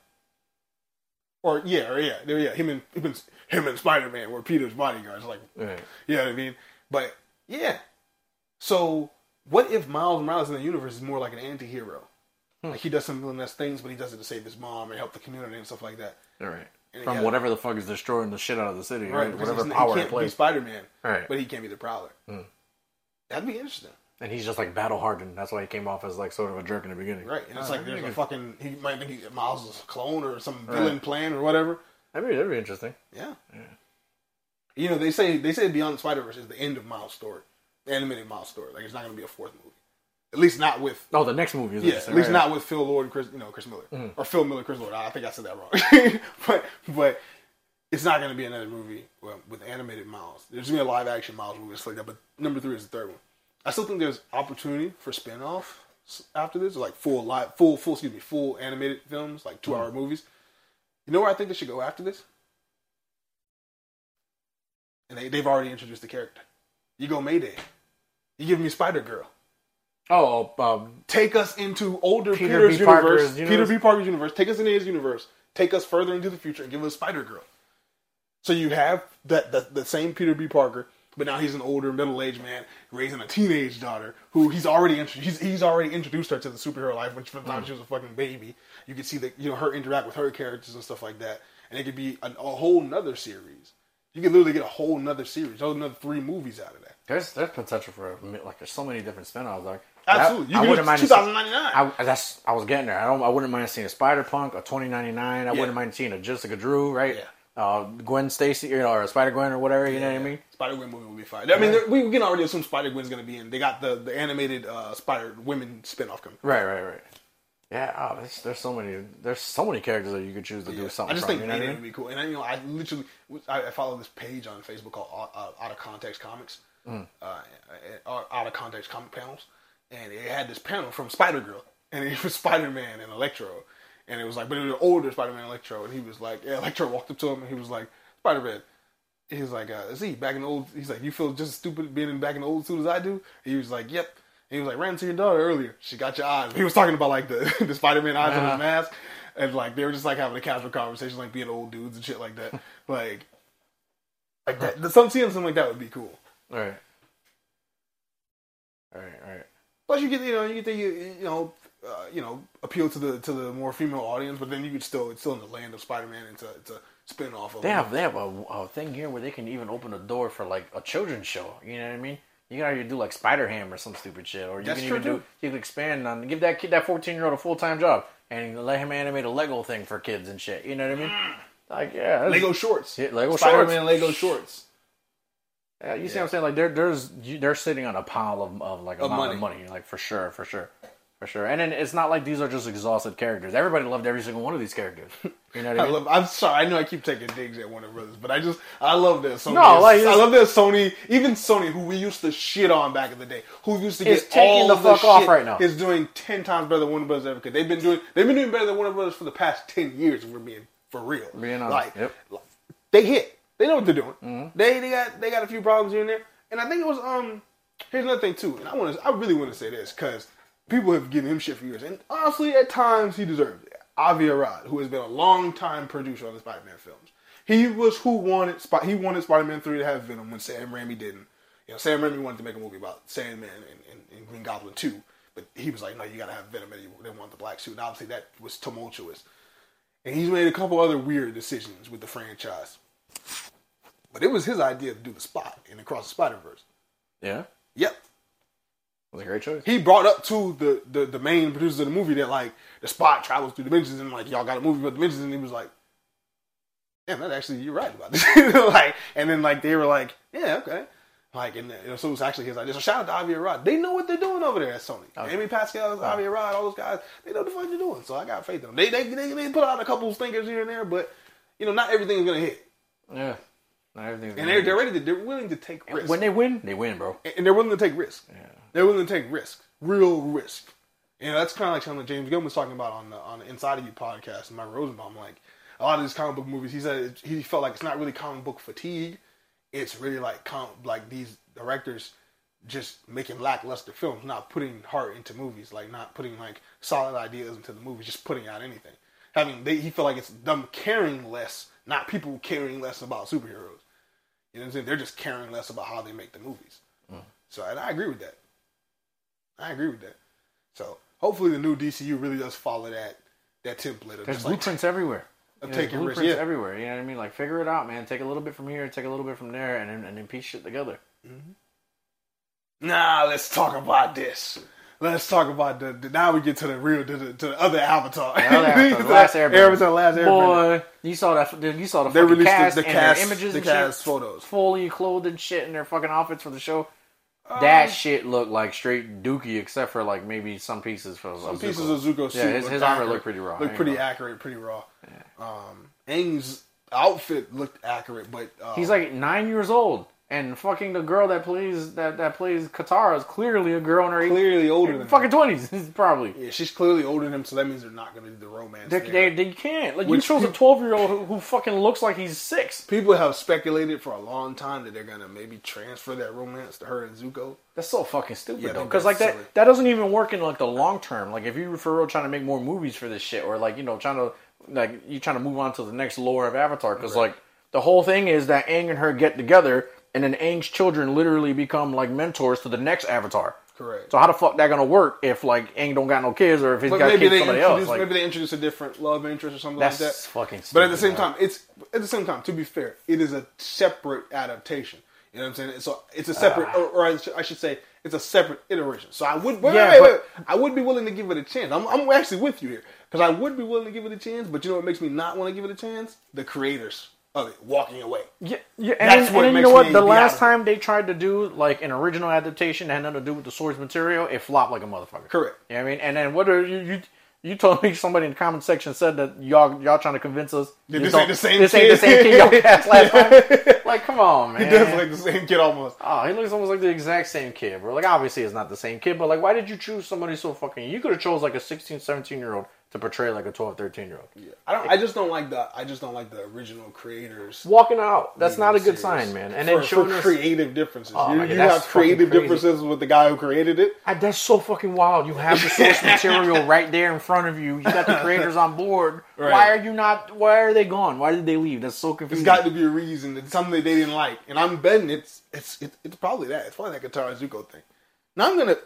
Or yeah, or yeah, there, yeah. Him and him and, him and Spider Man were Peter's bodyguards. Like, Right. you know what I mean? But yeah. So what if Miles Morales in the universe is more like an anti-hero? Hmm. Like he does some of villainous things, but he does it to save his mom and help the community and stuff like that. All right. And From yeah. whatever the fuck is destroying the shit out of the city, right? because Whatever power he can't be plays. Spider Man, Right. but he can't be the Prowler. That'd be interesting. And he's just like battle hardened. That's why he came off as like sort of a jerk in the beginning. Right, and it's Uh, like there's a fucking he might think he, Miles is a clone or some villain plan or whatever. be, that'd be interesting. Yeah. You know they say they say Beyond the Spider Verse is the end of Miles' story, the animated Miles story. Like it's not going to be a fourth movie, at least not with Oh, the next movie is yeah, at least right? not with Phil Lord and Chris you know Chris Miller Mm-hmm. or Phil Miller Chris Lord. I think I said that wrong, but but it's not going to be another movie with animated Miles. There's going to be a live action Miles movie just like that. But number three is the third one. I still think there's opportunity for spin off after this, like full live, full, full, excuse me, full animated films, like two hour movies. You know where I think they should go after this? And they, they've already introduced the character. You go Mayday. You give me Spider Girl. Oh, um, Take us into older Peter Peter's B. universe. Parker's Peter universe. B. Parker's universe. Take us into his universe. Take us further into the future and give us Spider Girl. So you have that the, the same Peter B. Parker, but now he's an older middle aged man raising a teenage daughter who he's already he's, he's already introduced her to the superhero life when she, from the time she was a fucking baby. You can see that you know her interact with her characters and stuff like that, and it could be an, a whole nother series. You could literally get a whole nother series, a whole another three movies out of that. there's there's potential for a, like there's so many different spin-offs. Like Absolutely, you I wouldn't mind. seeing- 2099. I, that's I was getting there. I don't. I wouldn't mind seeing a Spider Punk, a twenty ninety nine. I wouldn't mind seeing a Jessica Drew, right? Yeah. Uh, Gwen Stacy, you know, or Spider Gwen or whatever. You know what I mean? Spider Gwen movie will be fine. I mean, we can already assume Spider Gwen's going to be in. They got the the animated uh, Spider Women spinoff coming. Right, right, right. Yeah. Oh, there's, there's so many. There's so many characters that you could choose to do something. I just from, think you know I mean? would be cool. And I, you know, I literally I, I follow this page on Facebook called uh, Out of Context Comics, Mm. uh, uh, Out of Context Comic Panels, and it had this panel from Spider Girl, and it was Spider Man and Electro, and it was like, but it was an older Spider Man Electro, and he was like, yeah, Electro walked up to him and he was like, Spider Man. He was like, uh, "Z, back in the old." He's like, "You feel just as stupid being in back in the old suit as I do." He was like, "Yep." And he was like, "Ran to your daughter earlier. She got your eyes." He was talking about like the the Spider Man eyes on Uh-huh. his mask, and like they were just like having a casual conversation, like being old dudes and shit like that. like, like that. Some seeing something like that would be cool. All right. All right, all right. Plus, you get you know you get the you, you know uh, you know appeal to the to the more female audience, but then you could still it's still in the land of Spider Man. It's a it's a spin off of They have they have a, a thing here where they can even open a door for like a children's show. You know what I mean? You can either do like Spider Ham or some stupid shit, or you That's can even do you can expand on give that kid that fourteen year old a full time job and let him animate a Lego thing for kids and shit. You know what I mean? Like yeah, Lego shorts. Yeah, Lego Spider shorts. Man Lego shorts. Yeah, you see what I'm saying? Like they're there's they're sitting on a pile of, of like Of amount of money. money, like for sure, for sure. for sure. And then it's not like these are just exhausted characters. Everybody loved every single one of these characters. You know what I I mean? love, I'm sorry, I know I keep taking digs at Warner Brothers, but I just I love that Sony. No, like, I love that Sony, even Sony, who we used to shit on back in the day, who used to get taking all the the fuck off right now. is doing ten times better than Warner Brothers ever could. They've been doing they've been doing better than Warner Brothers for the past ten years. If we're being for real, Being honest, like yep. like, they hit, they know what they're doing. Mm-hmm. They they got they got a few problems here and there, and I think it was um. Here's another thing too, and I want to I really want to say this because people have given him shit for years, and honestly, at times he deserves it. Avi Arad, who has been a long time producer on the Spider-Man films, he was who wanted he wanted Spider-Man three to have Venom when Sam Raimi didn't. You know, Sam Raimi wanted to make a movie about Sandman and, and, and Green Goblin two, but he was like, no, you gotta have Venom, and he didn't want the black suit. And obviously, that was tumultuous. And he's made a couple other weird decisions with the franchise. But it was his idea to do the spot in Across the Spider Verse. Yeah, Yep. it was a great choice. He brought up to the, the, the main producers of the movie that like the spot travels through dimensions and like y'all got a movie about dimensions and he was like, Damn, that actually you're right about this. like and then like they were like, Yeah, okay. Like and you know, so it was actually his idea. So shout out to Avi Arad. They know what they're doing over there at Sony. Okay. Amy Pascal, uh-huh. Avi Arad, all those guys, they know what the fuck they're doing. So I got faith in them. They they, they, they put out a couple of stinkers here and there, but you know, not everything is gonna hit. Yeah, not everything's And they're they're ready to they're willing to take risks. when they win, they win, bro. and they're willing to take risks. Yeah. They're willing to take risks, real risk. And that's kind of like something James Gunn was talking about on the on the Inside of You podcast and Mike Rosenbaum. Like a lot of these comic book movies, he said it, he felt like it's not really comic book fatigue. It's really like com- like these directors just making lackluster films, not putting heart into movies, like not putting like solid ideas into the movies, just putting out anything. Having they, he felt like it's them caring less, not people caring less about superheroes. You know what I'm saying? They're just caring less about how they make the movies. So, and I agree with that. I agree with that. So, hopefully, the new DCU really does follow that that template of There's just like blueprints everywhere. of there's taking risks. blueprints Yeah, everywhere. You know what I mean? Like figure it out, man. Take a little bit from here, take a little bit from there, and then and then piece shit together. Mm-hmm. Nah, let's talk about this. Let's talk about the, the now we get to the real to the, to the other Avatar. The other Avatar, the last Airbender. Avatar, last Airbender. Boy, you saw that? You saw the They fucking released the- cast the and cast- images the and cast shit, photos. fully clothed and shit in their fucking outfits for the show. Uh, that shit looked like straight Dookie, except for like maybe some pieces for Some pieces of Zuko suit. Yeah, his, his armor looked pretty raw. Looked pretty gonna accurate, pretty raw. Um, Aang's outfit looked accurate, but uh, He's like nine years old, and fucking the girl that plays that that plays Katara is clearly a girl in her clearly older than fucking twenties, probably. Yeah, she's clearly older than him, so that means they're not going to do the romance. They, they, they can't. Like Which you chose a twelve year old who, who fucking looks like he's six. People have speculated for a long time that they're going to maybe transfer that romance to her and Zuko. That's so fucking stupid Yeah, though. Because like that's that, that doesn't even work in like the long term. Like if you for real trying to make more movies for this shit, or like you know trying to like you trying to move on to the next lore of Avatar. Because like the whole thing is that Aang and her get together, and then Aang's children literally become like mentors to the next Avatar. Correct. So how the fuck that gonna work if like Aang don't got no kids, or if he's But got kids somebody else? Like maybe they introduce a different love interest or something like that. fucking. Stupid, But at the same man. time, it's at the same time. To be fair, it is a separate adaptation. You know what I'm saying? So it's a separate, or, or I should- I should say, it's a separate iteration. So I would, wait, Yeah, wait, wait, but- wait. I would be willing to give it a chance. I'm, I'm actually with you here because I would be willing to give it a chance. But you know what makes me not want to give it a chance? The creators of it walking away. Yeah, yeah, and, That's then, what and you know what? The last out of it. time they tried to do like an original adaptation that had nothing to do with the source material, it flopped like a motherfucker. Correct. You know what I mean? And then what are you you you told me somebody in the comment section said that y'all y'all trying to convince us That this ain't the same this ain't the kid. same kid y'all cast last time. Like, come on, man. He does like the same kid almost. Oh, he looks almost like the exact same kid, bro. Like, obviously, it's not the same kid, but like, why did you choose somebody so fucking? You could have chose like a 16, 17 year old to portray like a 12, 13 year old. Yeah. I don't. I just don't like the. I just don't like the original creators. Walking out, that's not a good Serious. sign, man. And for, then showing for us, creative differences. Oh you God, you have creative differences with the guy who created it. I, that's so fucking wild. You have the source material right there in front of you. You got the creators on board. Right. Why are you not? Why are they gone? Why did they leave? That's so There's confusing. got to be a reason. It's something that they didn't like, and I'm betting it's it's it's, it's probably that. It's probably that Katara Zuko thing. Now I'm gonna.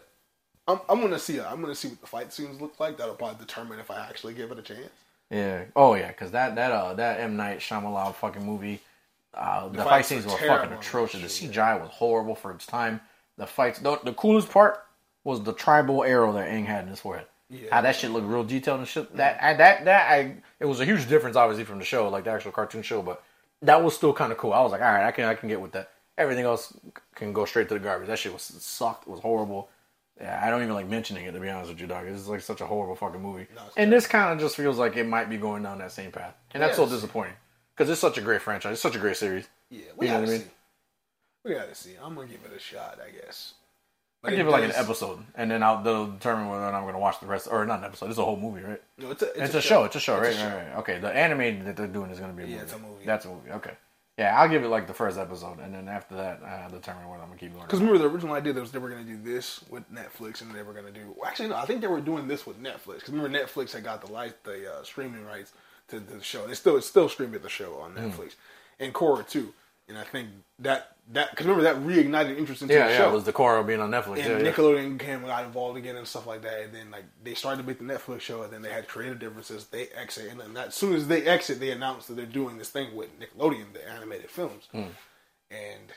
I'm, I'm gonna see. I'm gonna see what the fight scenes look like. That'll probably determine if I actually give it a chance. yeah. Oh yeah, because that that uh that M Night Shyamalan fucking movie, uh, the, fight scenes were fucking atrocious. The CGI was horrible for its time. The fights. The, the coolest part was the tribal arrow that Aang had in his forehead. Yeah. How that shit looked real detailed and shit. That I, that that I it was a huge difference obviously from the show, like the actual cartoon show, but that was still kind of cool. I was like, all right, I can I can get with that. Everything else can go straight to the garbage. That shit was sucked. Was horrible. Yeah, I don't even like mentioning it to be honest with you, dog. It's like such a horrible fucking movie. No, and this kind of just feels like it might be going down that same path, and that's so disappointing because it's such a great franchise. It's such a great series. Yeah, we You know gotta what I see. mean? We gotta see. I'm gonna give it a shot, I guess. I But give it like an episode, and then I'll they'll determine whether or not I'm to watch the rest, or not an episode. It's a whole movie, right? No, it's a, It's, a, show. It's a show, It's a right? show. right? Right. Okay. The animated that they're doing is to be a Yeah, movie. it's a movie. That's a movie. Okay. Yeah, I'll give it like the first episode, and then after that, I'll determine whether I'm going to keep going. Because remember the original idea was they were going to do this with Netflix and they were going to do. Well, actually, no, I think they were doing this with Netflix. Because remember Netflix had got the light, the uh, streaming rights to, the show. They still it's still streaming the show on Hmm. Netflix and Korra too. And I think that that because remember that reignited interest into Yeah, the yeah. show. It was the Korra being on Netflix. and yeah, yeah. Nickelodeon came got involved again and stuff like that. And then like they started to make the Netflix show, and then they had creative differences. They exit, and then that, as soon as they exit, they announced that they're doing this thing with Nickelodeon, the animated films. Hmm. And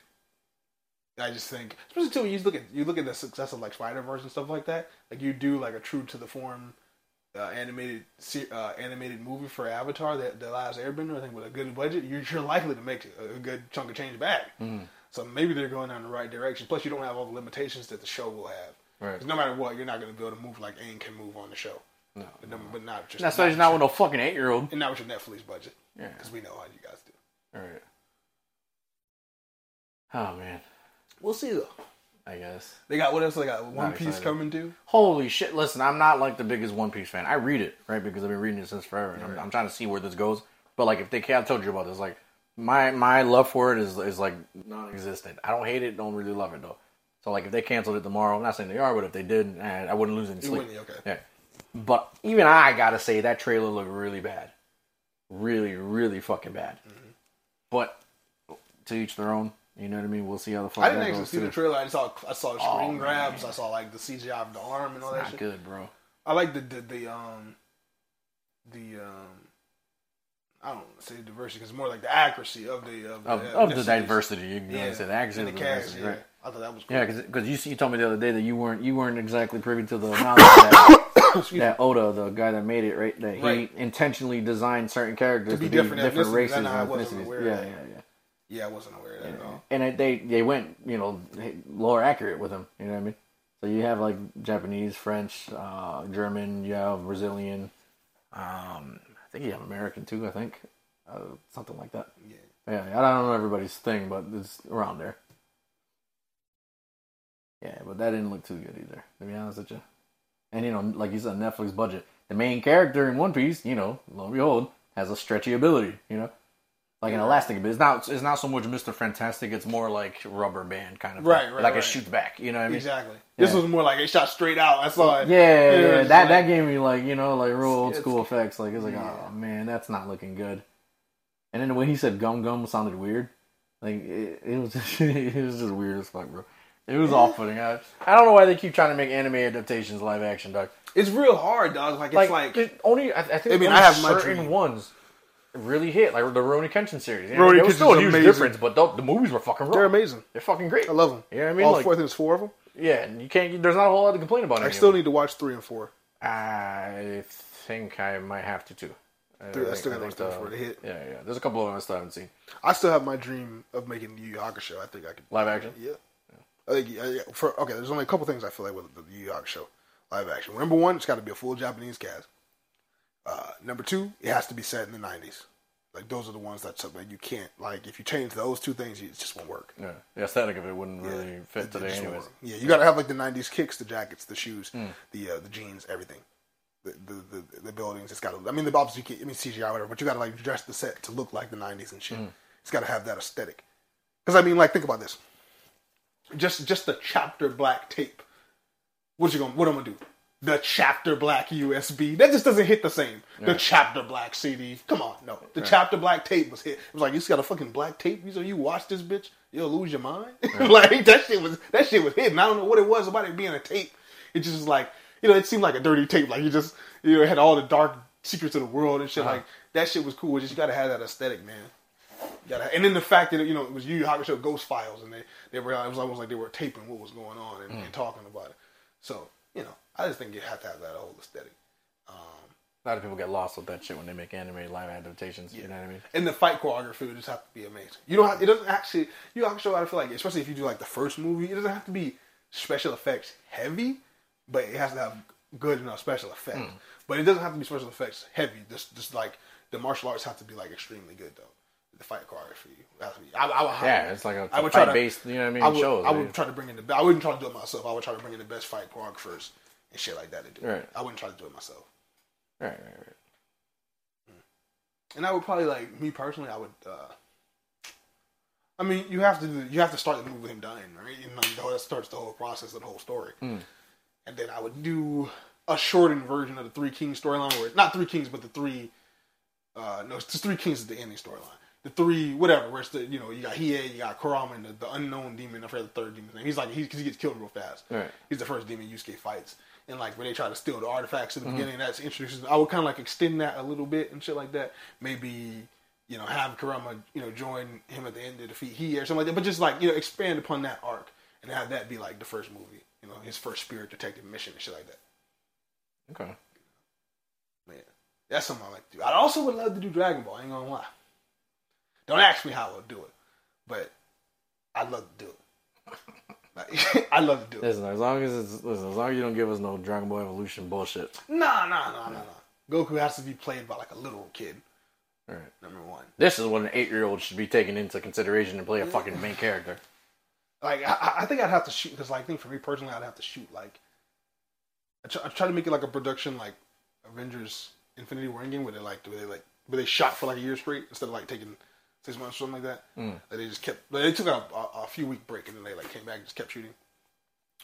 I just think, especially too, when you look at you look at the success of like Spider Verse and stuff like that. Like you do like a true to the form. Uh, animated uh, animated movie for Avatar, that the last Airbender, I think with a good budget, you're, you're likely to make a, a good chunk of change back. Mm-hmm. So maybe they're going down the right direction. Plus, you don't have all the limitations that the show will have. Right. 'Cause no matter what, you're not going to be able to move like Aang can move on the show. No. But, no, but not just That's why he's not with no fucking eight year old. and not with your Netflix budget. Yeah. Because we know how you guys do. All right. Oh man, We'll see though. I guess. They got what else? They got One Not Piece excited. coming too. Holy shit! Listen, I'm not like the biggest One Piece fan. I read it right because I've been reading it since forever, and I'm, I'm trying to see where this goes. But like, if they can't, I told you about this. Like, my my love for it is is like non-existent. I don't hate it, don't really love it though. So like, if they canceled it tomorrow, I'm not saying they are, but if they did, eh, I wouldn't lose any sleep. okay. Yeah. But even I gotta say that trailer looked really bad, really, really fucking bad. Mm-hmm. But to each their own. You know what I mean? We'll see how the fuck I didn't that actually see the trailer. I saw I saw screen Oh, grabs. man. I saw like the CGI of the arm and all that Not shit. good, bro. I like the the, the um the um I don't want to say diversity because more like the accuracy of the of, the, of the diversity, you can Yeah, say the accuracy and of the the cast. diversity, Yeah, right? I thought that was cool. Yeah, because you you told me the other day that you weren't you weren't exactly privy to the knowledge that, that Oda, the guy that made it, right, that Right. he intentionally designed certain characters To to be different different, ethnicities. And I and wasn't ethnicities. Yeah, yeah, yeah. Yeah, I wasn't aware of that at all. And they they went you know lower accurate with him. You know what I mean? So you have like Japanese, French, uh, German, you have Brazilian. Um, I think you have American too. I think uh, something like that. Yeah. Yeah, I don't know everybody's thing, but it's around there. Yeah, but that didn't look too good either, to be honest with you. And you know, like you said, Netflix budget. The main character in One Piece, you know, lo and behold, has a stretchy ability. You know, like an elastic ability. It's not. It's not so much Mister Fantastic. It's more like rubber band kind of. Right, thing. right, Like right. it shoots back. You know what I mean? Exactly. This was more like it shot straight out. I saw it. Yeah, yeah, yeah. that like- that gave me like you know like real old school effects. Like it's like Yeah. oh man, that's not looking good. And then the way he said gum gum sounded weird. Like it, it was just it was just weird as fuck, bro. It was off putting. I, I don't know why they keep trying to make anime adaptations live action, dog. It's real hard, dog. Like it's Like, like, it only I, I think I mean, I have my certain ones really hit, like the Rurouni Kenshin series. You know, Rurouni there was still a huge amazing. difference, but the, the movies were fucking they're amazing. They're fucking great. I love them. You know I mean? All Like- four. There's four of them. Yeah, and you can't. There's not a whole lot to complain about. I still need to watch three and four. I think I might have to too. I, Three- I think- still watch them the- before they hit. Yeah, yeah. There's a couple of them I still haven't seen. I still have my dream of making the Yu Yu Hakusho. I think I could. Live action. Yeah. I think yeah, yeah, for okay. There's only a couple things I feel like with the Yu Yu Hakusho live action. Number one, it's got to be a full Japanese cast. Uh, number two, it has to be set in the '90s. Like those are the ones that like you can't like if you change those two things, it just won't work. Yeah, the aesthetic of it wouldn't really Yeah, fit it- it today, won't anyways. Yeah, you got to have like the '90s kicks, the jackets, the shoes, Hmm. the uh, the jeans, everything. The the, the, the buildings. It's got. to I mean, the obviously, you can, I mean CGI, whatever, but you got to like dress the set to look like the '90s and shit. It's got to have that aesthetic. Because I mean, like, think about this. Just just the chapter black tape. What you gonna? What I'm gonna do? The chapter black USB. That just doesn't hit the same. The chapter black CD. Come on, no. The chapter black tape was hit. It was like you just got a fucking black tape. You so you watch this bitch, you'll lose your mind. like that shit was that shit was hidden. I don't know what it was about it being a tape. It just was like you know, it seemed like a dirty tape. Like you just you know it had all the dark secrets of the world and shit. Uh-huh. Like that shit was cool. It's just you gotta have that aesthetic, man. Gotta, and then the fact that you know it was Yu Yu Hakusho Ghost Files, and they they were it was almost like they were taping what was going on and, Mm. and talking about it. So you know, I just think you have to have that whole aesthetic. Um, A lot of people get lost with that shit when they make anime live adaptations. You know what I mean? and the fight choreography would just have to be amazing. You don't have, it doesn't actually Yu Yu Hakusho. I feel like especially if you do like the first movie, it doesn't have to be special effects heavy. but it has to have good enough special effects. Hmm. But it doesn't have to be special effects heavy. Just just like the martial arts have to be like extremely good though. The fight choreography has to be. I, I would Yeah, it's like a I would try fight to- based, you know what I mean, I would, shows. I would right? try to bring in the. I wouldn't try to do it myself. I would try to bring in the best fight choreographers and shit like that to do it. Right. I wouldn't try to do it myself. Right, right, right. And I would probably like me personally. I would. uh I mean, you have to you have to start the movie with him dying, right? You know, the whole- that starts the whole process of the whole story. Mm. And then I would do a shortened version of the Three Kings storyline, where not Three Kings, but the three. Uh, no, it's Three Kings is the ending storyline. The three, whatever, where it's the you know you got Hiei, you got Kurama, and the, the unknown demon. I forget the third demon's name. He's like he because he gets killed real fast. Right. He's the first demon Yusuke fights. And like where they try to steal the artifacts at the mm-hmm. beginning, that's introduces. I would kind of like extend that a little bit and shit like that. Maybe you know have Kurama you know join him at the end to defeat he or something like that. But just like you know expand upon that arc and have that be like the first movie. You know his first spirit detective mission and shit like that. Okay. Man, that's something I like to do. I also would love to do Dragon Ball. I ain't gonna lie. Don't ask me how I'll do it, but I'd love to do it. Like, I love to do it. Listen, as long as it's listen, as long as you don't give us no Dragon Ball Evolution bullshit. Nah, nah, nah, nah, nah. Goku has to be played by like a little kid. All right. Number one. This is what an eight year old should be taken into consideration to play a fucking main character. Like I, I think I'd have to shoot because like I think for me personally, I'd have to shoot like. I try, I try to make it like a production like Avengers Infinity War game where they like where they like where they shot for like a year straight instead of like taking six months or something like that. Mm. That they just kept they took a, a, a few week break and then they like came back and just kept shooting.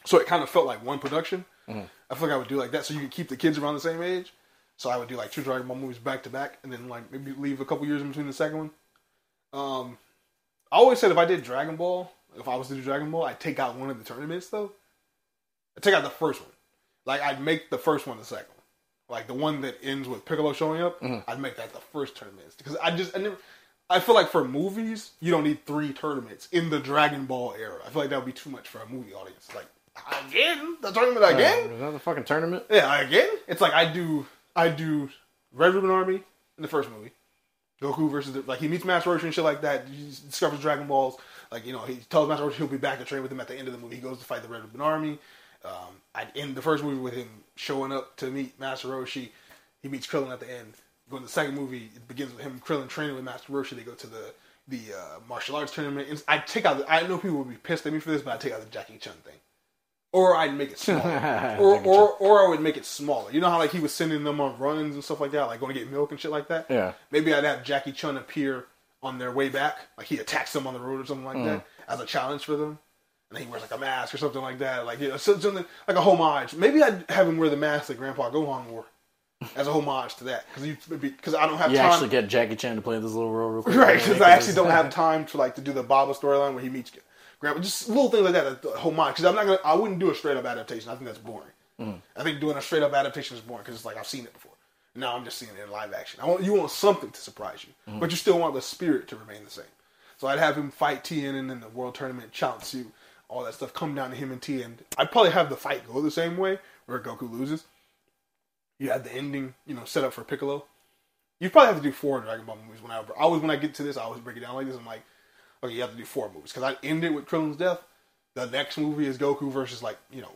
So it kind of felt like one production. Mhm. I feel like I would do like that so you could keep the kids around the same age. So I would do like two Dragon Ball movies back to back and then like maybe leave a couple years in between the second one. Um, I always said if I did Dragon Ball, if I was to do Dragon Ball, I'd take out one of the tournaments though. I'd take out the first one. Like I'd make the first one the second one. Like the one that ends with Piccolo showing up, I'd make that the first tournament. Because I just I never I feel like for movies, you don't need three tournaments in the Dragon Ball era. I feel like that would be too much for a movie audience. Like again, the tournament again. Is that the fucking tournament? Yeah, again. It's like I do I do Red Ribbon Army in the first movie. Goku versus the, like he meets Master Roshi and shit like that. He discovers Dragon Balls. Like you know, he tells Master Roshi he'll be back to train with him at the end of the movie. He goes to fight the Red Ribbon Army. Um, I end the first movie with him showing up to meet Master Roshi. He meets Krillin at the end. Go in the second movie, it begins with him Krillin training with Master Roshi. They go to the the uh, martial arts tournament. And I take out. The, I know people would be pissed at me for this, but I take out the Jackie Chun thing, or I'd make it smaller, or or or I would make it smaller. You know how like he was sending them on runs and stuff like that, like going to get milk and shit like that. Yeah. Maybe I'd have Jackie Chun appear on their way back, like he attacks them on the road or something like that, as a challenge for them. And then he wears like a mask or something like that, like you know, something like a homage. Maybe I'd have him wear the mask that Grandpa Gohan wore, as a homage to that, because because I don't have time. You time. actually get Jackie Chan to play this little role real quick. Right, because I actually don't have time to like to do the Baba storyline where he meets Grandpa. Just little things like that, that homage. Because I'm not gonna, I wouldn't do a straight up adaptation. I think that's boring. Mm. I think doing a straight up adaptation is boring because it's like I've seen it before. Now I'm just seeing it in live action. I want you want something to surprise you, mm-hmm. but you still want the spirit to remain the same. So I'd have him fight Tien and then the world tournament, Chaozu, all that stuff come down to him and Tien. I'd probably have the fight go the same way where Goku loses. You had the ending, you know, set up for Piccolo. You probably have to do four Dragon Ball movies. When I always when I get to this, I always break it down like this. I'm like, okay, you have to do four movies because I end it with Krillin's death. The next movie is Goku versus like you know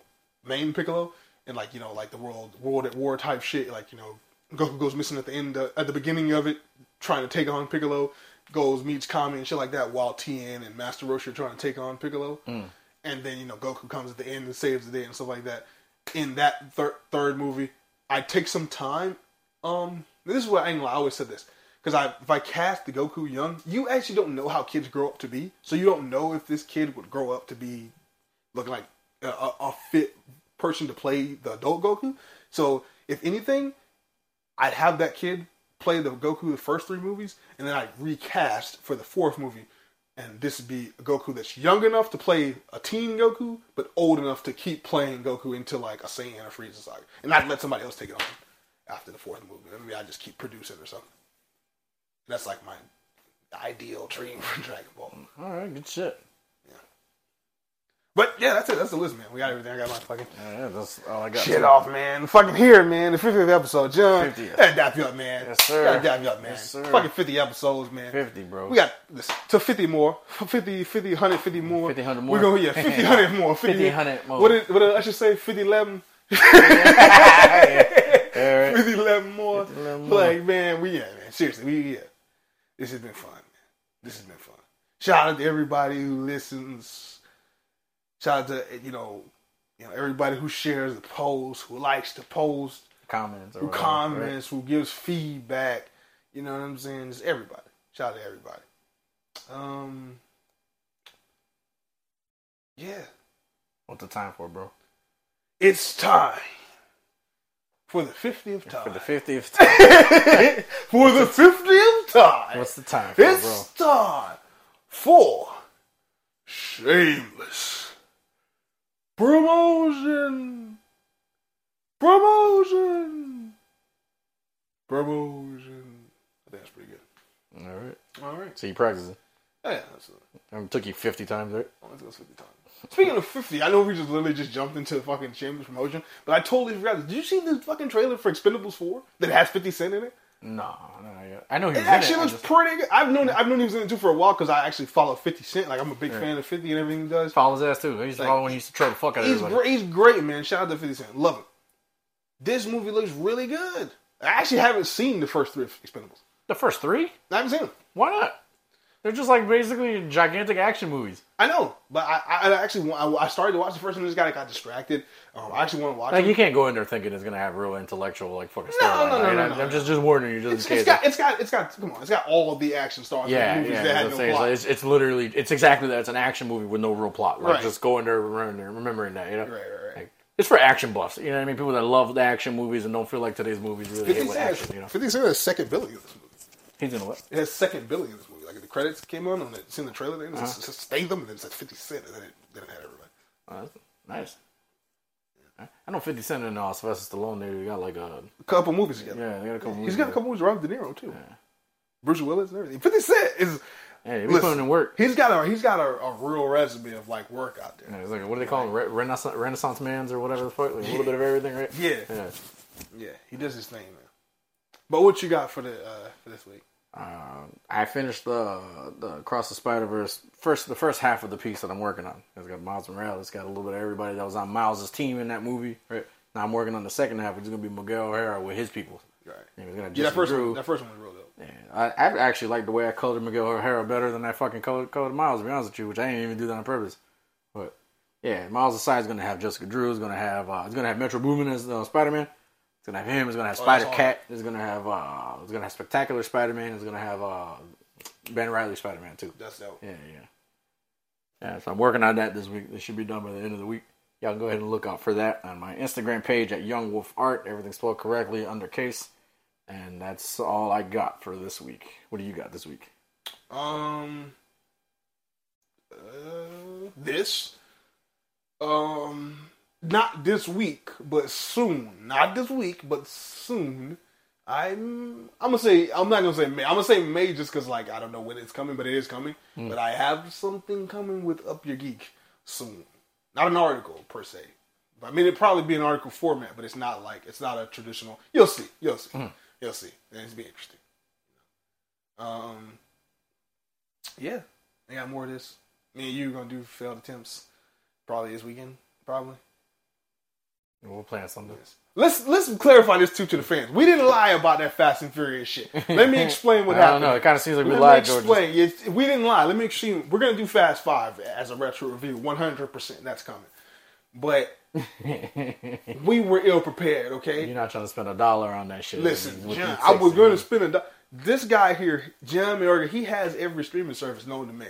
main Piccolo and like you know like the world world at war type shit. Like you know Goku goes missing at the end uh, at the beginning of it, trying to take on Piccolo. Goes meets Kami and shit like that while Tien and Master Roshi are trying to take on Piccolo. And then you know Goku comes at the end and saves the day and stuff like that. In that thir- third movie, I take some time. Um, this is what I, I always said this because I if I cast the Goku young, you actually don't know how kids grow up to be, so you don't know if this kid would grow up to be looking like a, a, fit person to play the adult Goku. So if anything, I'd have that kid play the Goku the first three movies, and then I'd recast for the fourth movie. And this would be a Goku that's young enough to play a teen Goku, but old enough to keep playing Goku into like a Saiyan or Frieza saga. And I'd let somebody else take it on after the fourth movie. Maybe I just keep producing or something. That's like my ideal dream for Dragon Ball. All right, good shit. But yeah, that's it. That's the list, man. We got everything. I got my fucking Yeah, that's all I got. shit off, man. Fucking here, man. The 50th episode, John. 50th. Gotta dap you up, man. Yes, sir. Gotta dap you up, man. Yes, sir. Fucking 50 episodes, man. Fifty, bro. We got this to 50 more, 50, 50, 100, 50 more. 50, 100 We're more. going, yeah, 50, 100 more. 50, 50, 100 more. What did, what did I should say? 50, 11, Yeah, right. 50 11 more. 50, 11 more. Like, man, we, yeah, man. Seriously, we, yeah. This has been fun, man. This has been fun. Shout out to everybody who listens. Shout out to, you know, you know, everybody who shares the post, who likes the post, Comments or who whatever, comments, who gives feedback. You know what I'm saying? Just everybody. Shout out to everybody. Um, yeah. right? What's the time for, bro? It's time for the 50th time. For the fiftieth time. for the 50th time. What's the time for, bro? It's time for Shameless Promotion. Promotion. Promotion. I think that's pretty good. All right. All right. So you practicing? Yeah, that's it. It took you fifty times, right? Oh, let's go 50 times. Speaking of 50, I know we just literally just jumped into the fucking Shameless Promotion, but I totally forgot. Did you see the fucking trailer for Expendables 4 that has 50 Cent in it? No, no. I know he It actually it. Looks just pretty good. I've known I've known he was in it too for a while because I actually follow 50 Cent. Like I'm a big fan of 50 and everything he does. follow his ass too. I used to Like, follow when he used to troll the fuck out of He's everybody. great. He's great, man. Shout out to 50 Cent. Love him. This movie looks really good. I actually haven't seen the first three Expendables. The first three? I haven't seen them. Why not? They're just like basically gigantic action movies. I know, but I, I, actually I, I started to watch the first one. Just got got distracted. Um, I actually want to watch Like it. you can't go in there thinking it's gonna have real intellectual like fucking No, storyline. no, no, Like, no, I'm- no, I'm no. just just warning you just It's, in case. it's got, it's got, it's got. Come on, it's got all of the action stars. yeah, yeah. that had no saying, plot. it's, it's literally it's exactly that. It's an action movie with no real plot. Like Right. just go in there, remembering, there, remembering that. You know, Right, right, right. Like, it's for action buffs. You know what I mean? People that love the action movies and don't feel like today's movies really hit 50 with action. You know, 50 Cent has second this movie. He's in what? It has second billing in this movie. Like the credits came on, and it's in the trailer. Then Uh-huh. Statham, and then it says 50 Cent, and then it, then it had everybody. Oh, nice. I know Fifty Cent and uh, Sylvester Stallone. They got like a A couple movies together. yeah. They got a couple. He's got a couple movies around De Niro too. Bruce Willis and everything. Fifty Cent is. Yeah, be listen, putting in work. He's got a he's got a, a real resume of like work out there. Yeah, it's like what do they call them? Re- Renaissance Renaissance man's or whatever the fuck. Like a little bit of everything, right? Yeah, Yeah. yeah, he does his thing, man. But what you got for the uh, for this week? Uh, I finished the the Across the Spider Verse first the first half of the piece that I'm working on. It's got Miles Morales. It's got a little bit of everybody that was on Miles's team in that movie. Right now I'm working on the second half, which is gonna be Miguel O'Hara with his people. Right. Yeah, he's gonna Yeah, that first one. That first one was real dope. Yeah, I, I actually like the way I colored Miguel O'Hara better than I fucking colored, colored Miles. To be honest with you, which I didn't even do that on purpose. But yeah, Miles' aside is gonna have Jessica Drew. Is gonna have uh, it's gonna have Metro Boomin as uh, Spider Man. Gonna have him. It's gonna have Oh, Spider Cat. It's gonna have uh, it's gonna have Spectacular Spider Man. It's gonna have uh, Ben Reilly Spider Man too. That's dope. Yeah, yeah. Yeah, so I'm working on that this week. It should be done by the end of the week. Y'all can go ahead and look out for that on my Instagram page at Young Wolf Art. Everything's spelled correctly under case. And that's all I got for this week. What do you got this week? Um, uh, this, um, not this week, but soon. Not this week, but soon. I'm. I'm gonna say. I'm not gonna say May. I'm gonna say May just because, like, I don't know when it's coming, but it is coming. But I have something coming with Up Your Geek soon. Not an article per se. I mean, it'd probably be an article format, but it's not like it's not a traditional. You'll see. You'll see. You'll see. And it's be interesting. Um. Yeah, I got more of this. Me and you are gonna do failed attempts probably this weekend. Probably. We'll plan something. Let's let's clarify this too to the fans. We didn't lie about that Fast and Furious shit. Let me explain what I don't happened. know. It kind of seems like we Let lied, explain. We didn't lie. Let me explain. We're gonna do Fast Five as a retro review. One hundred percent. That's coming. But we were ill prepared. Okay. You're not trying to spend a dollar on that shit. Listen, John, I was going to spend a. do- This guy here, John Mayorga, he has every streaming service known to man,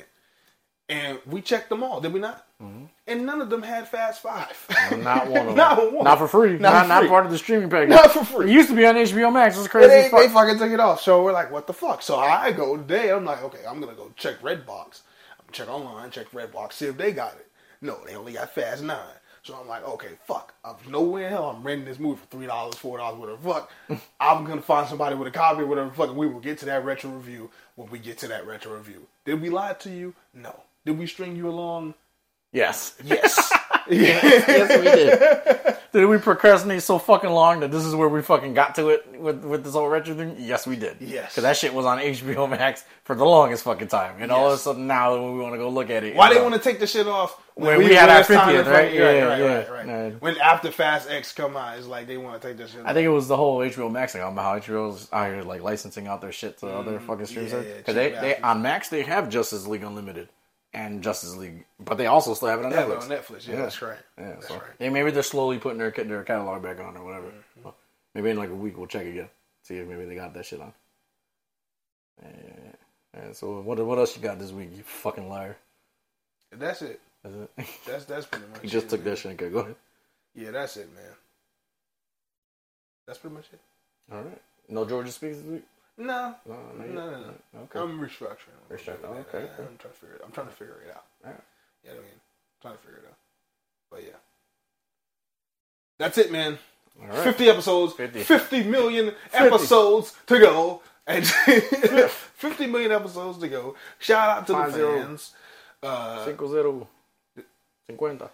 and we checked them all, did we not? Mm-hmm. And none of them had Fast Five. Not one of them. Not one. Not for free. Not Not, not, part of the streaming package. Not for free. It used to be on HBO Max. It's crazy they, fuck. they fucking took it off. So we're like, what the fuck? So I go today. I'm like, okay, I'm gonna go check Redbox. I'm check online, check Redbox, see if they got it. No, they only got Fast Nine. So I'm like, okay, fuck. I'm nowhere in hell. I'm renting this movie for three dollars, four dollars, whatever. Fuck. I'm gonna find somebody with a copy, or whatever. Fuck. And we will get to that retro review when we get to that retro review. Did we lie to you? No. Did we string you along? Yes. Yes. yes, we did. Did we procrastinate so fucking long that this is where we fucking got to it with with this whole retro thing? Yes, we did. Yes. because that shit was on HBO Max for the longest fucking time, and all of a sudden now when we want to go look at it, Why it's they want to take the shit off When we had our it's time to 50th, fucking- right? Yeah, right, yeah. right, right. When after Fast X come out, it's like they want to take this shit. I think it was the whole HBO Max thing. about how HBO's out here like licensing out their shit to other fucking streaming Mm, yeah, services. yeah, Because they, they on Max they have Justice League Unlimited and Justice League, but they also still have it on Netflix. on Netflix. Yeah, Yeah. that's right. Yeah, that's so right. yeah, maybe they're slowly putting their their catalog back on or whatever. Mm-hmm. Well, maybe in like a week we'll check again, see if maybe they got that shit on. Yeah, yeah, so what what else you got this week? You fucking liar. That's it. Is it? That's that's pretty much. you just it, took man. that shit. Okay, go ahead. Yeah, that's it, man. That's pretty much it. All right. No Georgia speaks this week. No, No, no, no, no. Okay. I'm restructuring. Restructuring, I'm, okay, okay. I'm trying to figure it. I'm trying to figure it out. Alright. Yeah, I mean, trying to figure it out. But yeah, that's it, man. All right. 50 episodes, 50. 50 million episodes to go. And 50 million episodes to go. Shout out to Five the zero. fans. Uh, Cinco zero. Cincuenta.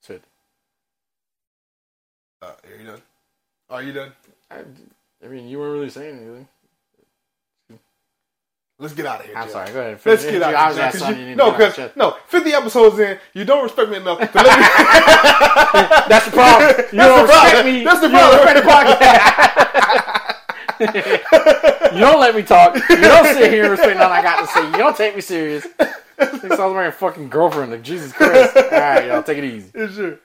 Siete. uh, are you done? Are you done? I, I mean, you weren't really saying anything. Let's get out of here. I'm Jeff. sorry. Go ahead. Let's get out I of here. Jeff, asking 'cause something you- you no, because no, 50 episodes in, you don't respect me enough to let me. That's the problem. You That's don't the problem. respect me. That's the You problem. the podcast. you don't let me talk. You don't sit here and respect nothing I got to say. You don't take me serious. Thinks I was my fucking girlfriend. Like Jesus Christ. All right, y'all, take it easy. True.